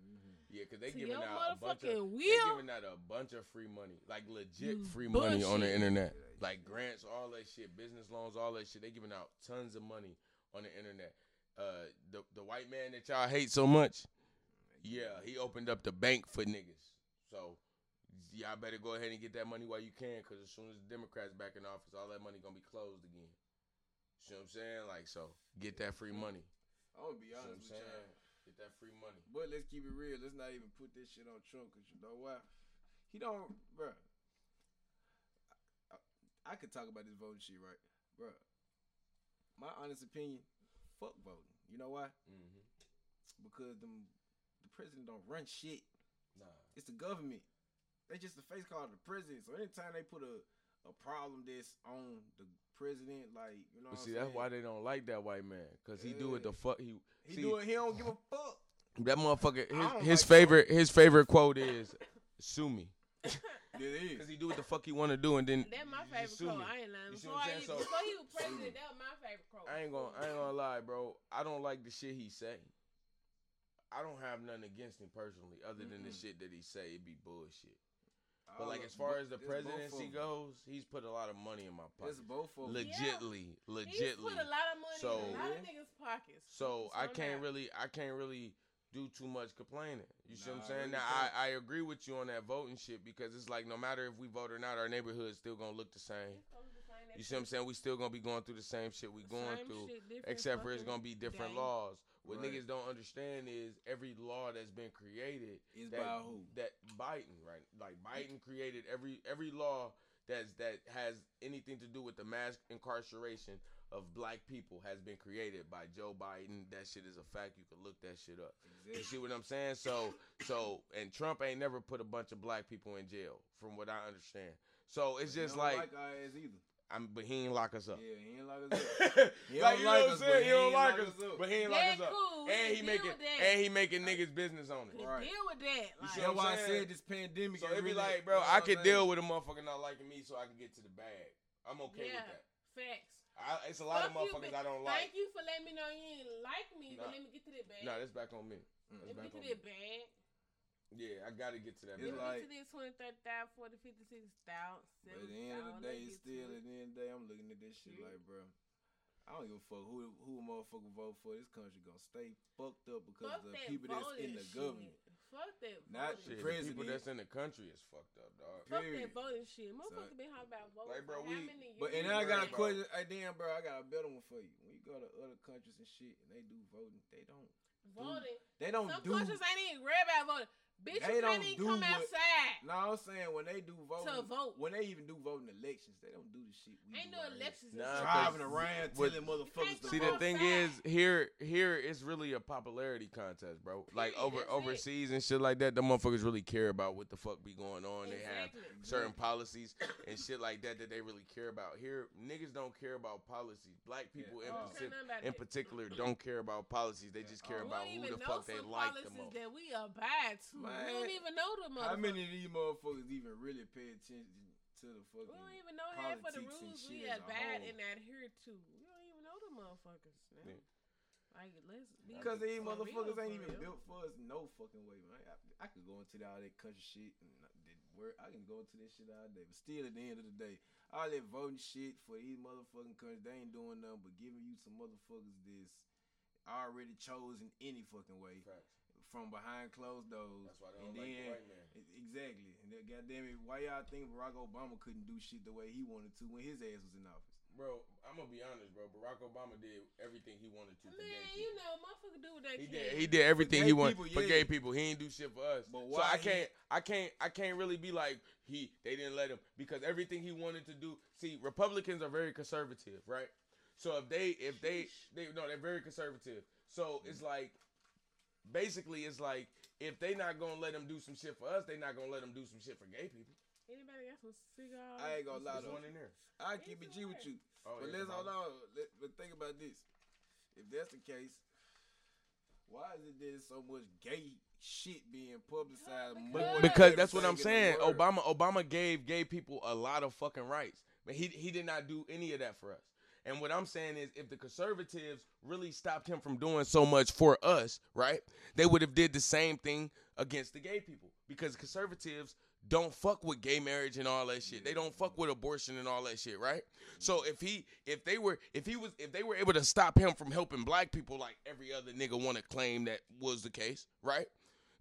Mm-hmm. Yeah, cause they to giving out a bunch of motherfucking they giving out a bunch of free money, like legit You free money on the internet, like grants, all that shit, business loans, all that shit. They giving out tons of money on the internet. Uh, the the white man that y'all hate so much, yeah, he opened up the bank for niggas. So y'all better go ahead and get that money while you can, cause as soon as the Democrats back in office, all that money gonna be closed again. You know what I'm saying? Like so, get that free money. I'm gonna be You know what I'm honest with y'all. Get that free money. But let's keep it real. Let's not even put this shit on Trump because you know why? He don't, bruh. I, I, I could talk about this voting shit, right, bruh. My honest opinion, fuck voting. You know why? Mm-hmm. Because them, the president don't run shit. Nah. It's the government. They just the face card of the president. So anytime they put a a problem that's on the president, like you know, But what see, I'm that's saying? why they don't like that white man, cause he do what the fuck he. he see, do it. He don't give a fuck. That motherfucker. His, his like favorite his favorite quote is "sue me," <laughs> It is. cause he do what the fuck he want to do, and then That's my favorite quote. me. I ain't lying. Before, I'm I, saying? So- before he was president, that was my favorite quote. I ain't gonna I ain't gonna lie, bro. I don't like the shit he say. I don't have nothing against him personally, other than the shit that he say. It be bullshit. But like as far as the presidency goes, he's put a lot of money in my it's pocket. both of them. Legitly, He's legitly. put a lot of money So- in a lot of niggas' pockets. So That's I can't doubt. really, I can't really do too much complaining. You see what I'm saying? Now. I, I agree with you on that voting shit because it's like no matter if we vote or not, our neighborhood's still gonna look the same. It's supposed to be saying that You see what I'm saying? We still gonna be going through the same shit we going through, shit, except for it's gonna be different day. laws. What Right. niggas don't understand is every law that's been created Is that, by who? that Biden, right? Like Biden created every every law that's that has anything to do with the mass incarceration of black people has been created by Joe Biden. That shit is a fact. You can look that shit up. You see what I'm saying? So so and Trump ain't never put a bunch of black people in jail, from what I understand. So it's just like, like our ass either. I'm, but he ain't lock us up. Yeah, he ain't like us <laughs> up. Like don't you know like what I'm saying? but He he don't ain't like lock us, us up. but he ain't That lock us up. cool. We And can he deal making with that. and he making niggas business on it. Right. deal with that. You Like, see That's what why I'm I saying? said this pandemic. So ain't it be like, bro, I I'm could deal with a motherfucker not liking me, so I can get to the bag. I'm okay yeah, with that. facts. I, it's a lot Fuck of motherfuckers bitch. I don't like. Thank you for letting me know you didn't like me, Nah. but let me get to the bag. Nah, that's back on me. Mm. Let me back get on to me. that bag. Yeah, I gotta get to that. It's Let bag. me like- get to this 20, 30, 40, 50, 60,000. But at the end of the day, it's still at the end of the day, I'm looking at this shit Yeah. like, bro. I don't give a fuck who who a motherfucker vote for. This country gonna stay fucked up because Fuck of the that people that's in the shit. government. Fuck that Not voting Shit, the the president. people that's in the country is fucked up, dog. Fuck Period. that voting shit. Motherfuckers been talking about voting Like, bro, for how we- many years? But and You I got a question. Hey, damn, bro, I got a better one for you. When you go to other countries and shit, and they do voting, they don't. voting. They don't Some do. countries ain't even worried about voting. Bitch, They you don't can't even do come what- outside. No, I'm saying when they do voting, To vote. when they even do voting elections, they don't do the shit. We Ain't do no out elections. Nah, Driving around What- telling motherfuckers to See, vote. the thing is, here, here, it's really a popularity contest, bro. Like Period, over that's it. overseas and shit like that, the motherfuckers really care about what the fuck be going on. They have certain policies and shit like that that they really care about. Here, niggas don't care about policies. Black people Yeah. in, Oh, partic- care nothing about in particular don't care about policies. They just care Oh. About who the fuck they like the policies most. that we abide to. We Man, don't even know the motherfuckers. How many of these motherfuckers even really pay attention to the fucking? We don't even know half of the politics rules we as bad abide whole. and adhere to. We don't even know the motherfuckers. man. Yeah. Like, let's be Because these motherfuckers ain't even real. built for us no fucking way, man. I, I could go into all that country shit and not- work. I can go into this shit all day, but still, at the end of the day, all that voting shit for these motherfucking countries, they ain't doing nothing but giving you some motherfuckers that's already chosen any fucking way Facts. From behind closed doors. That's why they and don't like the then, white man. Exactly. And then, goddamn it, why y'all think Barack Obama couldn't do shit the way he wanted to when his ass was in office? Bro, I'm gonna be honest, bro. Barack Obama did everything he wanted to for Man, gay you people. know, motherfucker do what they He can. did. He did everything he wanted people, for gay people. He ain't do shit for us. But so I can't. I can't. I can't really be like he. They didn't let him because everything he wanted to do. See, Republicans are very conservative, right? So if they, if they, they no, they're very conservative. So it's like, basically, it's like if they not gonna let them do some shit for us, they not gonna let them do some shit for gay people. Anybody got some cigars? I ain't gonna lie There's though. one in there. I keep it G with you. Oh, but yeah, let's come hold on. Let, but think about this. If that's the case, why is it there's so much gay shit being publicized Because- more. than because that's what I'm saying. Obama Obama gave gave people a lot of fucking rights, but he he did not do any of that for us. And what I'm saying is, if the conservatives really stopped him from doing so much for us, right, they would have did the same thing against the gay people because conservatives don't fuck with gay marriage and all that shit. They don't fuck with abortion and all that shit, right? So if he if they were if he was if they were able to stop him from helping black people like every other nigga want to claim that was the case, right?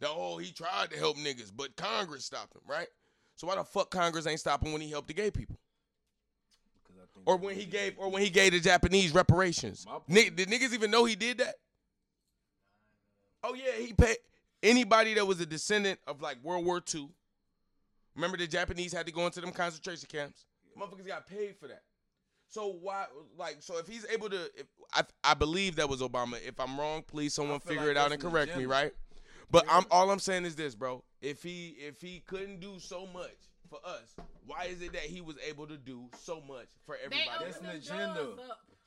That oh he tried to help niggas, but Congress stopped him, right? So why the fuck Congress ain't stopping when he helped the gay people? Because I think Or when he gave or when he gave the Japanese reparations. Ni- did niggas even know he did that? Oh yeah, he paid anybody that was a descendant of like World War II. Remember the Japanese had to go into them concentration camps. Motherfuckers got paid for that. So why like so if he's able to if I I believe that was Obama. If I'm wrong, please someone figure like it out and correct me, right? But I'm all I'm saying is this, bro. If he if he couldn't do so much for us, why is it that he was able to do so much for everybody open That's an agenda.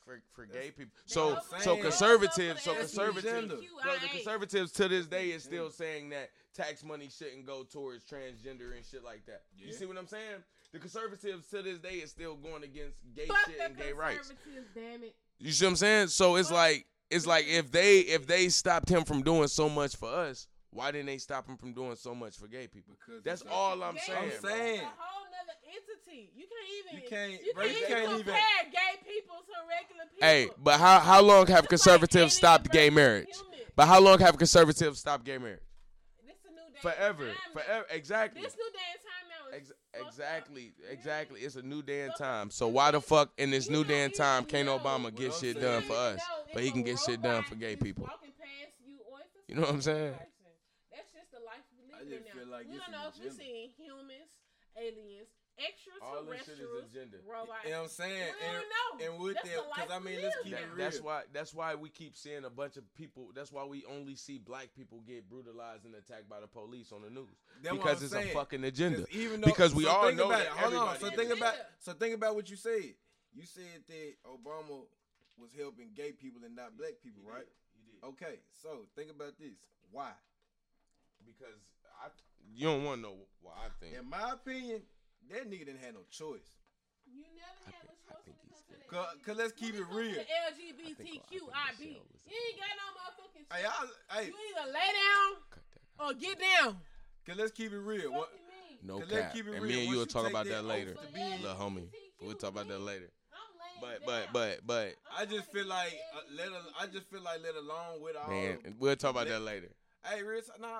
for for gay people? They So open so saying- conservatives, so That's conservatives, so the conservatives to this day is still saying that tax money shouldn't go towards transgender and shit like that. You see what I'm saying? The conservatives to this day is still going against gay Fuck shit and gay rights. damn it. You see what I'm saying? So it's Fuck. like it's like if they if they stopped him from doing so much for us, why didn't they stop him from doing so much for gay people? Because That's all I'm Gay saying. people bro. saying. is A whole nother entity. You can't even. You can't- You can't, you even can't even- compare gay people to regular people. Hey, but how how long have Just like conservatives stopped gay marriage? human. But how long have conservatives stopped gay marriage? This a new day Forever, time now. forever, exactly. This new day and time now Ex- fucked up. exactly, exactly. It's a new day and time. So why the fuck in this new day and time can't Obama get shit done for us, but he can get shit done for gay people? walking past you or if it's You know what I'm saying? person. That's just the life we I live just now. feel like we it's don't an know if we're seeing humans, aliens, All this extraterrestrials, robots. You know what I'm saying? We and, don't know. and with That's that, the because life I we mean, let's keep now. it real. That's why. That's why we keep seeing a bunch of people. That's why we only see black people get brutalized and attacked by the police on the news That's because it's saying. a fucking agenda. even though, Because we so all think know about that. Hold on. So think about so think about what you said. You said that Obama was helping gay people and not black people, right? Okay. So think about this. Why? Because I, you don't want to know what I think. In my opinion, that nigga didn't have no choice. You never I had think- no I choice think when it he's comes to the Cause, cause let's keep it real. the I LGBTQIB. think Michelle was- You ain't got no motherfucking Hey. I, hey, You either lay down Cut or get down. cause let's keep it real. What? What you mean? No Cause cap. keep it And real. me and you will talk about that that later, off the being- little homie. We'll talk about that later. I'm But but but but I just feel like uh, let. al- I just feel like let alone with all. man, we'll talk about that later. Hey, Rich, nah,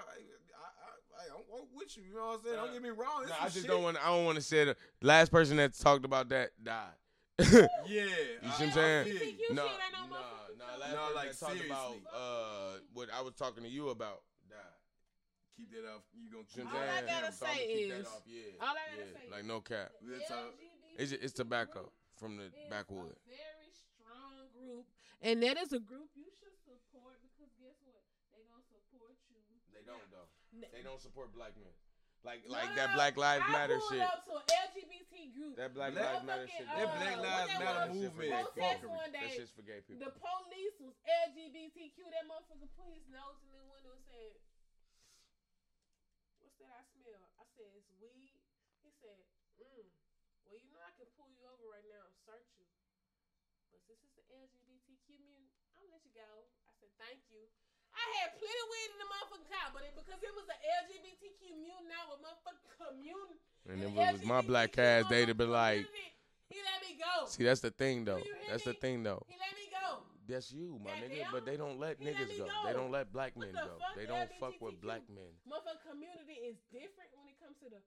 I, I, I, I'm I'm with you. You know what I'm saying? Don't get me wrong. it's No, some I just shit. don't want. I don't want to say the last person that talked about that died. <laughs> Yeah, You see what I'm I- I saying? feel you. LGBTQ no, no no, no. Last No, person like, that talked about seriously. uh what I was talking to you about died. Keep that off. You gonna keep All what I I'm gotta So say keep that is- off, yeah, all I gotta yeah, say like no cap. It's it's tobacco from the is backwood. A very strong group, and that is a group you should support because guess what? They gonna support you. They don't though. N- They don't support black men. Like like no, that. Black Lives I Matter shit. up to an LGBT group. That Black Black- Lives Matter shit. That Black. Lives That Matter shit for movement gay is. Protest one That day. shit's for gay people. The police was LGBTQ. That motherfucker put his nose in the window and said, "What's that I smell?" I said, "It's weed." He said, "Mm. Well, you know I can pull you over right now and search you, but since it's the LGBTQ community, I'll let you go." I said, "Thank you." I had plenty of weed in the motherfucking car, but it, because it was an LGBTQ mutant, now a motherfucking community. And if it was my black ass, they'd have been like, He let me go. see, that's the thing though. That's the thing though. He let me go. That's you, my Goddamn. nigga. But they don't let He niggas me go. go. They don't let black What men the go. fuck? They don't fuck with black men. Motherfucking community is different when it comes to the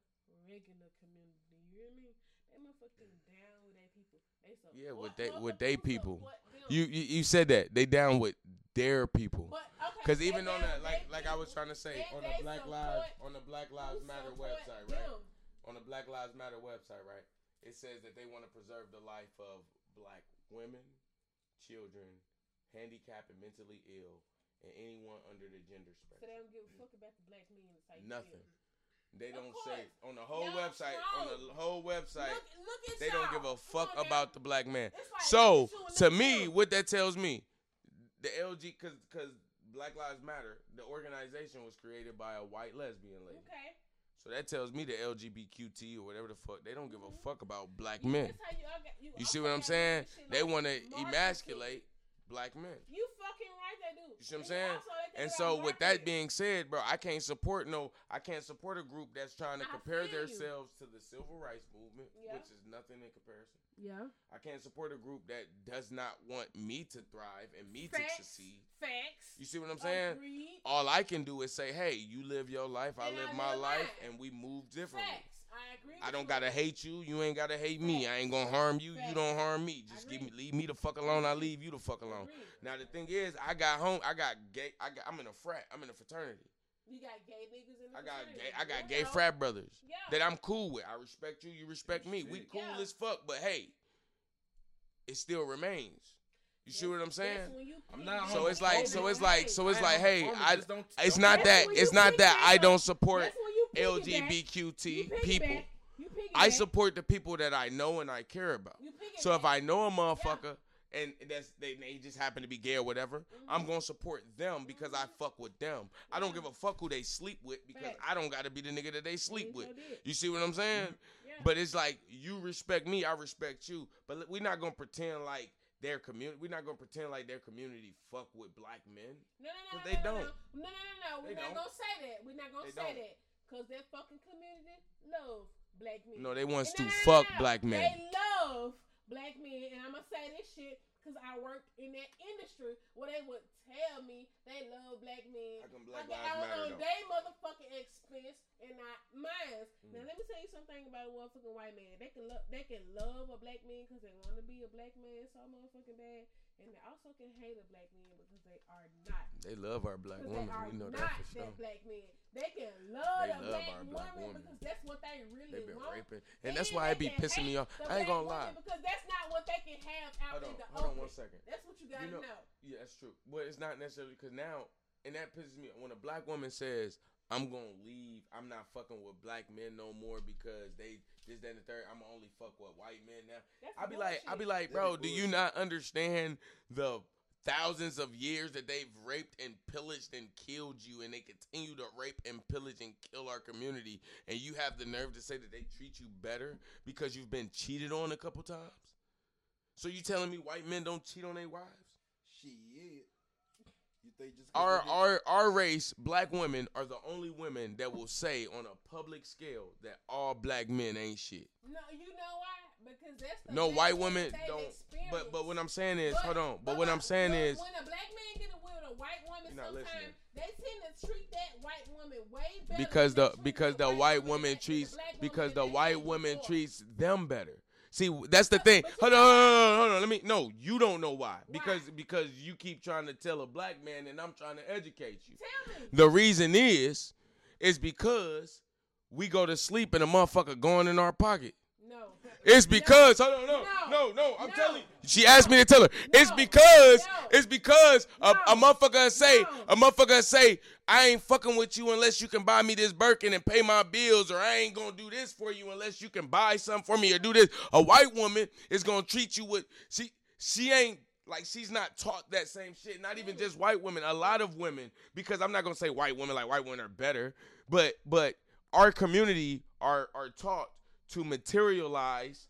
regular community. You hear me? They motherfucking down with their people. They support Yeah, with they with they people. support. You, you you said that they down with their people. But okay, even on that, like like I was trying to say on the Black Lives on the Black Lives Matter website, right? them. On the Black Lives Matter website, right? It says that they want to preserve the life of black women, children, handicapped and mentally ill, and anyone under the gender spectrum. So they don't give a fuck about the black men. Nothing. They don't say on the whole Y'all website. On the whole website, Look, look they don't give a fuck on about the black man. Like So look at you to me, what that tells me, the LG, cause cause Black Lives Matter, the organization was created by a white lesbian lady. Okay. So that tells me the LGBTQT or whatever the fuck, they don't give a mm-hmm. fuck about black Yeah, men. you, all you You see also what I'm saying? shit They want to emasculate black men. You fucking right, they do. You see what I'm saying? also they think And so with that being said, bro, I can't support no, I can't support a group that's trying to I compare feel you. themselves to the civil rights movement, Yeah. which is nothing in comparison. Yeah, I can't support a group that does not want me to thrive and me facts, to succeed. facts. You see what I'm saying? Agreed. All I can do is say, hey, you live your life, I And I live my live life, and we move differently. Facts. I agree. I don't gotta hate you. You ain't gotta hate me. I ain't gonna harm you. You don't harm me. Just give me, leave me the fuck alone. I leave you the fuck alone. Agreed. Now the thing is, I got home. I got gay. I got. I'm in a frat. I'm in a fraternity. You got gay niggas in the I got fraternity. gay. I got You gay know? frat brothers Yeah. that I'm cool with. I respect you. You respect me. We cool Yeah. as fuck. But hey, it still remains. You see what I'm saying? That's when you I'm not. So it's like. So it's like. So it's I like. Hey, I. don't- It's don't- not that. It's not that I don't support That's when you piggyback. You LGBTQT people. You I support the people that I know and I care about. So if. I know a motherfucker and that's they, they just happen to be gay or whatever, mm-hmm. I'm gonna support them because I mm-hmm. fuck with them. I don't give a fuck who they sleep with because Facts. I don't gotta be the nigga that they sleep with. You see what I'm saying? Mm-hmm. Yeah. But it's like you respect me, I respect you. But we're not gonna pretend like their community. We're not gonna pretend like their community fuck with black men. No, no, no, they no, don't. No, no, no, no, no. We're not gonna say that. We're not gonna They say don't. that. Cause that fucking community love black men. No, they wants No, to no, fuck black men. They love black men, and I'm gonna say this shit because I worked in that industry where they would tell me they love black men. How come Black I Lives Matter, on their motherfucking expense and not mine. Mm. Now let me tell you something about a motherfucking white man. They can love, they can love a black man because they want to be a black man so motherfucking bad, and they also can hate a black man because they are not. They love our black women. they are We know not that for sure. black men. They can love They a love black, our black woman, women. because that's what they really They've been want. raping, and that's why it be pissing me off. I ain't gonna lie. Because that's not what they can have out Hold in on, the hold on open. one second. That's what you gotta You know- know. Yeah, that's true. But it's not necessarily because now, and that pisses me. off When a black woman says, "I'm gonna leave. I'm not fucking with black men no more because they this, that, and the third. I'm only fuck with white men now." That's I be like, I'll be like, bro, do you not understand the thousands of years that they've raped and pillaged and killed you, and they continue to rape and pillage and kill our community, and you have the nerve to say that they treat you better because you've been cheated on a couple times? So you telling me white men don't cheat on their wives? Shit. You think just 'cause Our our our race, black women, are the only women that will say on a public scale that all black men ain't shit. No, you know why? Because that's the No white thing women don't. experienced. But but what I'm saying is, But- hold on. But but what I'm look, saying when- is, when a black man get a with a white woman, You're not sometimes they tend to treat that white woman way better because than the they treat because the white white woman woman treats the black woman because the white woman treats them better. See, that's the thing. Hold on, hold on, hold on. Let me. No, you don't know why. Why? Because because you keep trying to tell a black man, and I'm trying to educate you. Tell me. The reason is, is because we go to sleep and a motherfucker going in our pocket. No. It's because on, no, No. no, no. I'm No. telling you. She asked me to tell her. It's because No. it's because a, a motherfucker say No. a motherfucker say I ain't fucking with you unless you can buy me this Birkin and pay my bills, or I ain't gonna do this for you unless you can buy something for me or do this. A white woman is gonna treat you with she she ain't like she's not taught that same shit. Not even just white women. A lot of women, because I'm not gonna say white women like white women are better, but but our community are are taught to materialize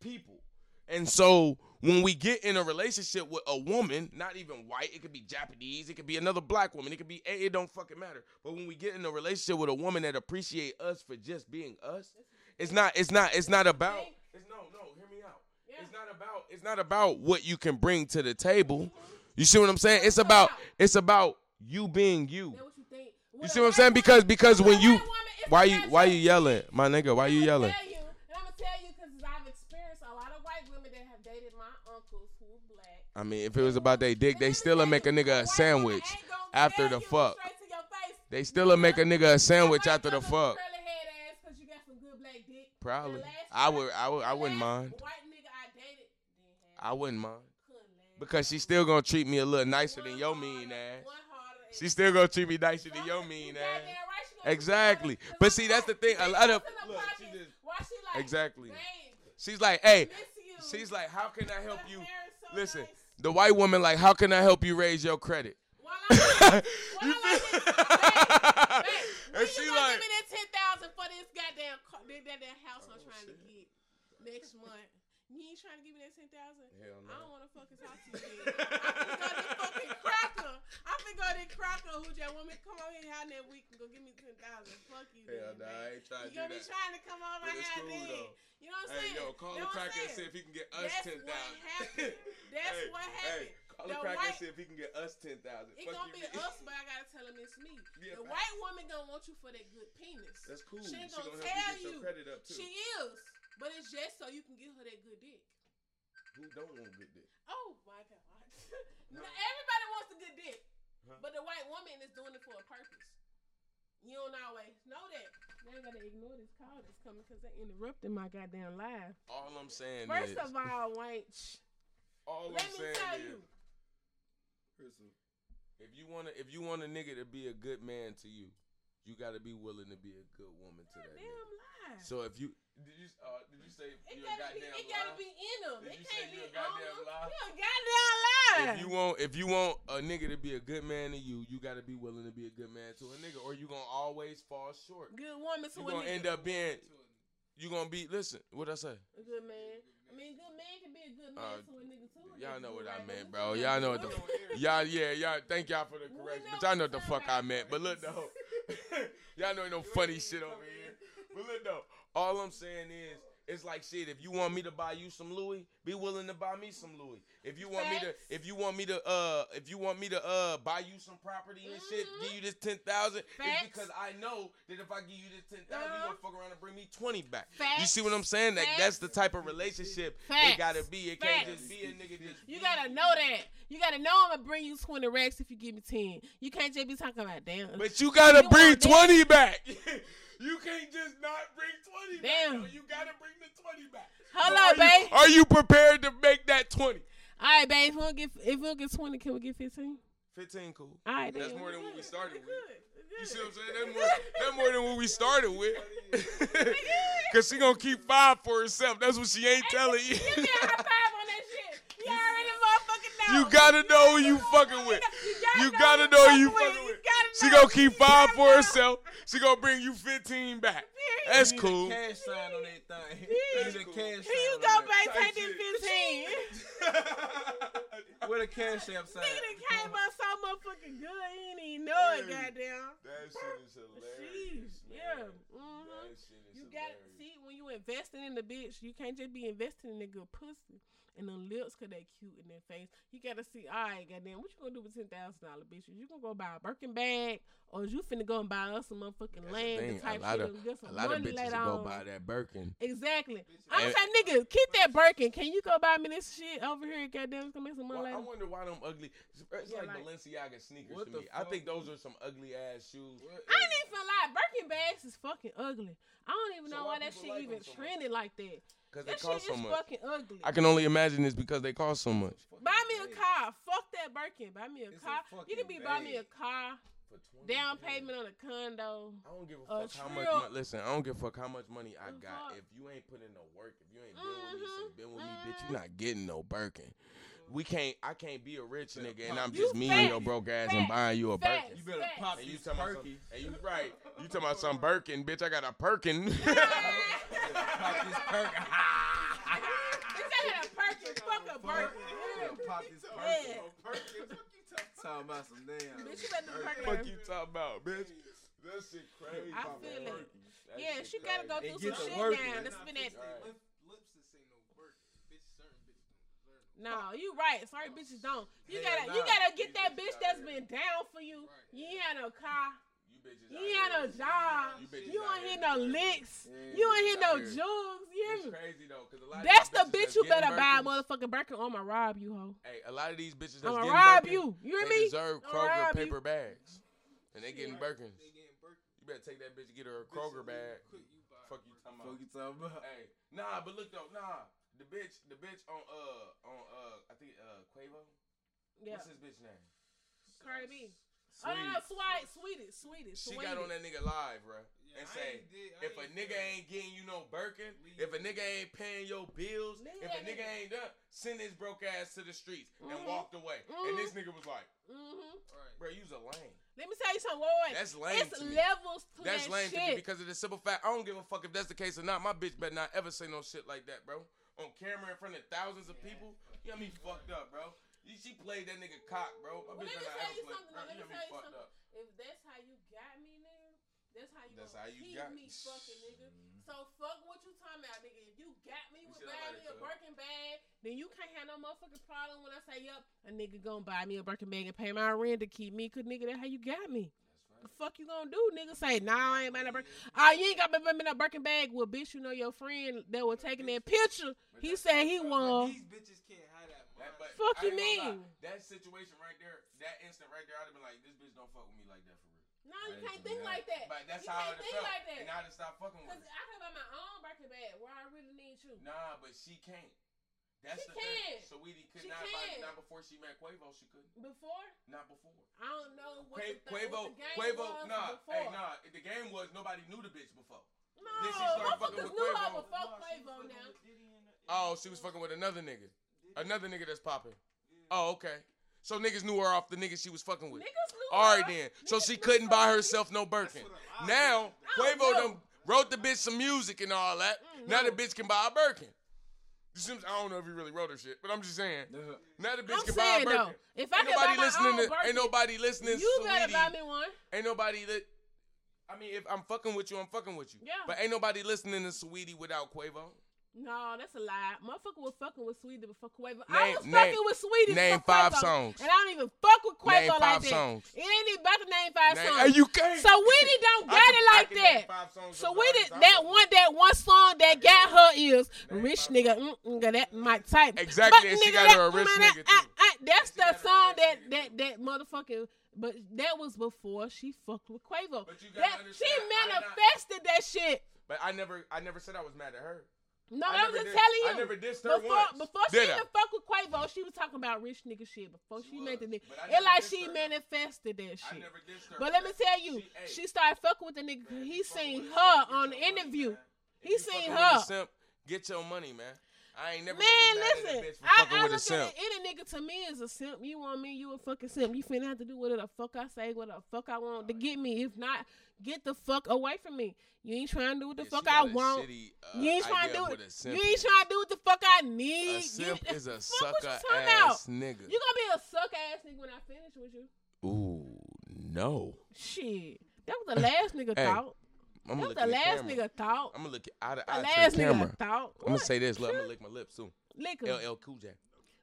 people. And so when we get in a relationship with a woman, not even white, it could be Japanese, it could be another black woman, it could be eh, a—it don't fucking matter. But when we get in a relationship with a woman that appreciate us for just being us, it's not it's not it's not about it's no no, hear me out. It's not about it's not about what you can bring to the table. You see what I'm saying? It's about it's about you being you. You see what I'm saying? Because because when you why you why you yelling? yelling, my nigga? Why you yelling? Tell you, and I'm gonna tell you because I've experienced a lot of white women that have dated my uncles who were black. I mean, if it was about they dick, they still make a nigga a sandwich after the fuck. They still a make a nigga a sandwich after the fuck. Probably. I would I would I wouldn't mind. I dated didn't I have wouldn't mind. Because she's still gonna treat me a little nicer than One your mean ass. one harder, and She's still gonna treat me nicer than your mean ass. right she gonna treat Exactly. you better, 'cause But see, that's the thing. A lot of what's in the look, she just Why she like Exactly. She's like, hey, she's like, how can I help you? hair is so Listen, nice. The white woman like, how can I help you raise your credit? While <laughs> What you I feel? getting- Babe, babe, when and she gonna like, give me that ten thousand for this goddamn car, that, that, that house I'm Oh, trying to get next month? You ain't trying to give me that ten thousand? hell I don't want to fucking talk to you. Then. I'm finna go to fucking cracker. I'm finna go to cracker who just want me to come over here out that week and go give me ten thousand. Fuck you. Hell no, babe. I ain't trying You to do gonna be that. trying to come over But it's here cool, then. though. You know what I'm Hey, saying? yo, call Know the cracker and see if he can get us That's ten what happened. That's hey, what Hey, happened. call The the cracker white- and see if he can get us ten thousand. It gonna be us, but I gotta tell him it's me. <laughs> Yeah, the facts. white woman gonna want you for that good penis. That's cool. She She ain't gonna gonna tell you you. credit up too. She is, but it's just so you can give her that good dick. Who don't want good dick? Oh my god! <laughs> No, everybody wants a good dick, Huh? but the white woman is doing it for a purpose. You don't always know that. Now I gotta ignore this call that's coming because they interrupted my goddamn live. All I'm saying First is, of all, wench, all let I'm me saying tell is, you, Crystal, if you wanna, if you want a nigga to be a good man to you, you gotta be willing to be a good woman to that damn nigga. lie. So if you did you uh, did you say it you a gotta be, goddamn it gotta be in them. Did it you say can't you be a goddamn on 'em. lie? You a goddamn lie. If you want, if you want a nigga to be a good man to you, you gotta be willing to be a good man to a nigga, or you gonna always fall short. good woman to You a gonna nigga. end up being, you gonna be. Listen, what I say? A good man. I mean, good man can be a good man Uh, to a nigga too. Y'all know what good I right meant, bro. Y'all know what the nigga. <laughs> y'all yeah y'all. Thank y'all for the correction, but y'all know what the fuck I'm I meant. But look though, <laughs> y'all know <laughs> ain't no funny shit over here. But look though, all I'm saying is. It's like shit. If you want me to buy you some Louis, be willing to buy me some Louis. If you want me to, if you want me to, uh, if you want me to, uh, buy you some property and shit, Mhm. give you this ten thousand, it's because I know that if I give you this ten thousand, you Uh-huh. gonna fuck around and bring me twenty back. You see what I'm saying? That that's the type of relationship Facts. it gotta be. It can't just be a nigga just. You gotta know that. You gotta know I'm gonna bring you 20 racks if you give me 10. You can't just be talking about damn. But you gotta You bring twenty back. <laughs> you can't just not bring twenty Damn. back. You gotta bring the twenty back. Hold So up, are you- babe. Are you prepared to make that twenty? All right, babe. If we don't get if we don't get 20, can we get 15? Fifteen, cool. All right, That's then. more than what we started with. You see what I'm saying? That's <laughs> more, that's more than what we started with. Cause she gonna keep five for herself. That's what she ain't telling you. Give me a high five on that shit. You already motherfucking know. You gotta know who you fucking with. You gotta know who you fucking with. She gonna keep five for herself. She gonna bring you fifteen back. That's a cool. Cash sign on that thing. That's You need a cool. cash Here you go, babe. Take this 15. Where the cash app sign? Nigga that came up so motherfucking good. He didn't even know it, goddamn. That shit is hilarious. Sheesh. Yeah. man. Mhm. That shit is You got see when you investing in the bitch, you can't just be investing in the good pussy and the lips cause they cute in their face. You gotta see, all right, goddamn, what you gonna do with ten thousand dollar bitches? You gonna go buy a Birkin bag, or is you finna go and buy us some motherfucking That's the land thing, type a lot shit of and get a some lot of money bitches later go on? buy that Birkin. Exactly. I'm And- saying, nigga, keep that Birkin. Can you go buy me this shit over here? Goddamn, it's gonna make some money Well, I wonder why them ugly. It's Yeah, like, like- Balenciaga sneakers to the me. I think those are some ugly ass shoes. What I is- ain't even lie. Birkin bags is fucking ugly. I don't even So know why why that shit like even so much? trended like that. Because they cost shit so is much. fucking ugly. I can only imagine it's because they cost so much. Buy me a car. Fuck that Birkin. Buy me a It's a car. You fucking can be buy me a bag. car, For 20 down grand. payment on a condo. I don't give a a fuck how much. trip. Mo- listen, I don't give a fuck how much money I The got. fuck? If you ain't putting no work, if you ain't been with me, Mhm. since been with me, bitch, you not getting no Birkin. We can't. I can't be a rich Better nigga and pop I'm You just me and fat. your broke ass Fat. and buying you a Fat. Birkin. You better Facts. pop And you these talking about some, perky. and you right. You talking about some <laughs> Birkin, bitch? I got a Birkin. <laughs> Pop this perky. This ain't a Birkin. Fuck a Birkin. Better Pop this Yeah. perky. Talking about some damn. Bitch, you better do Birkin. fuck you talking about, bitch? That shit crazy. I feel it. Yeah, she gotta go through some shit working. now. It's That's not been that. Right. lips that say no Birkin. Bitch, certain bitches don't deserve no. No, you right. Sorry, bitches don't. You Hell gotta, you gotta get that bitch that's been down for you. Right. You ain't had no car. You bitches You ain't had no job. You bitches You ain't here hit no licks. Yeah, You ain't hit bitches no out here. jugs. You It's crazy though, cause a lot That's the bitch you better buy a Birkins- motherfucking Birkin or I'ma rob you, hoe. Hey, a lot of these bitches that's I'ma getting rob Birkins, you. You hear they me? deserve Kroger rob you. paper bags, and they getting Shit. Birkins. They getting Birkin. You better take that bitch and get her a Kroger bag. Quick, you buy Fuck you talking about? Fuck you talking about? Hey, nah, but look though, nah, the bitch, the bitch on uh on uh I think uh Quavo. Yeah. What's his bitch name? Cardi B. Oh, no, no, sweet, sweetest, sweetest, She sweetest. got on that nigga live, bro, Yeah, and I say. did- If a nigga feel- ain't getting you no Birkin, Leave if a nigga ain't paying your bills, Leave if a nigga nigga. ain't done, send his broke ass to the streets and Mhm. walked away. Mhm. And this nigga was like, Mm-hmm. Right. bro, you's a lame. Let me tell you something. Wait, wait. That's lame It's to me. levels to That's that lame to me because of the simple fact. I don't give a fuck if that's the case or not. My bitch better not ever say no shit like that, bro. On camera in front of thousands of people. You got me fucked up, bro. You, she played that nigga cock, bro. My Well, bitch let me better tell ever you play. Bro. Let me tell you something. up. If that's how you got me, nigga, that's how you. That's how you keep got me, fucking nigga. Mm-hmm. So fuck what you talking about, nigga. If you got me with buying me a Birkin bag, then you can't have no motherfucking problem when I say, yup, a nigga gonna buy me a Birkin bag and pay my rent to keep me. Cause nigga, that's how you got me. The fuck you gonna do, nigga? Say, nah, I ain't buying a Birkin. Oh, you ain't got me buying a Birkin bag. Well, bitch, you know your friend that was taking that picture. He said he won. these bitches can't have that That, mind. but Fuck you mean? lie. That situation right there, that instant right there, I'd have been like, this bitch don't fuck with me like that for real. No, you I can't think like that. But that's you how can't it think felt. like that. And I just stopped fucking with Cause her. I can buy my own Birkin bag where I really need you. Nah, but she can't. That's She the can. thing. Saweetie could She not can. buy, not before she met Quavo, she couldn't. Before, Not before. I don't know what, Qua- the, th- Quavo, what the game Quavo, was nah, before. hey, nah. The game was nobody knew the bitch before. No, Then she started fucking motherfuckers with knew her Quavo. before No, she was Quavo now. with Diddy and- Oh, she was fucking with another nigga. Another nigga that's popping. Oh, okay. So niggas knew her off the nigga she was fucking with. Niggas knew All right her. then. So she couldn't buy herself no Birkin. what a lot of Now I Quavo know. done wrote the bitch some music and all that. Mm, Now the no. bitch can buy a Birkin. You I'm- don't know if he really wrote her shit, but I'm just saying. Now the bitch I'm can buy a Birkin. though, if I Ain't can buy nobody my listening own to Birkin, ain't nobody listening you to gotta buy me one. Ain't nobody that I mean if I'm fucking with you, I'm fucking with you. Yeah. But ain't nobody listening to Saweetie without Quavo. No, that's a lie. Motherfucker was fucking with Saweetie before Quavo. I was name- fucking with Saweetie name five Quavo, songs. And I don't even fuck with Quavo Name like that. songs. It ain't even about to name five Name- songs. You can't. Saweetie don't got can- it like name that. Saweetie, that one, that one song that got her is rich nigga. Mm, mm, that Mike type. Exactly, and she got her a rich mm, nigga, that- too. I- I- that's the got her a song that that that motherfucking. But that was before she fucked with Quavo. But you gotta That, understand, she I not- manifested that shit. But I never I never said I was mad at her. No, I I, was just did- telling you. I never dissed her before, once. Before she even fuck with Quavo, she was talking about rich nigga shit. Before she, She made the nigga, it like she her. manifested that I shit. never dissed her. But let me tell you, She- she started fucking with the nigga. man, he seen her on the interview. He seen her. simp, get your money, man. I ain't never Man, gonna be mad listen, at a bitch for I, I with a look simp. at it, any nigga to me is a simp. You want me, you a fucking simp. You finna have to do whatever the fuck I say, what the fuck I want to get me. If not, get the fuck away from me. You ain't trying to do what the Yeah, fuck I want. shitty, uh, you ain't trying to do it. what a simp You ain't trying to do what the fuck I need. A simp You- is a fuck what you sucker ass about? nigga. You gonna be a suck ass nigga when I finish with you? Ooh, no. Shit, that was the last nigga Hey, thought. I'm gonna look the the last camera. nigga thought. I'm gonna look out of The last to the camera. nigga thought. I'm gonna say this. Look, I'm gonna lick my lips soon. Lick 'em. LL Cool J.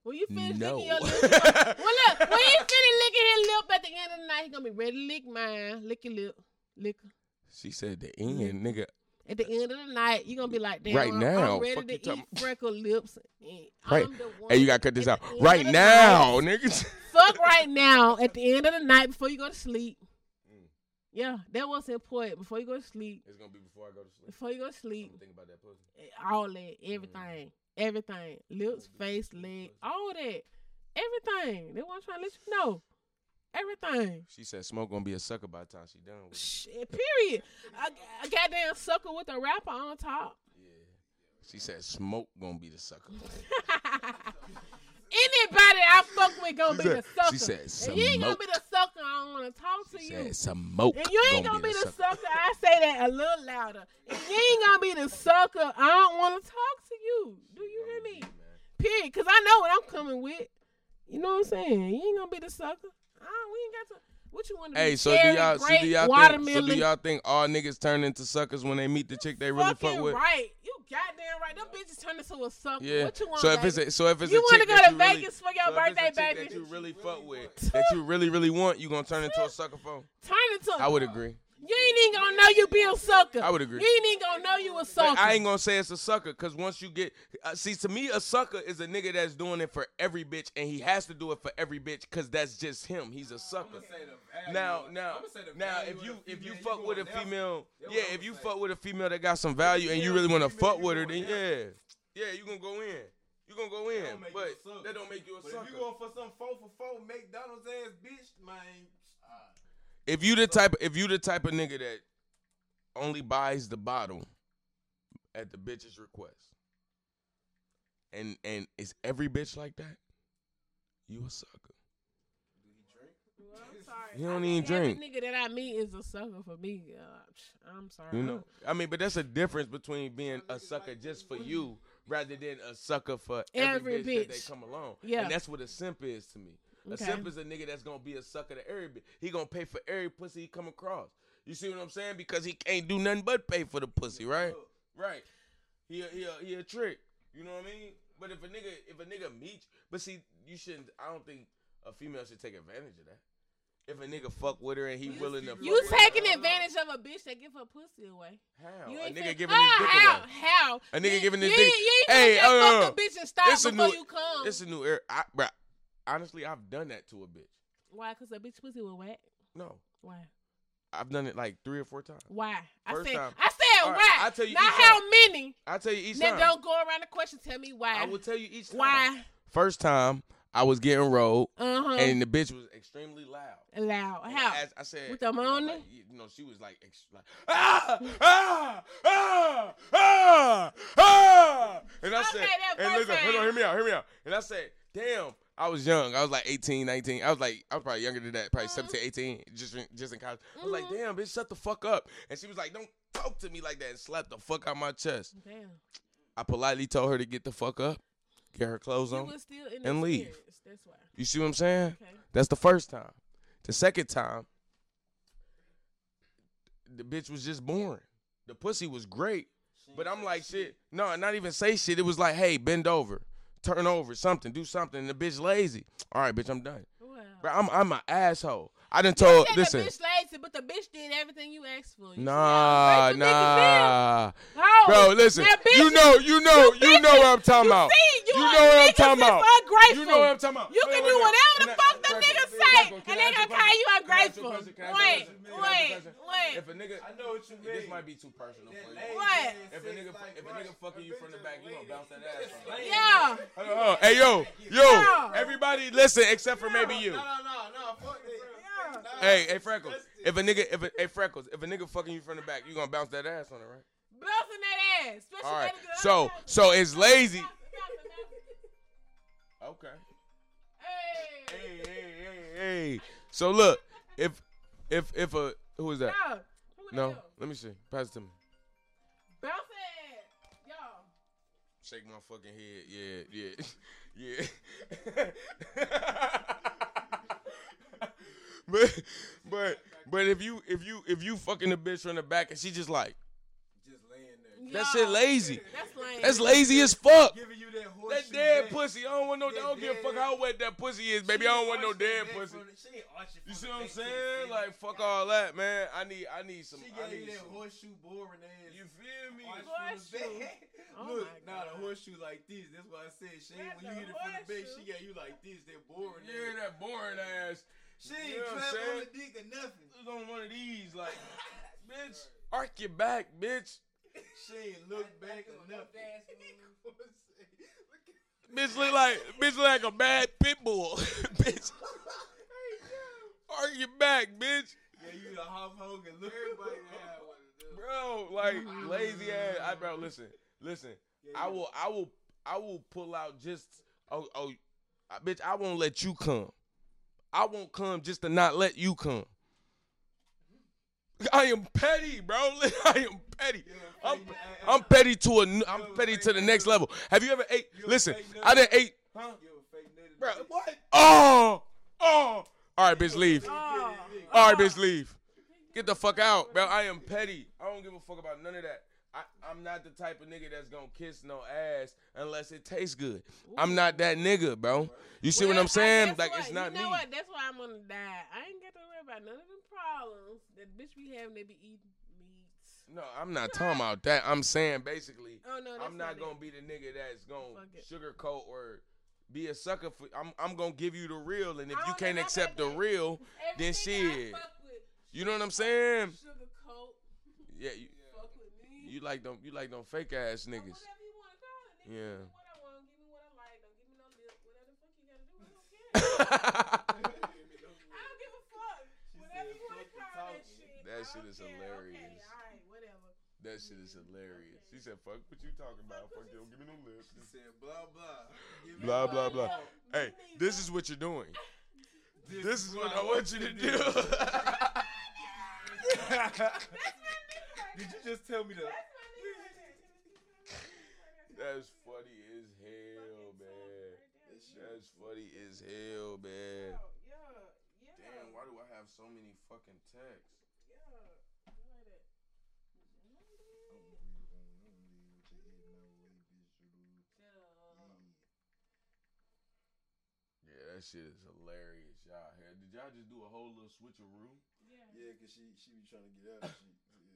When you finish No. licking your <laughs> lips, you gonna- well look, when he finish licking his lip at the end of the night, he gonna be ready to lick mine. Lick your lip, lick. She said the end, nigga. At the end of the night, you're gonna be like, damn, Right I'm, now, I'm ready to talking- eat freckle lips. Right. I'm the one Hey, you gotta cut this at out right now, night. nigga. Fuck right now at the end of the night before you go to sleep. Yeah, that was important. Before you go to sleep, It's gonna be before I go to sleep. before you go to sleep, think about that pussy. Eh, all that, everything, mm-hmm. everything, lips, face, leg, all that, everything. They want to try to let you know, everything. She said Smoke gonna be a sucker by the time she done with. Shit, period. A, a goddamn sucker with a rapper on top. Yeah. She said Smoke gonna be the sucker. <laughs> Anybody I fuck with gonna She be said- the sucker. she said and you ain't gonna be the sucker. I don't want to talk to She you. said Smoke And you ain't gonna, be the sucker. sucker. I say that a little louder. If you ain't gonna be the sucker, I don't want to talk to you. Do you hear me? Period. Cause I know what I'm coming with. You know what I'm saying? You ain't gonna be the sucker. I don't, we ain't got to. What you want to Hey, be? so do Cherry, y'all, so do y'all think, so do y'all think all niggas turn into suckers when they meet the chick they really fuck with? right. Goddamn right. Them bitches turn into a sucker. Yeah. What you want? So if it's a, so if it's You wanna go to you really, Vegas for your so if it's a birthday, baby? that you really fuck with, that you really really want, you gonna turn into a sucker for? turn into. I would agree. You ain't even gonna know you be a sucker. I would agree. You ain't even gonna know you a sucker. But I ain't gonna say it's a sucker because once you get, uh, see, to me, a sucker is a nigga that's doing it for every bitch, and he has to do it for every bitch because that's just him. He's a sucker. Now, now, now, if you if you fuck with a female, yeah, if you fuck with a female that got some value and you really want to fuck with her, then yeah, yeah, you gonna go in, you gonna go in, don't make you but a that don't make you a But sucker. if you going for some four for four McDonald's ass bitch, man, If you the type, if you the type of nigga that only buys the bottle at the bitch's request, and and is every bitch like that, you a sucker. Well, I'm sorry. You don't I even mean, every drink. nigga that I meet is a sucker for me. Uh, I'm sorry. You know, I mean, but that's a difference between being a sucker just for you rather than a sucker for every, Every bitch, that they come along. Yeah. and that's what a simp is to me. A simp is a nigga that's gonna be a sucker to every bitch. He gonna pay for every pussy he come across. You see what I'm saying? Because he can't do nothing but pay for the pussy, right? Right. He a, he a, he a trick. You know what I mean? But if a nigga if a nigga meet, but see, you shouldn't. I don't think a female should take advantage of that. If a nigga fuck with her and he willing to, You fuck with taking her, advantage of a bitch that give her pussy away. How? You a nigga fin- giving how, his dick how, away. How? A nigga You- giving his you dick- ain't- You Hey, hey, just uh, fuck a bitch and stop it's a before new- you come. It's a new era. I, bruh, honestly, I've done that to a bitch. Why? Cause a bitch pussy was wet. No, Why? I've done it like three or four times. Why? I First said. time. I said right, why. I'll tell you Not how time. many. I'll tell you each Then time. don't go around the question. Tell me why. I will tell you each time. why? First time, I was getting rolled, Uh huh. and the bitch was extremely loud. Loud. How? As I said, With the you know, like, you know, she was like, ex- like ah, ah, ah, ah, ah. And I Okay, said, and listen, hold on, hear me out, hear me out. And I said, damn, I was young. I was like 18, 19. I was like, I was probably younger than that, probably Mm-hmm. 17, 18, just, in- just in college. I was like, damn, bitch, shut the fuck up. And she was like, don't talk to me like that and slapped the fuck out my chest. Damn. I politely told her to get the fuck up, get her clothes You on. was still in and leave. That's why. You see what I'm saying? Okay. That's the first time. The second time, the bitch was just boring. The pussy was great, but I'm like, shit. No, not even say shit. It was like, hey, bend over, turn over, something, do something. And the bitch lazy. All right, bitch, I'm done. Wow. Bro, I'm I'm an asshole. I done told. said Listen, the bitch lazy, but the bitch did everything you asked for. You nah, how ungrateful niggas is? nah. How? Bro, listen. Now, bitches- You know, you know, you, bitches- know what I'm talking you about. See, you, You know what I'm talking about. Ungrateful. You know what I'm talking about. You Wait, can wait, do wait. whatever the Can I- fuck the Freckles, niggas say, and they ask gonna call you question? Can I ask you a ungrateful. question? Can I ask you a Wait, question? Can I ask you a wait, wait. If a nigga, I know what you mean. this might be too personal for you. What? If a nigga, if a nigga fucking you from the back, you gonna bounce that ass. Yeah. Hold on, hold on. Hey yo, yo, everybody listen except for maybe you. No, no, no, no, fuck that. Nah, Hey, hey Freckles, if a nigga, if a, hey Freckles, if a nigga fucking you from the back, you gonna bounce that ass on it, right? Bouncing that ass. Especially All right. that nigga- So, so it's lazy. Okay. Hey. Hey, hey, hey, hey. So look, if, if, if a who is that? No. Who No, let me see. Pass it to me. Bounce it. Y'all. Shake my fucking head. Yeah, yeah, <laughs> yeah. <laughs> <laughs> but but but if you if you if you fucking the bitch from the back and she just like Just laying there. that Y'all. shit lazy. That's lame. That's lazy as fuck. Giving you that That dead back. pussy. I don't want no. I don't give a fuck how wet that pussy is, baby. I don't want no arching dead pussy. the- She ain't arching You see what I'm back to the saying? front. Like fuck all that, man. I need I need some. She I gave need you that some. horseshoe boring ass. You feel me? arch from the Horseshoe. back. Oh <laughs> Look, my nah, the horseshoe like this. That's why I said she ain't That's when you a hit it from the back. She got you like this. That boring. Yeah, ass. that boring ass. She You ain't know clap on the dick or nothing. Just on one of these, like, <laughs> bitch, arc your back, bitch. She ain't look back or nothing. <laughs> <laughs> Bitch look like bitch look like a bad pit bull, bitch. Arc your back, bitch. Yeah, you the Hulk Hogan. Look, everybody have one of them. Bro, like mm-hmm. lazy ass. I bro, listen, listen. I will, I will, I will pull out just. Oh, oh, bitch. I won't let you come. I won't come just to not let you come. I am petty, bro. <laughs> I am petty. I'm, I'm petty to a. I'm petty to the next level. Have you ever ate? Listen, I didn't ate. Huh? You a fake nigga. Bro, what? Oh, oh. All right, bitch, leave. All right, bitch, leave. Get the fuck out, bro. I am petty. I don't give a fuck about none of that. I, I'm not the type of nigga that's gonna kiss no ass unless it tastes good. I'm not that nigga, bro. You see what I'm saying? Like what? it's not you know me. What? That's why I'm gonna die. I ain't got to worry about none of them problems that bitch be having. They be eating meats. No, I'm not talking about that. I'm saying basically, Oh no, I'm not it. gonna be the nigga that's gonna sugarcoat or be a sucker for. I'm I'm gonna give you the real, and if you can't accept the real, then shit. You know what I'm saying? Sugar coat, Yeah, you, fuck with me. You like them. You like them fake ass niggas. Whatever you want call it, nigga. Yeah. Give me what I want. Give me what I like. Don't give me no lip. Whatever the fuck you gotta do, I don't care. <laughs> I don't give a fuck. Whatever you want to call that shit. That I shit don't is care. hilarious. Okay, all right, whatever. That shit is hilarious. She said, "Fuck what you talking about? Fuck you don't give me no lips." She said blah blah. Give me Blah blah blah. Hey, this is what you're doing. This is what I want you to do. <laughs> Did you just tell me that? That's funny as hell, man. That's funny as hell, man. Damn, why do I have so many fucking texts? Yeah, that shit is hilarious, y'all. Did y'all just do a whole little switcheroo? Yeah, cause she she be trying to get out. She,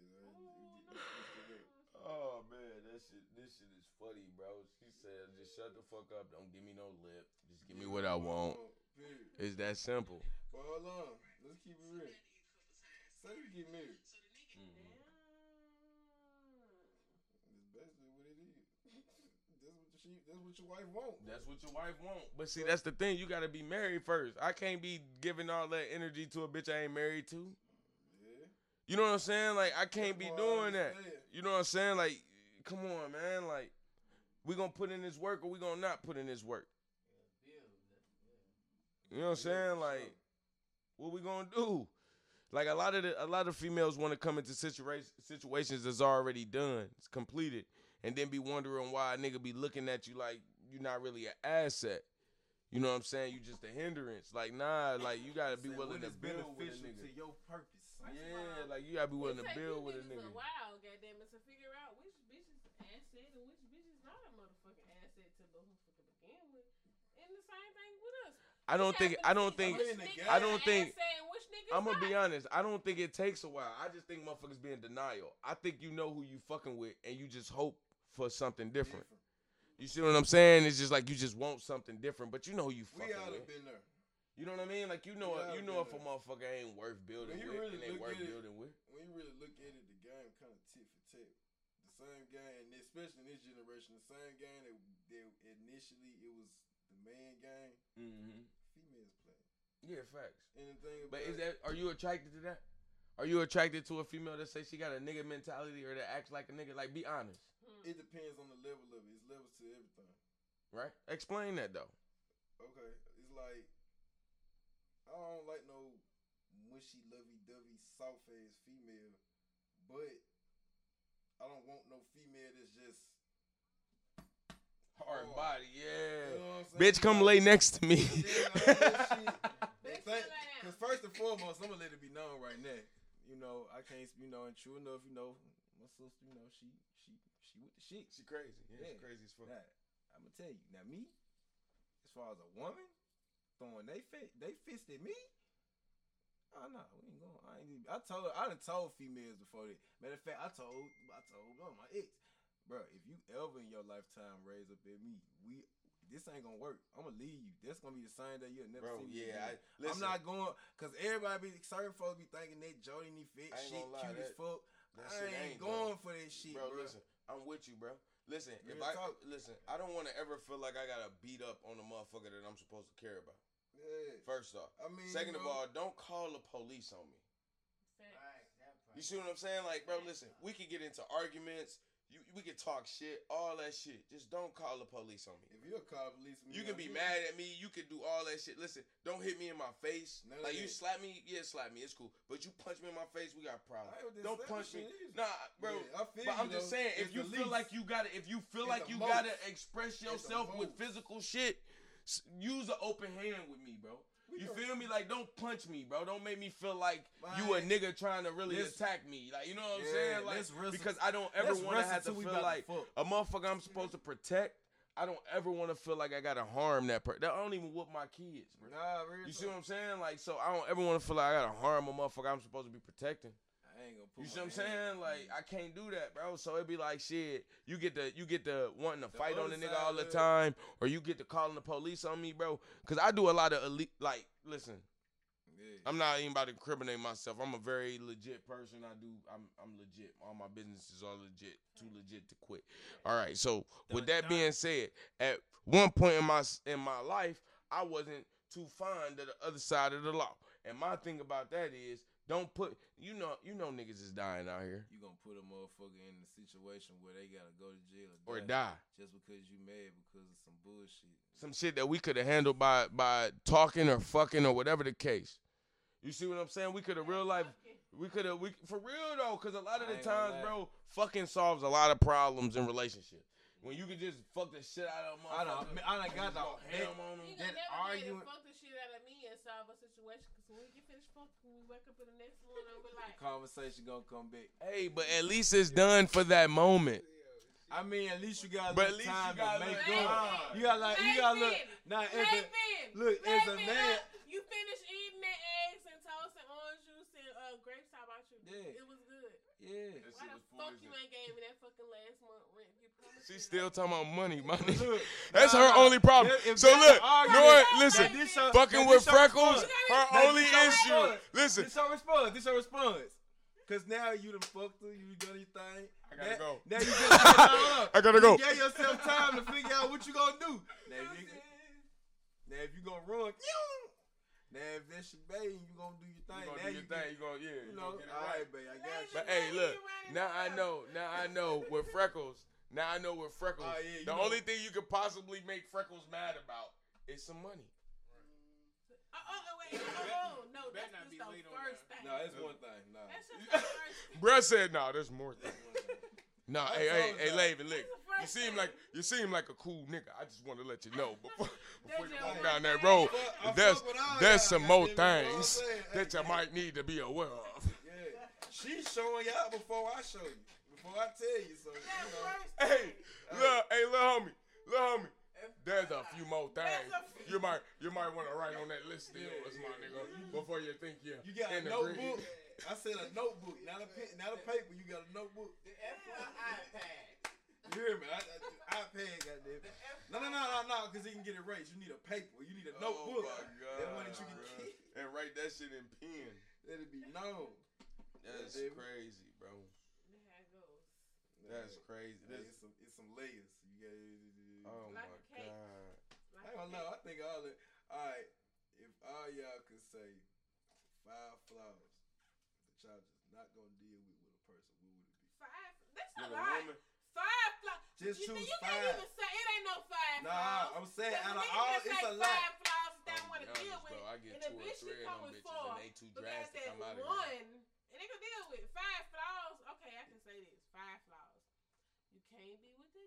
yeah, we get- we switched it up. <laughs> Oh man, that shit, this shit is funny, bro. She said, "Just shut the fuck up. Don't give me no lip. Just give me what I want." It's that simple. But hold on, let's keep it real. Say you get married. Mm-hmm. That's basically what it is. <laughs> that's what she. That's what your wife want. That's what your wife want. But see, that's the thing. You gotta be married first. I can't be giving all that energy to a bitch I ain't married to. You know what I'm saying? Like I can't be doing that. You know what I'm saying? Like, come on, man. Like, we gonna put in this work or we gonna not put in this work. You know what I'm saying? Like, what we gonna do? Like a lot of the, a lot of females want to come into situation situations that's already done, it's completed, and then be wondering why a nigga be looking at you like you're not really an asset. You know what I'm saying? You just a hindrance. Like nah, like you gotta be willing to it's build with a beneficial nigga. to your purpose. Yeah, like you gotta be willing to build with a nigga. Wow, goddamn it, to figure out which bitch is asset and which bitch is not a motherfucking asset to the motherfucker begin with. And the same thing with us. I don't think I don't think I don't think Asset and which nigga's I'm gonna be honest. I don't think it takes a while. I just think motherfuckers be in denial. I think you know who you fucking with, and you just hope for something different. You see what I'm saying? It's just like you just want something different, but you know who you We fucking all with. have been there. You know what I mean? Like you know, We you know if a motherfucker ain't worth building When you with, really and ain't look worth at it- building with. When you really look at it, the game kind of tit for tat. The same game, especially in this generation, the same game that, that initially it was the man game. Mm-hmm. Females play. Yeah, facts. Anything But about is that? Are you attracted to that? Are you attracted to a female that say she got a nigga mentality or that acts like a nigga? Like, be honest, It depends on the level of it. It's levels to everything. right? Explain that though. Okay, it's like I don't like no mushy, lovey-dovey, soft ass female, but I don't want no female that's just Hard Hard. body, you yeah. know what I'm? Bitch, come lay next to me. Yeah, like that shit. <laughs> Bitch, Thank- come lay down. <laughs> Cause first and foremost, I'm gonna let it be known right now. You know, I can't, you know, and true enough, you know, my sister, you know, she, she, she with the shit. she crazy. Yeah, Yeah. she crazy as fuck. Now, I'm gonna tell you. Now, me, as far as a woman throwing they fit, they fist at me. Oh no, we ain't going. I ain't. Even, I told. Her I done told females before that. Matter of fact, I told. I told one of my ex, bro. If you ever in your lifetime raise up at me, we. This ain't gonna work. I'm gonna leave you. That's gonna be the sign that you'll never Bro, see me yeah, I, I'm not going because everybody be certain folks be thinking that Jody need fit shit lie, cute as that- fuck. that I ain't, ain't, going for that shit, bro, bro. listen, I'm with you, bro. Listen, if Real I talk. listen, I don't want to ever feel like I gotta beat up on the motherfucker that I'm supposed to care about. Yeah. First off, I mean, second of all, don't call the police on me. Right. You see what I'm saying? Like, bro, listen, we could get into arguments. You, we could talk shit, all that shit. Just don't call the police on me. if you're a call police, You can be mad at me. You can do all that shit. Listen, don't hit me in my face. None like you that. slap me, yeah, slap me. It's cool. But you punch me in my face, we got a problem. I ain't with this Don't punch me. shit. Nah, bro. Yeah, I feel but you, I'm just though. saying, if It's you feel least. like you gotta, if you feel It's like you gotta express yourself with physical shit, s- use an open hand with me, bro. You feel me? Like, don't punch me, bro. Don't make me feel like you a nigga trying to really let's- attack me. Like, you know what I'm Yeah, saying? Like, because I don't ever want to have to feel like a motherfucker I'm supposed to protect. I don't ever want to feel like I gotta harm that person. I don't even whoop my kids, bro. Nah, real You see what I'm saying? Like, so I don't ever want to feel like I gotta harm a motherfucker I'm supposed to be protecting. I ain't gonna put You see what I'm saying? Like. Mm-hmm. I can't do that, bro. So it'd be like, shit, you get the you get the wanting to The fight on the nigga all the it- time, or you get to calling the police on me, bro. Cause I do a lot of elite. Like, listen, Yeah. I'm not even about to incriminate myself. I'm a very legit person. I do. I'm I'm legit. All my businesses are legit. Too mm-hmm. legit to quit. All right. So with that being said, at one point in my in my life, I wasn't too fond of the other side of the law. And my thing about that is, Don't put you know you know niggas is dying out here You gonna put a motherfucker in a situation where they gotta go to jail or die die. just because you mad because of some bullshit. Some shit that we could have handled by by talking or fucking or whatever the case. You see what I'm saying? We could have real life. We could have we for real though, because a lot of the times, bro, fucking solves a lot of problems in relationships. When you can just fuck the shit out of a I don't. motherfucker. I done got the ham on them. You That gonna never be able to fuck the shit out of me and solve a situation. Cause when we get finished fucking, we wake up in the next morning and be like, conversation gonna come back. Hey, but at least it's done for that moment. I mean, at least you got a But at least time you got to make a little up. You got like you got look. Nathan, Now, as a, Nathan, look, as a man, you finished eating the eggs and toast and orange juice and uh, grapes. How about you? Yeah. It was good. yeah. That Why shit the was fuck you ain't gave me that fucking last month rent? You promised She's still talking about money, my nigga. Look, That's nah, her nah. only problem. If- if so look, the argument, know what? Listen, this your- fucking with freckles, response. her Now only this your issue. response. Listen, This your response. This your response. Cause now you done fucked her. You done your thing. I gotta now, go. Now you just hold. <laughs> I gotta you go. Gave yourself time to figure out what you gonna do. Now if you, now if you gonna run, now if that's your baby, you gonna do your you thing. gonna now do you your thing. can- You gonna yeah. You You know, gonna get it all right. right, babe, I got you. But hey, look. Now I know. Now I know with freckles. Now I know with freckles. Oh, yeah, the know. only thing you could possibly make freckles mad about is some money. Oh, oh, oh, wait. Oh, oh, no, Better that's not just be the on first that. thing. No, that's one thing. No. That's just the <laughs> first thing. Bruh said, "Nah, there's more things." Nah, hey, hey, hey, y'all. Layven, look. You seem thing. like you seem like a cool nigga. I just want to let you know <laughs> before before you That's walk down that road. thing. There's there's some more goddamn it, you know what I'm things that you Hey, might need to be aware of. Yeah. She's showing y'all before I show you. Before I tell you. So, you know. Hey, thing. look, hey, little homie, little homie. There's a few more things few- you might you might want to write on that list of yours, my nigga, before you think you're You got a notebook. I said a notebook, not a pen, not a paper. You got a notebook. The FYI You hear me? I, I, iPad, goddamn. No, no, no, no, no, because he can get erased. You need a paper. You need a oh, notebook. Oh my god. That one that you can bruh. keep. And write that shit in pen. Let it be known. That's baby. crazy, bro. There it goes. That's crazy. Hey, This, it's some, it's some layers. You got. oh Like my a cake. god. I don't know. I think all it. All right. If all y'all could say five flaws that y'all just not gonna deal with with a person, what would it be? Five. That's a With a lot. woman, Five flaws. Just you, choose you five. can't even say it ain't no five Nah, flaws. I'm saying Cause out a of all, it's say a lot. Five flaws that I I'm want to deal with. bro. I get and two or three can of come them with bitches, four. and they too drastic. I'm out of one. here. And they can deal with five flaws. Okay, I can say this. Five flaws.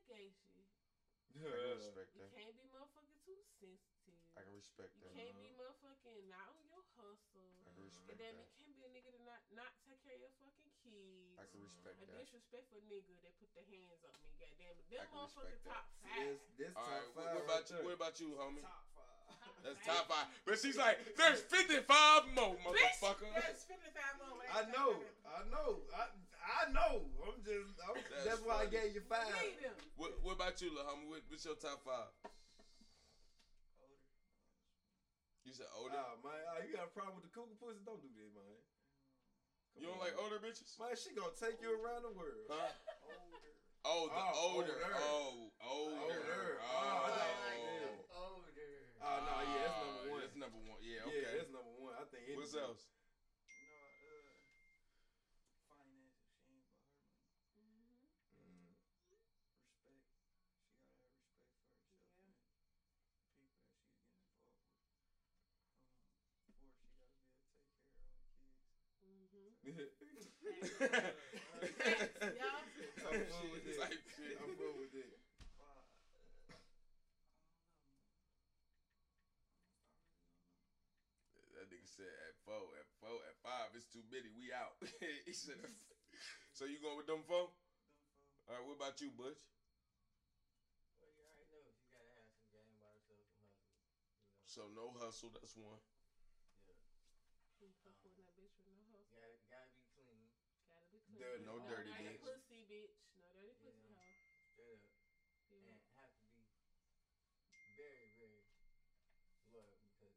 You can't be with that gay shit. I can respect that. You can't be motherfucking too sensitive. I can respect You that. You can't be uh-huh. motherfucking not on your hustle. I can respect And respect then that. it can't be a nigga to not not take care of your fucking kids. I can respect that. A disrespectful nigga that put their hands on me, goddamn it. Them can motherfucking respect that. top See, five. This, this All top right, what, five. what about you? What about you, homie? top five. That's top five. But she's like, there's 55 more, Bitch, motherfucker. there's 55 more. I know, I know, I, I know. I'm just, I'm, That's that's, why I gave you five. What, what about you, little homie? What, what's your top five? Older. You said older. Ah man, ah, you got a problem with the cougar pussy? Don't do that, man. Come you don't on, like man. older bitches? Man, she gonna take you around the world. Huh? Older. Oh, the Oh, older. older. Oh, older. Older. Oh, Oh, I like yeah. Older. Oh no, yeah, that's Ah, number one. That's number one. Yeah, okay. Yeah, that's number one. I think. What's else? You know, uh, finances. She ain't about her money. Mm. Respect. She gotta have respect for herself Yeah. and the people that she's getting involved with. Um, four, she gotta be able to take care of her own kids. Mm-hmm. Y'all. I'm full with it. Type shit. I'm full with it. That nigga said at four, at four, at five, it's too many. We out. <laughs> he said, so you going with them four? All right, what about you, Butch? Well, you already know she gotta have some game by some hustle. You know, So no hustle, that's one. You fuck with that bitch with no hustle. gotta gotta be clean, Gotta. Dirty. No dirty dirty bitch. pussy, bitch. No dirty pussy, know. hoe. straight up, Yeah. and have to be very, very loyal because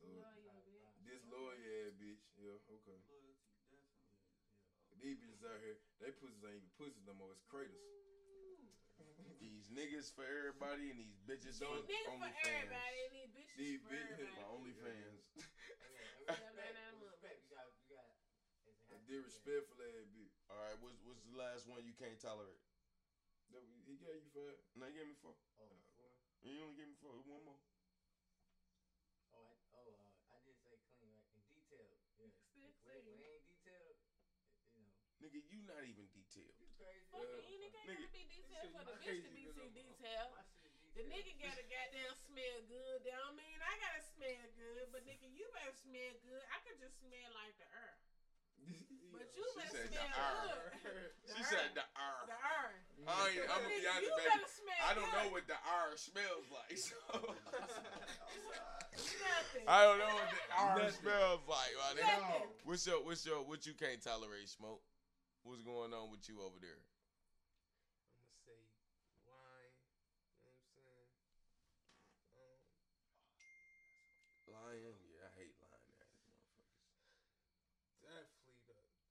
you know what I'm saying. Loyal. bitch. This lawyer ass bitch. Yeah, okay. Loyalty, definitely. These bitches out here, they pussies ain't even pussies no more. It's craters. These niggas for everybody and these bitches These for niggas for OnlyFans. everybody and these bitches These for bitches- My everybody. OnlyFans. And, yeah, <laughs> and Yeah, respect, man, I'm a- respect. You gotta, you disrespectful ass bitch. All right, what's what's the last one you can't tolerate? That we- He gave you five. No, you gave me four. Oh, four. You only gave me four. One more. Oh, I, oh, uh, I did say clean, right? And detailed. Yeah. Still When, when clean. it ain't detailed, you know. Nigga, you not even detailed. You crazy. Fucking Yeah. any nigga Nigga. gotta be detailed for the I bitch to be too detailed. My shit The detailed. nigga gotta goddamn smell good. That don't mean I gotta smell good, but nigga, you better smell good. I could just smell like the earth, but you She better said the smell R. good. The She earth. said the R. the earth. I ain't, I'm gonna be honest, you baby. smell I don't good. know what the R smells like, <laughs> so I don't know what the R Nothing. smells like. my nigga. Nothing. What's your what's your what you can't tolerate, smoke? What's going on with you over there? I'm gonna say lying. You know what I'm saying? Um, Lying, yeah, I hate lying ass motherfuckers. definitely the, the,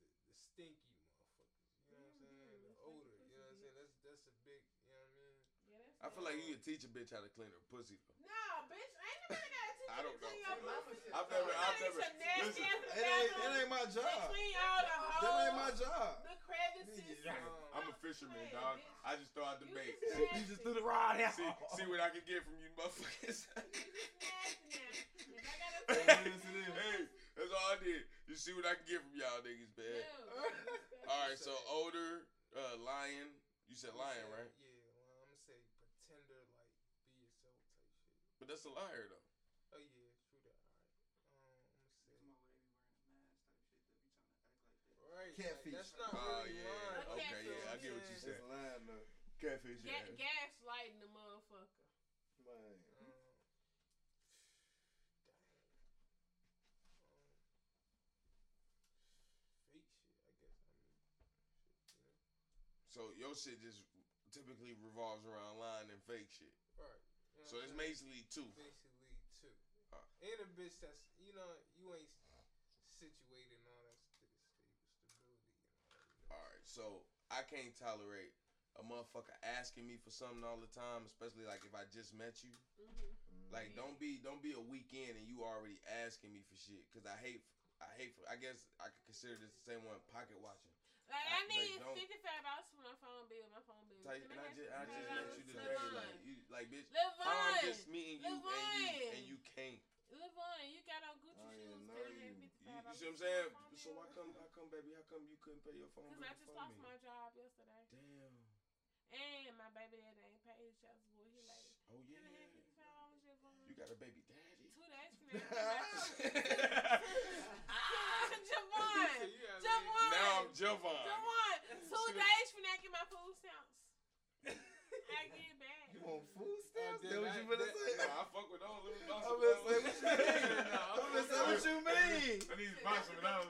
the, the stinky motherfuckers. You know what I'm saying? The odor. You know what I'm saying? That's that's a big. You know what I mean? Yeah, that's I feel like you could teach a bitch how to clean her pussy though. Nah, bitch, ain't nobody gotta teach I you don't to clean your pussy. I've never, I've never. Listen, It ain't, it ain't my They job. clean all the holes. That ain't my job. The crevices. Um, I'm a fisherman, Man, dog. bitch. I just throw out the You bait. just You just threw the rod out. see, see what I can get from you motherfuckers. You just nasty now. If I gotta Yes, it is. hey, that's all I did. You see what I can get from y'all niggas, man. Yeah. <laughs> All right, so older, uh, lion. You said lion, right? Yeah. Well, I'm gonna say pretender, like be yourself type shit. But that's a liar though. Oh yeah, true that. All right. Um, I'm gonna say. Come on, where they be wearing a mask type shit. They be trying to act like that. Right. Catfish. Like, that's not Oh really yeah. lying. Okay, Okay, yeah, I get what you said. a line though. Catfish. Ga- gaslighting the motherfucker. Man. Um, dang. Um, fake shit, I guess. I mean, shit, you know? So your shit just typically revolves around lying and fake shit. Right. You know So it's basically two. basically two. Alright. And a bitch that's you know you ain't situated and all that st- st- stability and all. You know? All right, so I can't tolerate a motherfucker asking me for something all the time, especially like if I just met you. Mm-hmm. Like don't be don't be a weekend and you already asking me for shit because I hate I hate for I guess I could consider this the same one pocket watching. Like I- I like, need don't- fifty five dollars for my phone bill. My phone bill. Type, Can and I have just I just $55? met you today, Levon. like you like bitch. Levon. How I'm just meeting you and you Levon. and you can't. Levon, you got on Gucci I shoes. know Can I you. have You, fifty you five see dollars? what I'm saying? So why come how come baby? How come you couldn't pay your phone bill? Because I just lost me? my job yesterday, Damn. and my baby daddy ain't paid his child support. He like, Oh can I have yeah. fifty five dollars, Javon? You got a baby daddy. Two days from now. <laughs> Javon, So you gotta Javon. now I'm Javon. Javon, two days from now, get my food stamps. I get it back. You want food stamps? Oh, what that- you finna say? No, I fuck with those little I'm bounce gonna say what you <laughs> mean. Nah, I'm gonna say what you mean. I need to buy some of.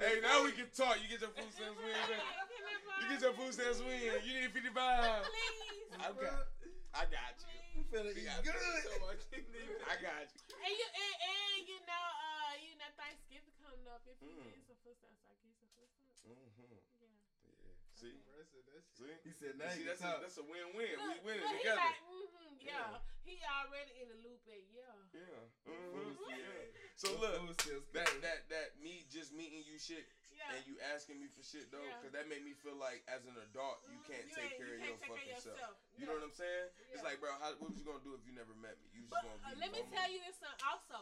Hey, now we can talk. You get your food stamps win. You get your food stamps win. You need 55. Please. I got, I got you. You finna eat good. So much. I got you. <laughs> And you and, and you know, uh, you know, Thanksgiving coming up. If you Mm. get some food stamps, I get some food stamps. Mm-hmm. Yeah. Yeah. See? Rest of that shit. See? He said, You now see, that's, a, that's a win-win. We Look, winning look, together. Like, mm-hmm, yeah. Yeah. He already in the loop. At yeah. Yeah. Food Mhm. yeah. So look, food stamps that that that me just meeting you shit Yeah. and you asking me for shit though, Yeah. because that made me feel like as an adult you Mhm, can't you take care you of your fucking care of self. yourself. You know what I'm saying? It's like, bro, how, what was you gonna do if you never met me? You just But gonna uh, let me tell you this something also.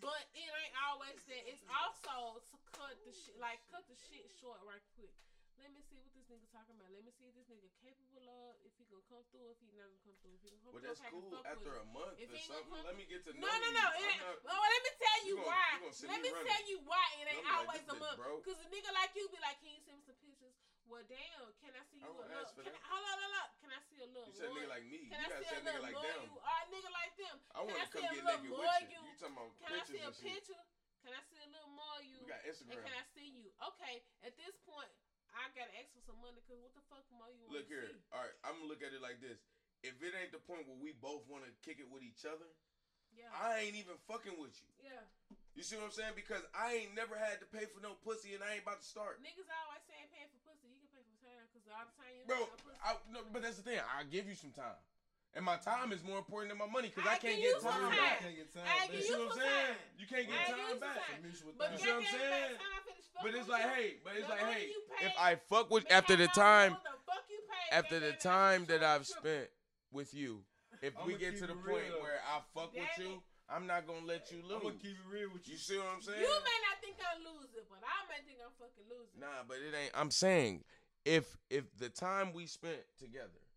But it ain't always that. It's also to cut the shit, like cut the shit short right quick. Let me see what this nigga talking about. Let me see if this nigga capable of. If he gonna come through. If he not gonna come through. If he gonna come Well, through. that's I can cool. After a month If or something, gonna let me get to know No, no, no. It not- oh, well, let me tell you, You gonna- why. you gonna Let me running. tell you why it ain't I'm always a month. broke. Cause a nigga like you be like, can you send me some pictures? Well, damn. Can I see you I a little? Can. I, hold on, hold on. Can I see a little? You said nigga like me. You Can I gotta see a nigga like more them. you? Or a nigga like them. I want to come get naked with you. you? You talking about Can I see a picture? Can I see a little more of you? We got And Instagram. can I see you? Okay, at this point, I gotta ask for some money because what the fuck more you want Look here. see? All right, I'm gonna look at it like this. If it ain't the point where we both want to kick it with each other, Yeah. I ain't even fucking with you. yeah. You see what I'm saying? Because I ain't never had to pay for no pussy, and I ain't about to start. Niggas always saying pay for pussy. You can pay for time because all the time you Bro. I, no, but that's the thing. I give you some time, and my time is more important than my money because I, I can't get time time. back. Can't get time I back. You you see what I'm saying? You can't get time back. But You time. see what I'm saying? time I But it's like, hey, but it's like, hey, if I fuck with after the time, been the fuck you paid, after the time that I've spent with you, if we get to the point where I fuck with you. I'm not gonna let you I'm gonna lose. keep it real with you. You see what I'm saying? You may not think I'm losing, but I may think I'm fucking losing. Nah, but it ain't. I'm saying if if the time we spent together, Yeah.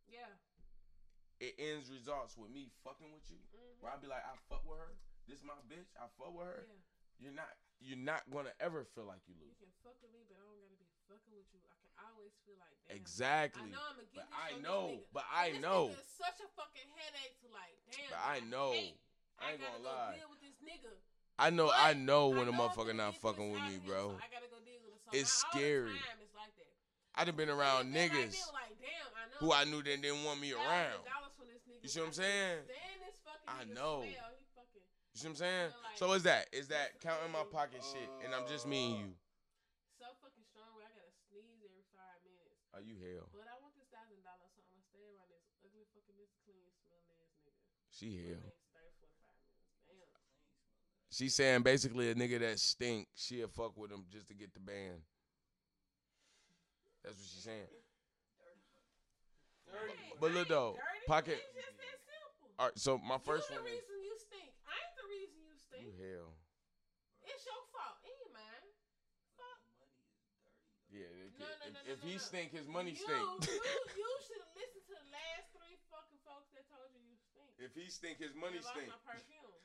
It ends results with me fucking with you, Mhm. where I be like, I fuck with her. This my bitch. I fuck with her. Yeah. You're not. You're not gonna ever feel like you You can fuck with me, but I don't gotta be fucking with you. I can always feel like that. Exactly. I know I'm gonna get But this I know. This nigga. But I this know. Nigga is such a fucking headache to like damn. But I know. hate. I ain't gotta gonna go lie. Deal with this nigga. I know. But I know when I a know I'm motherfucker not fucking with me, bro. So I gotta go deal with it. So It's not scary. Time it's like that. I done been around niggas like, damn, I know who I knew that didn't want me around. You see what I'm saying? This fucking I know. Fucking You see what I'm saying? like- So is that is that counting my pocket shit, and I'm just me and you. so fucking strong where I gotta sneeze every five minutes. Are you hell? But I want this thousand dollars, so I'm gonna stay around this ugly fucking Mr. Clean smelling ass nigga. She hell. next 30, 45 minutes. Damn. She saying basically a nigga that stink, she'll fuck with him just to get the band. That's what she's saying. Hey, But look though, pocket. It's just that simple. All right, so my first you one the is reason you stink. I ain't the reason you stink. you hell. It's your fault. It ain't mine. Fuck. Yeah, if, No, no, if, no, if no, he no. stink, his money you, stink. <laughs> You, you <laughs> should have listened to the last three fucking folks that told you you stink. if he stink, his money And I lost stink. my perfume. <laughs>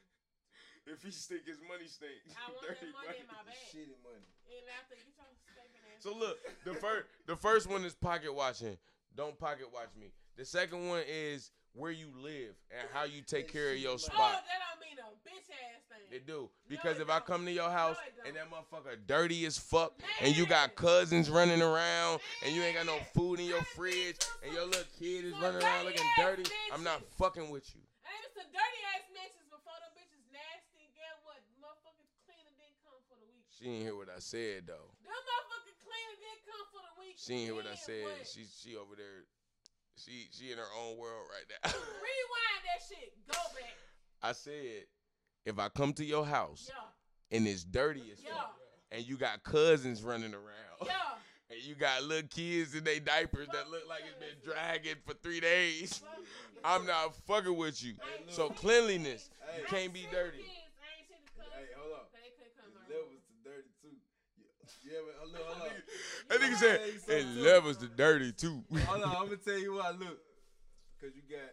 If he stink, his money stink. I want that money in my bag. Shitty money. And after get your stinking ass. So look, the first the first one is pocket watching. Don't pocket watch me. The second one is where you live and how you take care of your spot. Oh, that don't mean a bitch ass thing. They do because it if I don't. come to your house No, and that motherfucker dirty as fuck, and you got cousins running around, and you ain't got no food in your fridge, and your little kid is running around looking dirty, I'm not fucking with you. And it was some dirty ass bitches before them bitches nasty. Get what? Motherfuckers cleaner didn't come for the week. She didn't hear what I said though. Them motherfuckers cleaner didn't come for the week. She didn't hear what I said. what? She she over there. She she in her own world right now. Rewind <laughs> that shit. Go back. I said, if I come to your house Yeah. and it's dirty as Yeah. fuck, and you got cousins running around, Yeah. <laughs> and you got little kids in their diapers that look like it's been dragging for three days, I'm not fucking with you. So cleanliness, you can't be dirty. kids. I ain't seen the cousins. Hey, hold up. They couldn't come It to our room. levels to dirty too. Yeah, yeah but hold on, hold on. That nigga said it levels to dirty too. Hold on, I'm gonna tell you why. Look, cause you got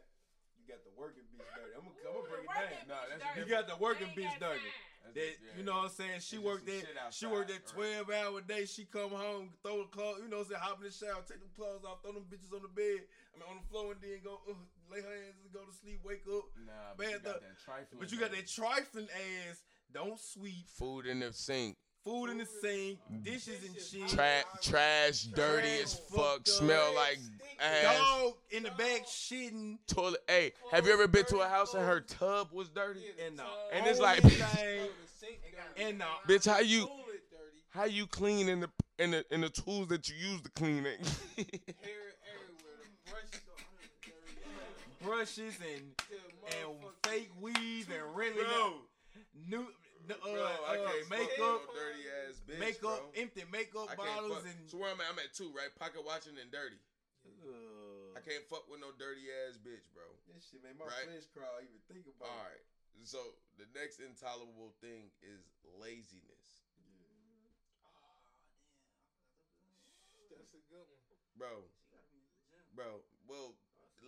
you got the working bitch dirty. I'm gonna, I'm gonna break it down. Nah, that's You got the working bitch dirty. time. That you know what I'm saying? She It's worked that. shit She worked that outside, 12 hour day. She come home, throw the clothes. You know what I'm saying? Hop in the shower, take them clothes off, throw them bitches on the bed. I mean on the floor, and then go uh, lay her hands and go to sleep. Wake up. Nah, but you got that trifling. But you got that trifling ass. Don't sweep. food in the sink, Food in the sink, dishes and shit. tra- trash, dirty as fuck, fucked up. smell like ass. Dog in the back shitting. Toilet. Hey, have you ever been to a house and her tub was dirty? And the And uh, it's like- <laughs> and the uh, Bitch, how you how you clean in the in the in the tools that you use to clean it? <laughs> Hair everywhere. The brushes are dirty. brushes and and fake weave and really bro, new uh, bro, uh, I can't fuck with makeup, no dirty ass bitch, makeup, bro. empty makeup I bottles fuck. and. So where I'm at, I'm at two, right? Pocket watching and dirty. Uh, I can't fuck with no dirty ass bitch, bro. This shit made my Right. flesh crawl even think about. All it. right. So the next intolerable thing is laziness, Yeah. Oh, damn. That's a good one. bro. Bro, well,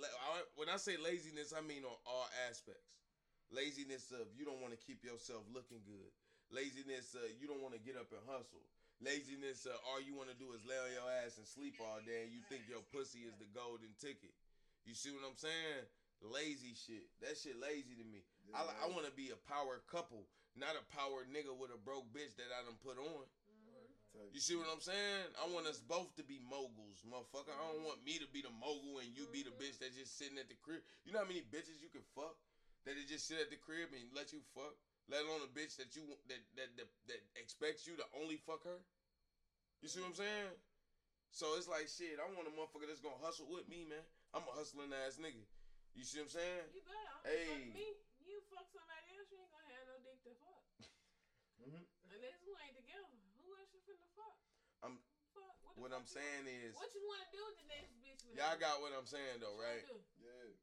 I, when I say laziness, I mean on all aspects. Laziness of you don't want to keep yourself looking good. Laziness, uh, you don't want to get up and hustle. Laziness, uh, all you want to do is lay on your ass and sleep all day, and you think your pussy is the golden ticket. You see what I'm saying? Lazy shit. That shit lazy to me. I, I want to be a power couple, not a power nigga with a broke bitch that I done put on. You see what I'm saying? I want us both to be moguls, motherfucker. I don't want me to be the mogul and you be the bitch that's just sitting at the crib. You know how many bitches you can fuck that just sit at the crib and let you fuck? Let alone a bitch that you that that that, that expects you to only fuck her. You see what I'm saying? So it's like shit. I want a motherfucker that's gonna hustle with me, man. I'm a hustling ass nigga. You see what I'm saying? You better. Hey. Fuck me. You fuck somebody else, you ain't gonna have no dick to fuck. <laughs> mm-hmm. Unless who ain't together. Who else you finna fuck. I'm- Fuck. What fuck I'm saying is, What you wanna do with the next bitch? With y'all got what I'm saying though, What right?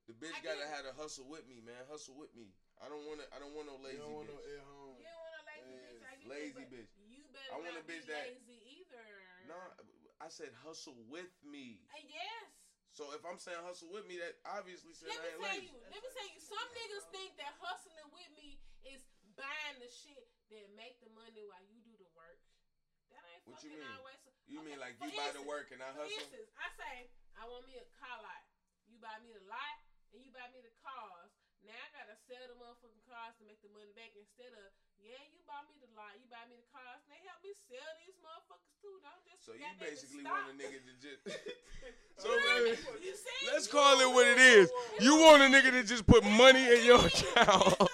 Wanna do? Yeah. The bitch I gotta get have to hustle with me, man. Hustle with me. I don't want to. I don't want no lazy you don't want bitch. no at home. You don't want a lazy Yes, bitch. I get lazy it, bitch. You better I want a not be bitch that- lazy either. No, I said hustle with me. Uh, yes. So if I'm saying hustle with me, that obviously says Let I me ain't tell lazy. you. Let me tell you. Some niggas think that hustling with me is buying the shit that make the money while you do the work. That ain't What you fucking mean? always. You Okay, mean like for you buy the work and I For hustle? instance, I say I want me a car lot. You buy me the lot and you buy me the cars. Now I gotta sell the motherfucking cars to make the money back instead of yeah, you buy me the lot, you buy me the cars, and they help me sell these motherfuckers too. Don't just So you basically stop. want a nigga to just. <laughs> so You hear me? baby, You see? let's call it what it is. You want a nigga to just put money in your <laughs> account. <laughs>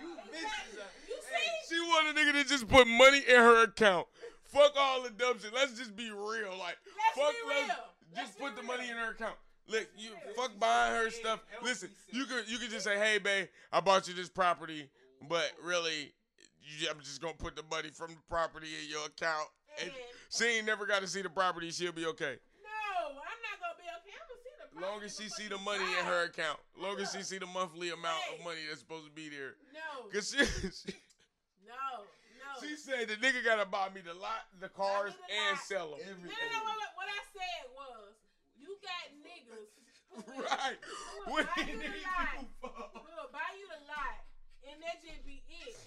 You see? You see? She want a nigga to just put money in her account. Fuck all the dumb shit. Let's just be real. Like, Let's fuck, be let's real. Just put the money in her account. Look, you fuck buying her stuff. Listen, you could you could just say, hey, babe, I bought you this property, but really, you, I'm just gonna put the money from the property in your account. And she ain't never got to see the property. She'll be okay. No, I'm not gonna be okay. I'm gonna see the Long as she see the money in her account. Long as she see the monthly amount of money that's supposed to be there. No, Cause she, <laughs> she, no, no. She said the nigga gotta buy me the lot, the cars, the and lot. sell them. No, Everything. no, no. What, I said was, you got niggas <laughs> Right. who What buy you you the lot, you will buy you the lot, and that just be it.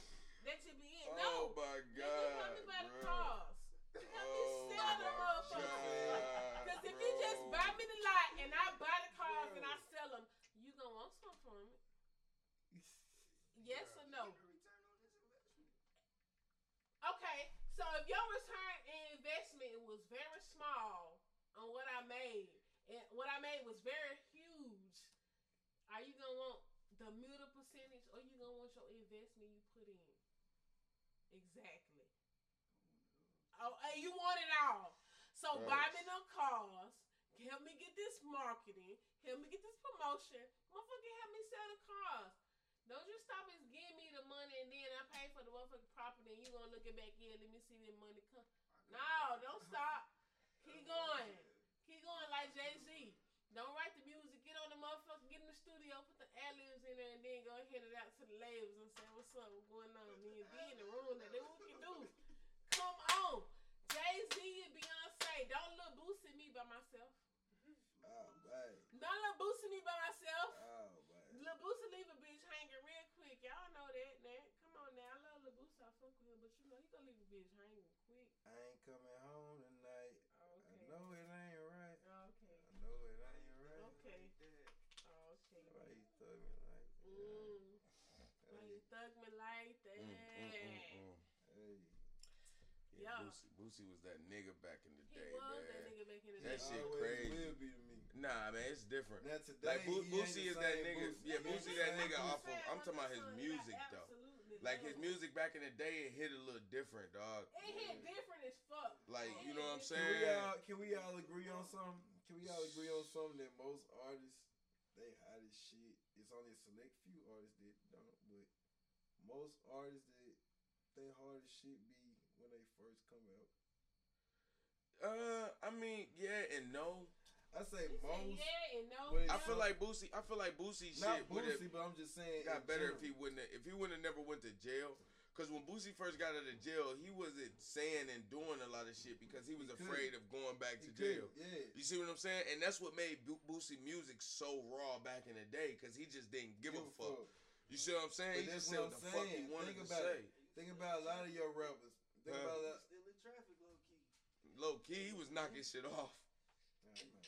That should be it. Oh no, my niggas help god, me buy the cars. Help Oh sell the motherfuckers. Cause if you just buy me the lot and I buy the cars and I sell them, you gonna want something from it. Yes or no? Okay, so if your return in investment was very small on what I made, and what I made was very huge, are you gonna want the middle percentage or you gonna want your investment you put in? Exactly. Oh, and you want it all. So buy me no cars. Help me get this marketing. Help me get this promotion. Motherfucker, help me sell the cars. Don't just stop and give me the money and then I pay for the motherfucking property and you gonna look it back in. Let me see that money come. No, don't stop. Keep going. Keep going like Jay Z. Don't write the music. Get on the motherfucker. Get in the studio. Put the ad libs in there and then go hand it out to the labels and say what's up, what's going on. Me and be in the room. That what we can do. Come on. Jay Z and Beyonce. Don't look boosting me by myself. Oh, man. Don't look boosting me by myself. Oh, man. Lil Boosie leave a bitch hanging real quick. Y'all know that, man. Come on now. I love Lil Boosie. I fuck but you know he gonna leave a bitch hanging quick. I ain't coming home tonight. Oh, I know it ain't right. Okay. I know it ain't right. Okay. Oh, okay. Why you thug me like that? Mm. Why you thug me like that? Mm, mm, mm, mm. Hey. Yeah, Yeah. Boosie, Boosie was that nigga back in the He day, was man. that nigga back in the That day. shit crazy. will be to me. Nah, man, it's different. Now today, Like Bo- Boosie is that nigga. Boosie. Yeah, Boosie that nigga off of. I'm talking about his music though. Absolutely Like his music back in the day, it hit a little different, dog. It hit different as fuck. Like, It you know what I'm hit Can we saying? all can we all agree on something? Can we all agree on something that most artists they hot as shit. It's only a select few artists that don't, but most artists that they hard as shit be when they first come out. Uh, I mean, yeah and no. I say He said most. yeah and no. I no. feel like Boosie. I feel like Boosie Not shit would have Boosie, but I'm just saying. got in better if he wouldn't. Have, if he wouldn't have never went to jail. Cause when Boosie first got out of jail, he wasn't saying and doing a lot of shit because he was He afraid of going back to He could, jail. Yeah. You see what I'm saying? And that's what made Bo- Boosie music so raw back in the day, cause he just didn't give, a fuck. You see what I'm saying? But he that's just said what what I'm the fuck he saying. wanted Think to about say. Think about a lot of your rappers. Think Huh? about a lot. Still in traffic, low key. Low key, he was knocking shit off. Nah, nah,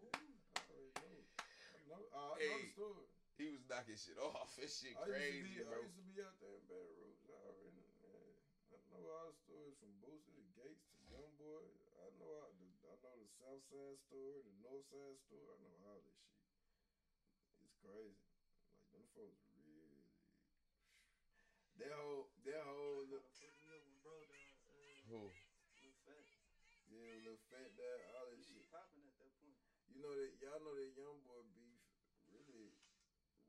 yeah. I already know. I know, uh, I know Hey. the story. He was knocking shit off. <laughs> This shit I crazy, used to be, bro. I used to be out there in Baton Rouge. I already yeah. I know all the stories from Boosie to Gates to Young Boy. I know all the, I know the South Side story, the North Side story. I know all this shit. It's crazy. Like them folks really. That whole, that whole, look, fucked me up when bro died. Uh, Who? Lil Phat. yeah, little fat dad, all that He shit. popping at that point. You know that y'all know that Young Boy beef really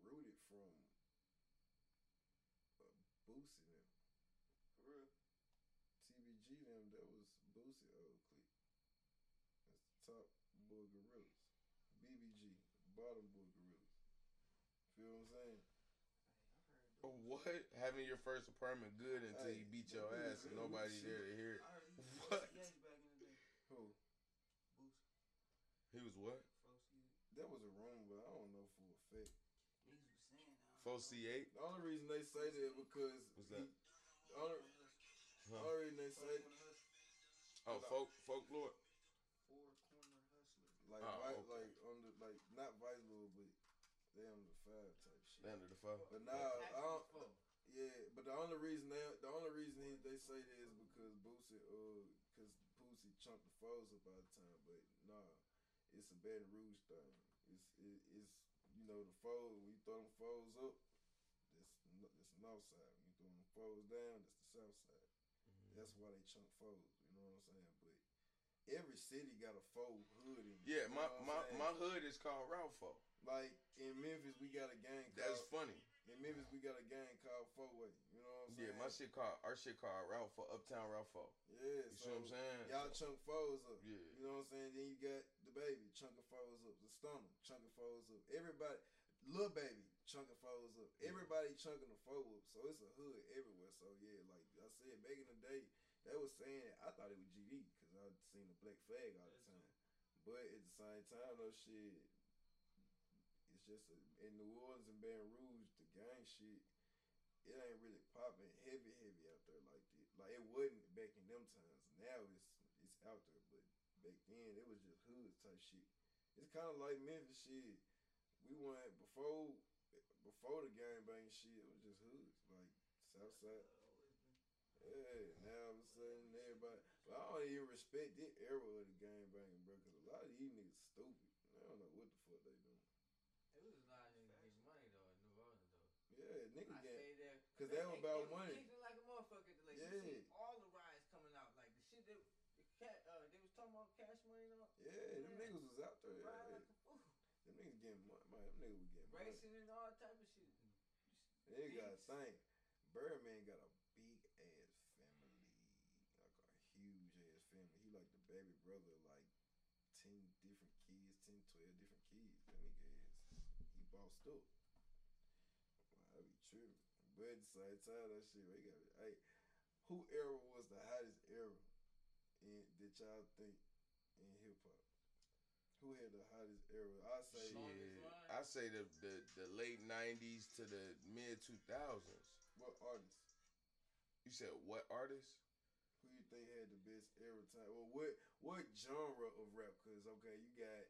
rooted from uh, Boosie them. For bottom boy gorillas. Feel what I'm saying? What? Having your first apartment good until Hey, you beat your ass and who- nobody there to hear it. I he was <laughs> What? Back in the day. Who? Boosie, He was what? That was a rumor, but I don't know for a fact. Niggas was saying that. Four C eight. The only reason they say that because What's he, that? the only, the only reason they say Oh, folk folklore. Four corner hustler. like Oh, okay. like on the like not Vice Lord, but they on the five type shit. Under the fuck. But now I don't. Yeah, but the only reason they the only reason he, they say that is because Boosie uh because Boosie chunked the foes up all the time, but nah, it's a Baton Rouge thing. It's it, it's you know the foes when you throw them foes up, that's that's the north side. When you throw them foes down, that's the south side. That's why they chunk foes. You know what I'm saying? But every city got a foe hood in. Yeah, my know what I'm my saying? my hood is called Ralpho. like in Memphis we got a gang That's funny. in Memphis we got a gang called Four Way. You know what I'm saying? Yeah, my shit called our shit called Ralpho, Uptown Ralpho. Yeah, You so what I'm saying? Y'all chunk foes up. Yeah. You know what I'm saying? Then you got the baby chunking foes up. The stunner chunking foes up. Everybody, little baby chunking foes up. Everybody chunking the foe up. So it's a hood everywhere. So yeah, like I said back in the day, they was saying I thought it was GD I'd seen the black flag all the time. But at the same time, though, shit, it's just a, in New Orleans and Baton Rouge, the gang shit, it ain't really popping heavy, heavy out there like that. Like it wasn't back in them times. Now it's it's out there, but back then it was just hood type shit. It's kind of like Memphis shit. We went before before the gang bang shit. It was just hoods like Southside. Yeah, now all of a sudden everybody. But I don't even respect this era of the gang banging, bro. Cause a lot of these niggas stupid. I don't know what the fuck they doing. It was a lot of niggas getting money though in New Orleans though. Yeah, niggas I get. stayed there. 'Cause they were about was money. kicking like a motherfucker. Like Yeah. see all the riots coming out, like the shit that the cat uh, they was talking about cash money though. Yeah, them niggas was out there. Yeah. like a. Them niggas getting money. Man, them niggas was getting money. Racing and all type of shit. They got Beats. think. Birdman got a big ass family, like a huge ass family. He like the baby brother, of, like ten different kids, 10, 12 different kids. That nigga is he bossed up. I be tripping. But at the same time, that shit, we got. Hey, who era was the hottest era in that y'all think in hip hop? Who had the hottest era? I say. Shit, I say the, the the late '90s to the mid 2000s. What artist? You said what artist? Who you think had the best era time? Well, what what genre of rap? Cause okay, you got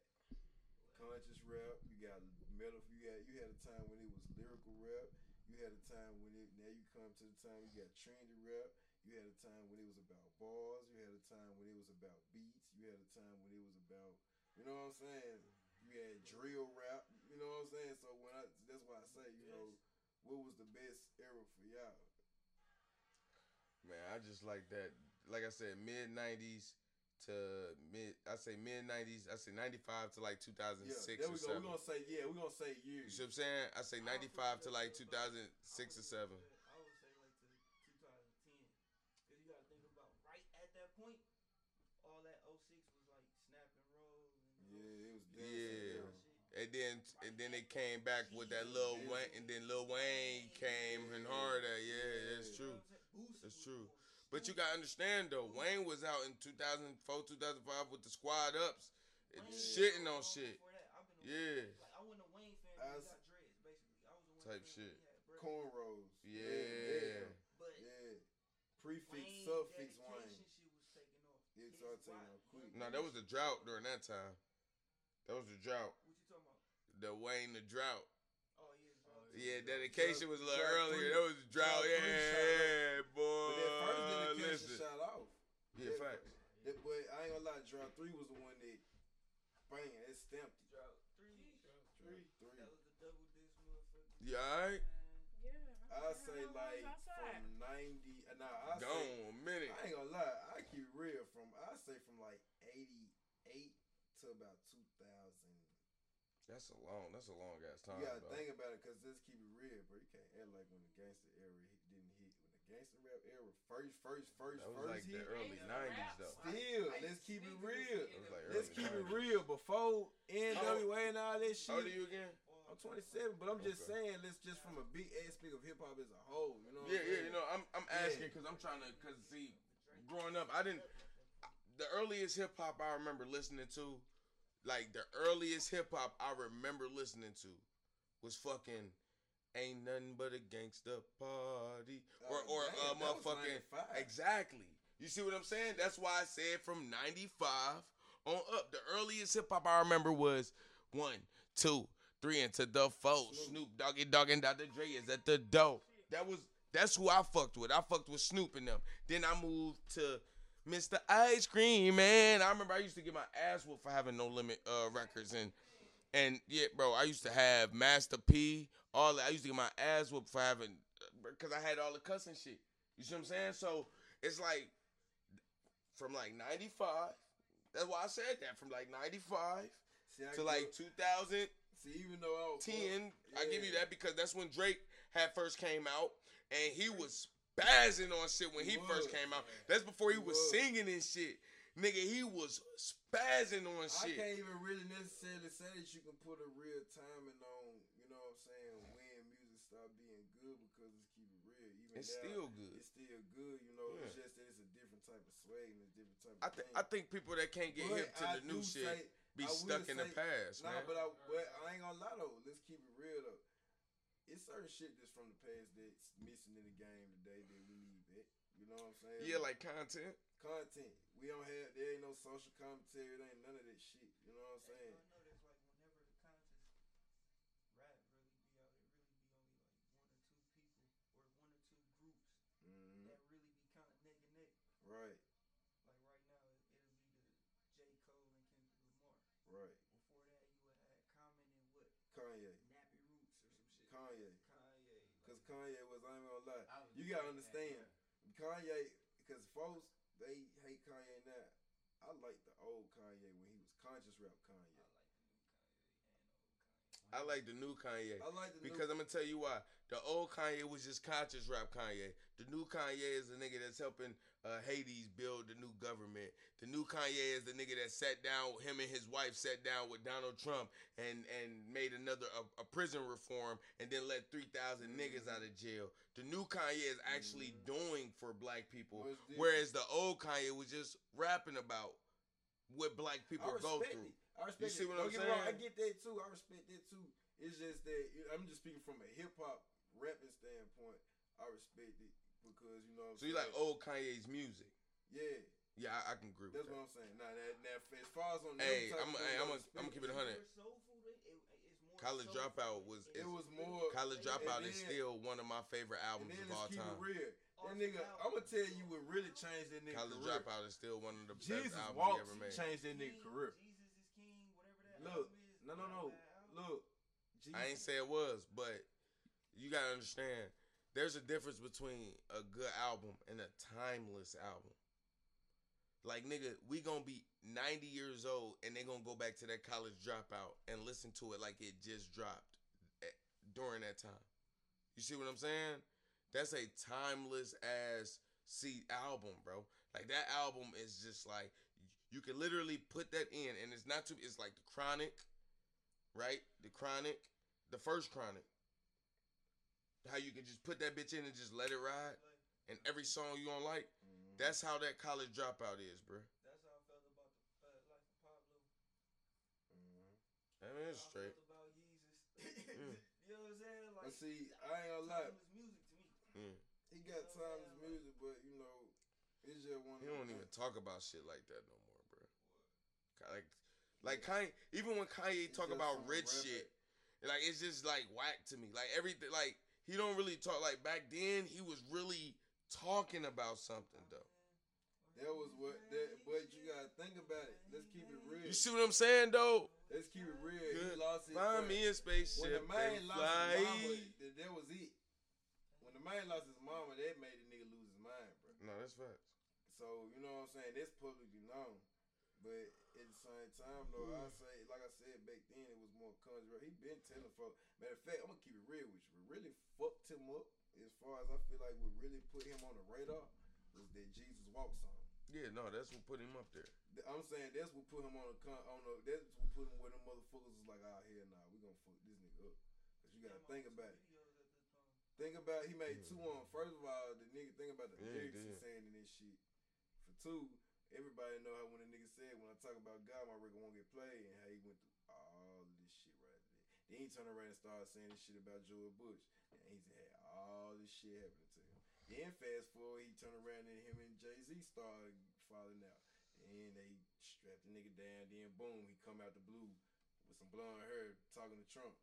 conscious rap, you got metal. You got you had a time when it was lyrical rap. You had a time when it. Now you come to the time you got trendy rap. You had a time when it was about bars. You had a time when it was about beats. You had a time when it was about, you know what I'm saying? You had drill rap. You know what I'm saying? So when I, that's why I say, you know, what was the best era for y'all? Man, I just like that. Like I said, mid '90s to mid. I say mid '90s. I say '95 to like 2006 Yeah, there or we go. seven. We're gonna say yeah. We're gonna say You years. see what I'm saying? I say '95 to like 2006 or seven. I would say like to 2010. Because you got to think about right at that point, all that 06 was like snap and roll. And Yeah, it was Yeah. dancing. And then and then they came back with that Lil Wayne, and then Lil Wayne came and harder. Yeah, that's true. That's true. But you gotta understand though, Wayne was out in 2004, 2005 with the squad ups, and shitting on shit. Yeah. Like, I wasn't a Wayne fan, I but he got dreads, basically. I was a Wayne Type fan shit. when he had. Cornrows. Yeah. But Yeah. Prefix, Wayne suffix, dedication Wayne. shit was taking off. It His started taking off quick. No, that was the drought during that time. That was the drought. What you talking about? The Wayne the drought. Yeah. drought. Yeah, dedication was a little earlier. three. That was drought. Drought three Yeah, boy. But that first dedication listen. shot off. Yeah, That- facts. That, but I ain't gonna lie, Drought 3 was the one that, bang, it stamped it. Drought three. Three. Three. That was the double disc motherfucker. You alright? Yeah. I say like from 90, uh, nah, I say, Gone a minute. I ain't gonna lie, I keep real from, I say from like 88 to about 2000. That's a long. That's a long ass time. You gotta though. think about it, cause let's keep it real, bro. You can't act like when the gangster era hit, didn't hit. When the gangster rap era first, first, first, That was first like the hit. early '90s though. Still, let's keep it real. It was like Let's early keep it real. Before NWA and all that oh, shit. How old are you again? I'm 27, but I'm just Okay. saying, let's just from a big aspect of hip hop as a whole. You know? What Yeah, I'm yeah. You know, I'm I'm asking because I'm trying to because see, growing up, I didn't. The earliest hip hop I remember listening to, like the earliest hip hop I remember listening to, was fucking. Ain't nothing but a gangsta party, or Oh, or damn, uh, that was motherfucking exactly. You see what I'm saying? That's why I said from '95 on up. The earliest hip hop I remember was one, two, three, into the four. Snoop Doggy Dogg and Dr. Dre is at the door. That was that's who I fucked with. I fucked with Snoop and them. Then I moved to Mr. Ice Cream Man. I remember I used to get my ass whooped for having no limit uh, records and and yeah, bro, I used to have Master P. All that. I used to get my ass whooped for having because I had all the cussing shit. You see what I'm saying? So it's like from like '95. That's why I said that from like '95 to like 2010. see, even though I was I give you that because that's when Drake had first came out, and he was spazzing on shit when he He first came out. That's before he was singing and shit. Nigga, he was spazzing on shit. I can't even really necessarily say that you can put a real timing on, you know what I'm saying, when music start being good because it's keeping it real. Even It's now, still good. It's still good, you know. It's just that it's a different type of swag and a different type I of think thing. I think people that can't get But hip to I the new shit say- be I stuck in the say- past, Nah, man. but I, but I ain't gonna lie though. Let's keep it real though. It's certain shit that's from the past that's missing in the game today that we need back. You know what I'm saying? yeah, like content. content. We don't have there ain't no social commentary. There ain't none of that shit. You know what I'm Hey, saying? I know that's like whenever the contest rap really be out, it really be only like one or two people or one or two groups hmm that really be kind of neck and neck. Right, Like right now, it, it'll be the J. Cole and Kendrick Lamar. right. Before that, you would have Common and what Kanye, Nappy Roots or some shit. Kanye. Kanye. Cause Kanye was I ain't gonna lie. I was You gotta thinking that, understand. Kanye, cause folks they hate Kanye now. I like the old Kanye when he was conscious rap Kanye. I like the new Kanye. I like the Because new, I'm gonna tell you why. The old Kanye was just conscious rap Kanye. The new Kanye is the nigga that's helping uh, Hades build the new government. The new Kanye is the nigga that sat down, him and his wife sat down with Donald Trump and and made another a, a prison reform and then let three thousand niggas out of jail. The new Kanye is actually doing for black people, whereas the old Kanye was just rapping about what black people go through. it. I respect see it. what I'm Don't get me wrong, I get that too. I respect that too. It's just that I'm just speaking from a hip hop rapping standpoint. I respect it because you know. What I'm So you like old Kanye's music? Yeah, Yeah, I, I can agree with that's what I'm saying. Now that, now as far as on them Hey, type I'm hey, I'm I a, I'm gonna respect keep it a hundred. More soulful, it, it, it's more College. Dropout was It was more. College and Dropout is still one of my favorite albums of all time. real. Oh, that nigga. I'm gonna tell you what really changed that nigga College career. Dropout is still one of the Jesus best albums Walks he ever made. changed that nigga career. Jesus is King, whatever that Look, album is. no, no, no. a bad album. Look, Jesus. I ain't say it was, but you gotta understand. There's a difference between a good album and a timeless album. Like nigga, we gonna be 90 years old and they gonna go back to that college dropout and listen to it like it just dropped eh, during that time. You see what I'm saying? That's a timeless ass see album, bro. Like that album is just like you can literally put that in and it's not too it's like the chronic, right? The chronic, the first chronic. How you can just put that bitch in and just let it ride and every song you don't like. Mhm. That's how that college dropout is, bro. That's how I felt about the uh, life of Pablo. Mhm. I mean, it's How I straight. felt about Yeezus. <laughs> Mm. you know what I'm saying? Like, But see, I ain't gonna lie. timeless music to me. Mm. He got timeless music, but you know, it's just one. He of don't even things. talk about shit like that no more, bro. Like, like Kanye, even when Kanye It's talk about some rich shit, like it's just like whack to me. Like everything, like he don't really talk. Like back then, he was really talking about something though. That was what. That, but you gotta think about it. Let's keep it real. You see what I'm saying though? Let's keep it real. Good. He lost his. Find me a when spaceship the man lost fly. his mama, that, that was it. When the man lost his mama, that made the nigga lose his mind, bro. No, that's facts. So you know what I'm saying? That's publicly known. But same time, though, I Mm. say, like I said back then, it was more country. He been telling folks. Matter of fact, I'm gonna keep it real with you. What really fucked him up, as far as I feel like what really put him on the radar, was that Jesus Walk song. Yeah, no, that's what put him up there. Th- I'm saying that's what put him on the con- on the. That's what put him where them motherfuckers was like, ah, hell nah, we gonna fuck this nigga up. 'Cause you gotta think about it. Think about he made two on. First of all, the nigga think about the Yeah, he lyrics he's saying in this shit. For two, everybody know how when a nigga said when I talk about God, my record won't get played, and how he went through all this shit right there. Then he turned around and started saying this shit about Joel Bush, and he's had all this shit happening to him. Then fast forward, he turned around and him and Jay Z started falling out, and they strapped the nigga down. Then boom, he come out the blue with some blonde hair talking to Trump.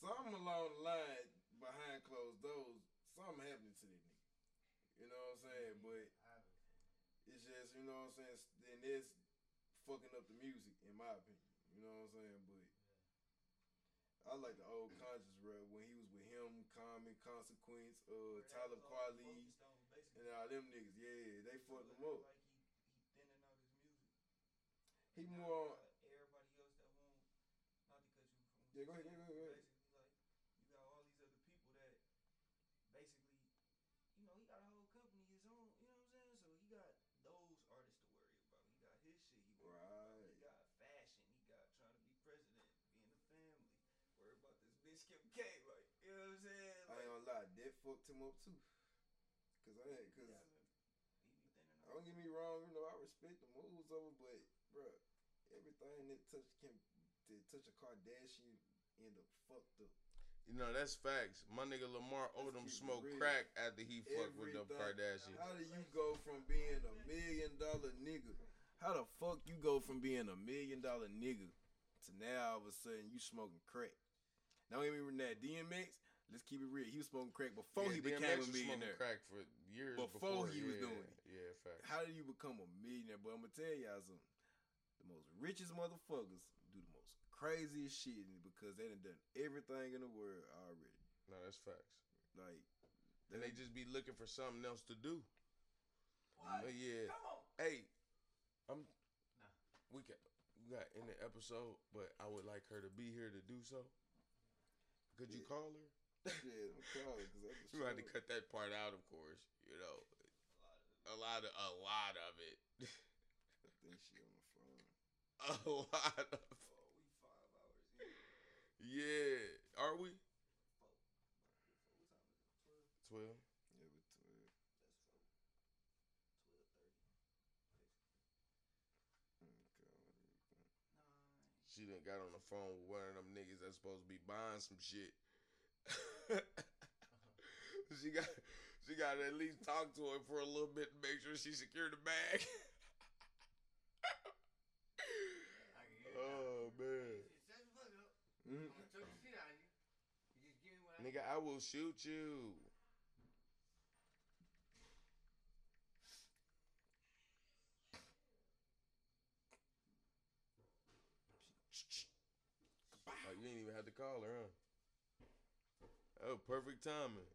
Something along the line behind closed doors, something happening to that nigga. You know what I'm saying? Mm-hmm. But it's just, you know what I'm saying? Then it's fucking up the music, in my opinion. You know what I'm saying? But I like the old conscious rap when he was with him, Common, Consequence, uh, Talib Kweli, and all them niggas. Yeah, they fucked him up. Like he, he thinning out his music. He more. you got everybody else that won't. Not to cut you from. what Yeah, you go ahead, saying, go ahead, go ahead. Basically, like you got all these other people that basically, you know, he got a whole company his own. You know what I'm saying? So he got those artists to worry about. He got his shit. He worried about. Right. He got fashion. He got trying to be president, being a family. Worry about this bitch Kim K. Like you know what I'm saying? I ain't gonna lie, that fucked him up too. Cause I had, cause he be thinning out. don't get me wrong, you know I respect the moves of it, but bruh, everything that touch can that touch a Kardashian end up fucked up. You know, that's facts. My nigga Lamar Odom keep it smoked real. crack after he fucked with the Everything. Kardashians. How do you go from being a million dollar nigga? How the fuck you go from being a million dollar nigga to now all of a sudden you smoking crack? Don't even remember that DMX. Let's keep it real. He was smoking crack before Yeah, he DMX became a was smoking millionaire. crack for years Before he was doing it. Yeah, fact. How do you become a millionaire? But I'm gonna tell y'all something. The most richest motherfuckers do the most craziest shit because they done done everything in the world already. No, that's facts. Like, And they just be looking for something else to do. What? But yeah. Come on. Hey, I'm. Nah. We got we got in the episode, but I would like her to be here to do so. Could you Yeah. call her? <laughs> yeah, I'm calling because I We had to cut that part out, of course. You know, a lot of a lot of it, <laughs> I think she on the phone. a lot of. Oh, we five hours in. Yeah, are we? What time is it? Twelve. Twelve. Yeah, but uh, That's four. Twelve thirty. Nine. She done got on the phone with one of them niggas that's supposed to be buying some shit. she got she got to at least talk to her for a little bit to make sure she secured the bag. <laughs> I can hear it now. oh man. Shut the fuck up. Mhm. I'm gonna choke the shit out of you. You just give me what I Nigga, I will shoot you. Oh, you ain't even have to call her, huh? Oh, perfect timing.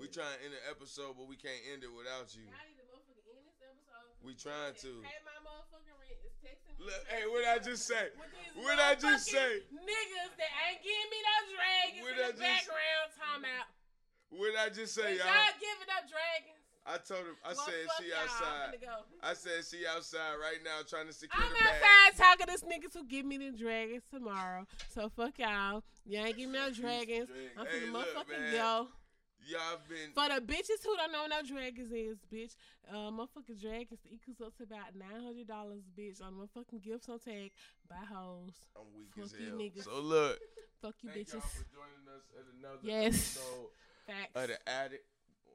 We trying to end the episode, but we can't end it without you. Y'all need to motherfucking end this episode. We trying to. Pay my motherfucking rent. It's texting me. Look, hey, what I just say? What I just say? Niggas that ain't giving me no dragons What in I the just- background. Time out. What I just say, y'all? y'all giving up dragons? I told him. I Well, said she y'all. Outside. go. I said she outside right now trying to secure I'm the outside talking to niggas who give me the dragons tomorrow. So fuck y'all. Y'all ain't give me no dragons. I'm Hey, finna look, motherfucking yo. Y'all been For the bitches who don't know no dragons is, bitch, uh, motherfucking dragons equals up to about nine hundred dollars, bitch, on motherfucking gifts on tag by hoes. I'm weak Fuck as hell. niggas. So look, Fuck you, thank y'all bitches. for joining us at another Yes. episode Facts. of the Addic.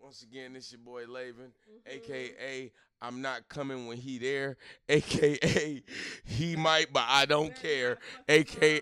Once again, it's your boy Layven, Mhm. aka I'm not coming when he there, <laughs> aka he might but I don't care, aka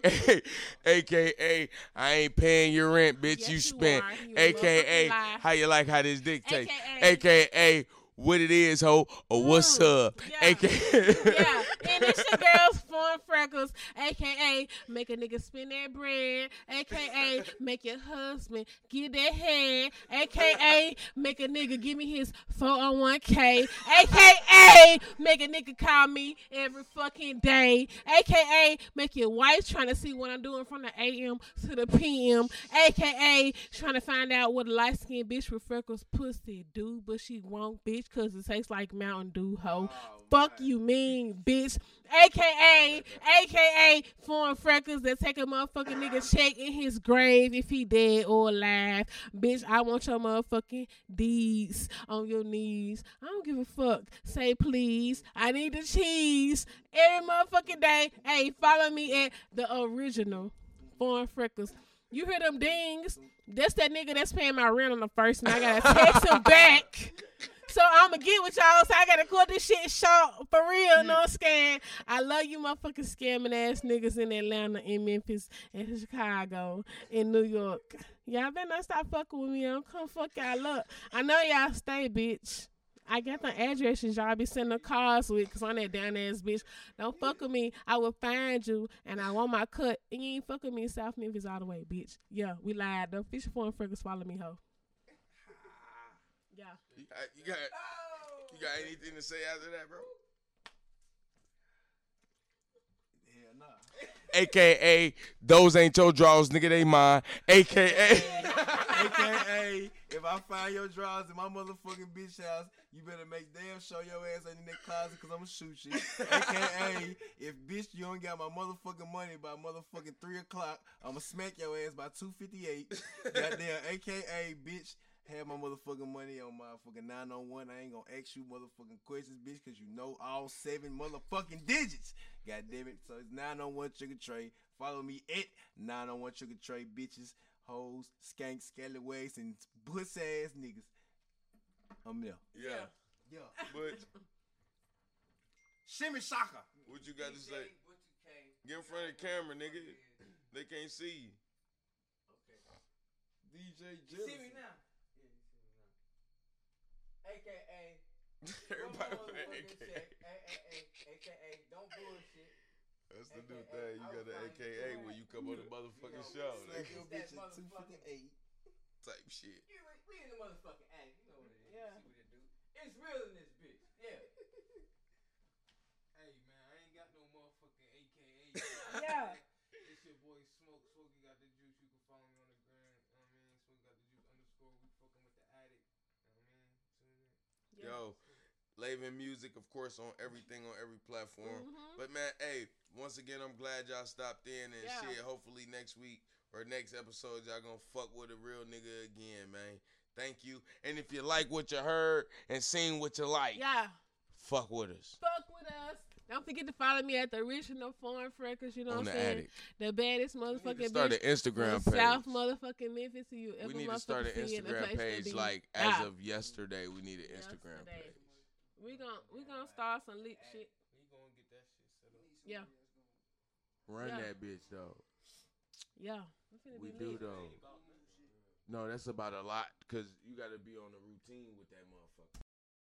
aka <laughs> I ain't paying your rent, bitch. Yes, you spent. You aka how you like how this dick taste, AKA. aka what it is, ho, or what's Mm, up, yeah. aka yeah, and it's your girls Freckles, aka make a nigga spin that bread, aka make your husband get that head, aka make a nigga give me his 401k, aka make a nigga call me every fucking day, aka make your wife trying to see what I'm doing from the AM to the PM, aka trying to find out what a light skinned bitch with freckles pussy do, but she won't, bitch, cause it tastes like Mountain Dew, hoe. Oh, Fuck my. you mean, bitch. AKA aka foreign freckles that take a motherfucking nigga check in his grave if he dead or alive. Bitch, I want your motherfucking deeds on your knees. I don't give a fuck. Say please. I need the cheese every motherfucking day. Hey, follow me at the original foreign freckles. You hear them dings? That's that nigga that's paying my rent on the first, and I gotta text him back. <laughs> So I'ma get with y'all. So I gotta cut this shit short for real. No scam. I love you, motherfucking scamming ass niggas in Atlanta, in Memphis, in Chicago, in New York. Y'all better not stop fucking with me. I'm come fuck y'all up. I know y'all stay, bitch. I got the addresses y'all be sending the cars with, cause I'm that down ass bitch. Don't fuck with me. I will find you, and I want my cut. And you ain't fuck with me in South Memphis all the way, bitch. Yeah, we lied. The official foreign freckles follow me, ho. Yeah. You got, you got, you got anything to say after that, bro? Hell nah. AKA, those ain't your draws, nigga, they mine. AKA, AKA, if I find your drawers in my motherfucking bitch house, you better make damn sure your ass ain't in that closet because I'ma shoot you. AKA, if bitch you don't got my motherfucking money by motherfucking 3 o'clock, I'ma smack your ass by 2.58. Goddamn, AKA, bitch, have my motherfucking money on my fucking 901. I ain't gonna ask you motherfucking questions, bitch, because you know all seven motherfucking digits. God damn it. So it's 901 Trigga Trey. Follow me at 901 Trigga Trey, bitches, hoes, skanks, scallywags, and puss ass niggas. I'm there. yeah. Yeah. But Shimmy Shaka. what you got to say? Get in front of the camera, nigga. They can't see you. Okay. DJ You see me now? Yeah, you see me now. AKA, <laughs> Everybody One put AKA. check. AKA, AKA, don't bullshit. That's the new thing. You got was the AKA you when you come on the motherfucking show. Smack nigga. your bitch that at motherfucking- 258. Type shit. You, we in the motherfucking A. You know what it is. Yeah. See what it do. It's real in this bitch. Yeah. <laughs> Hey man, I ain't got no motherfucking AKA. <laughs> Yeah. It's your boy Smoke. Smokey got the juice. You can follow me on the gram. You know what I mean? Smoke got the juice underscore. We fucking with the Addic. You know what I mean? Tune in. Yo, Layven Music, of course, on everything on every platform. Mhm. But man, hey, once again, I'm glad y'all stopped in and Yeah. shit. Hopefully next week or next episode, y'all gonna fuck with a real nigga again, man. Thank you. And if you like what you heard and seen what you like, Yeah. fuck with us. Fuck with us. Don't forget to follow me at the original Foreign Freckles. You know what I'm saying? attic. The baddest We need to motherfucking start bitch an Instagram page. South motherfucking Memphis. You ever we need to start an Instagram page like as Yeah. of yesterday. We need an Instagram Yesterday. page. We gon' we gonna start some lit shit. We gonna get that shit set up. Yeah, Run Yeah. that bitch though. yeah. We finna We be do lit. though. No, that's about a lot because you got to be on the routine with that motherfucker.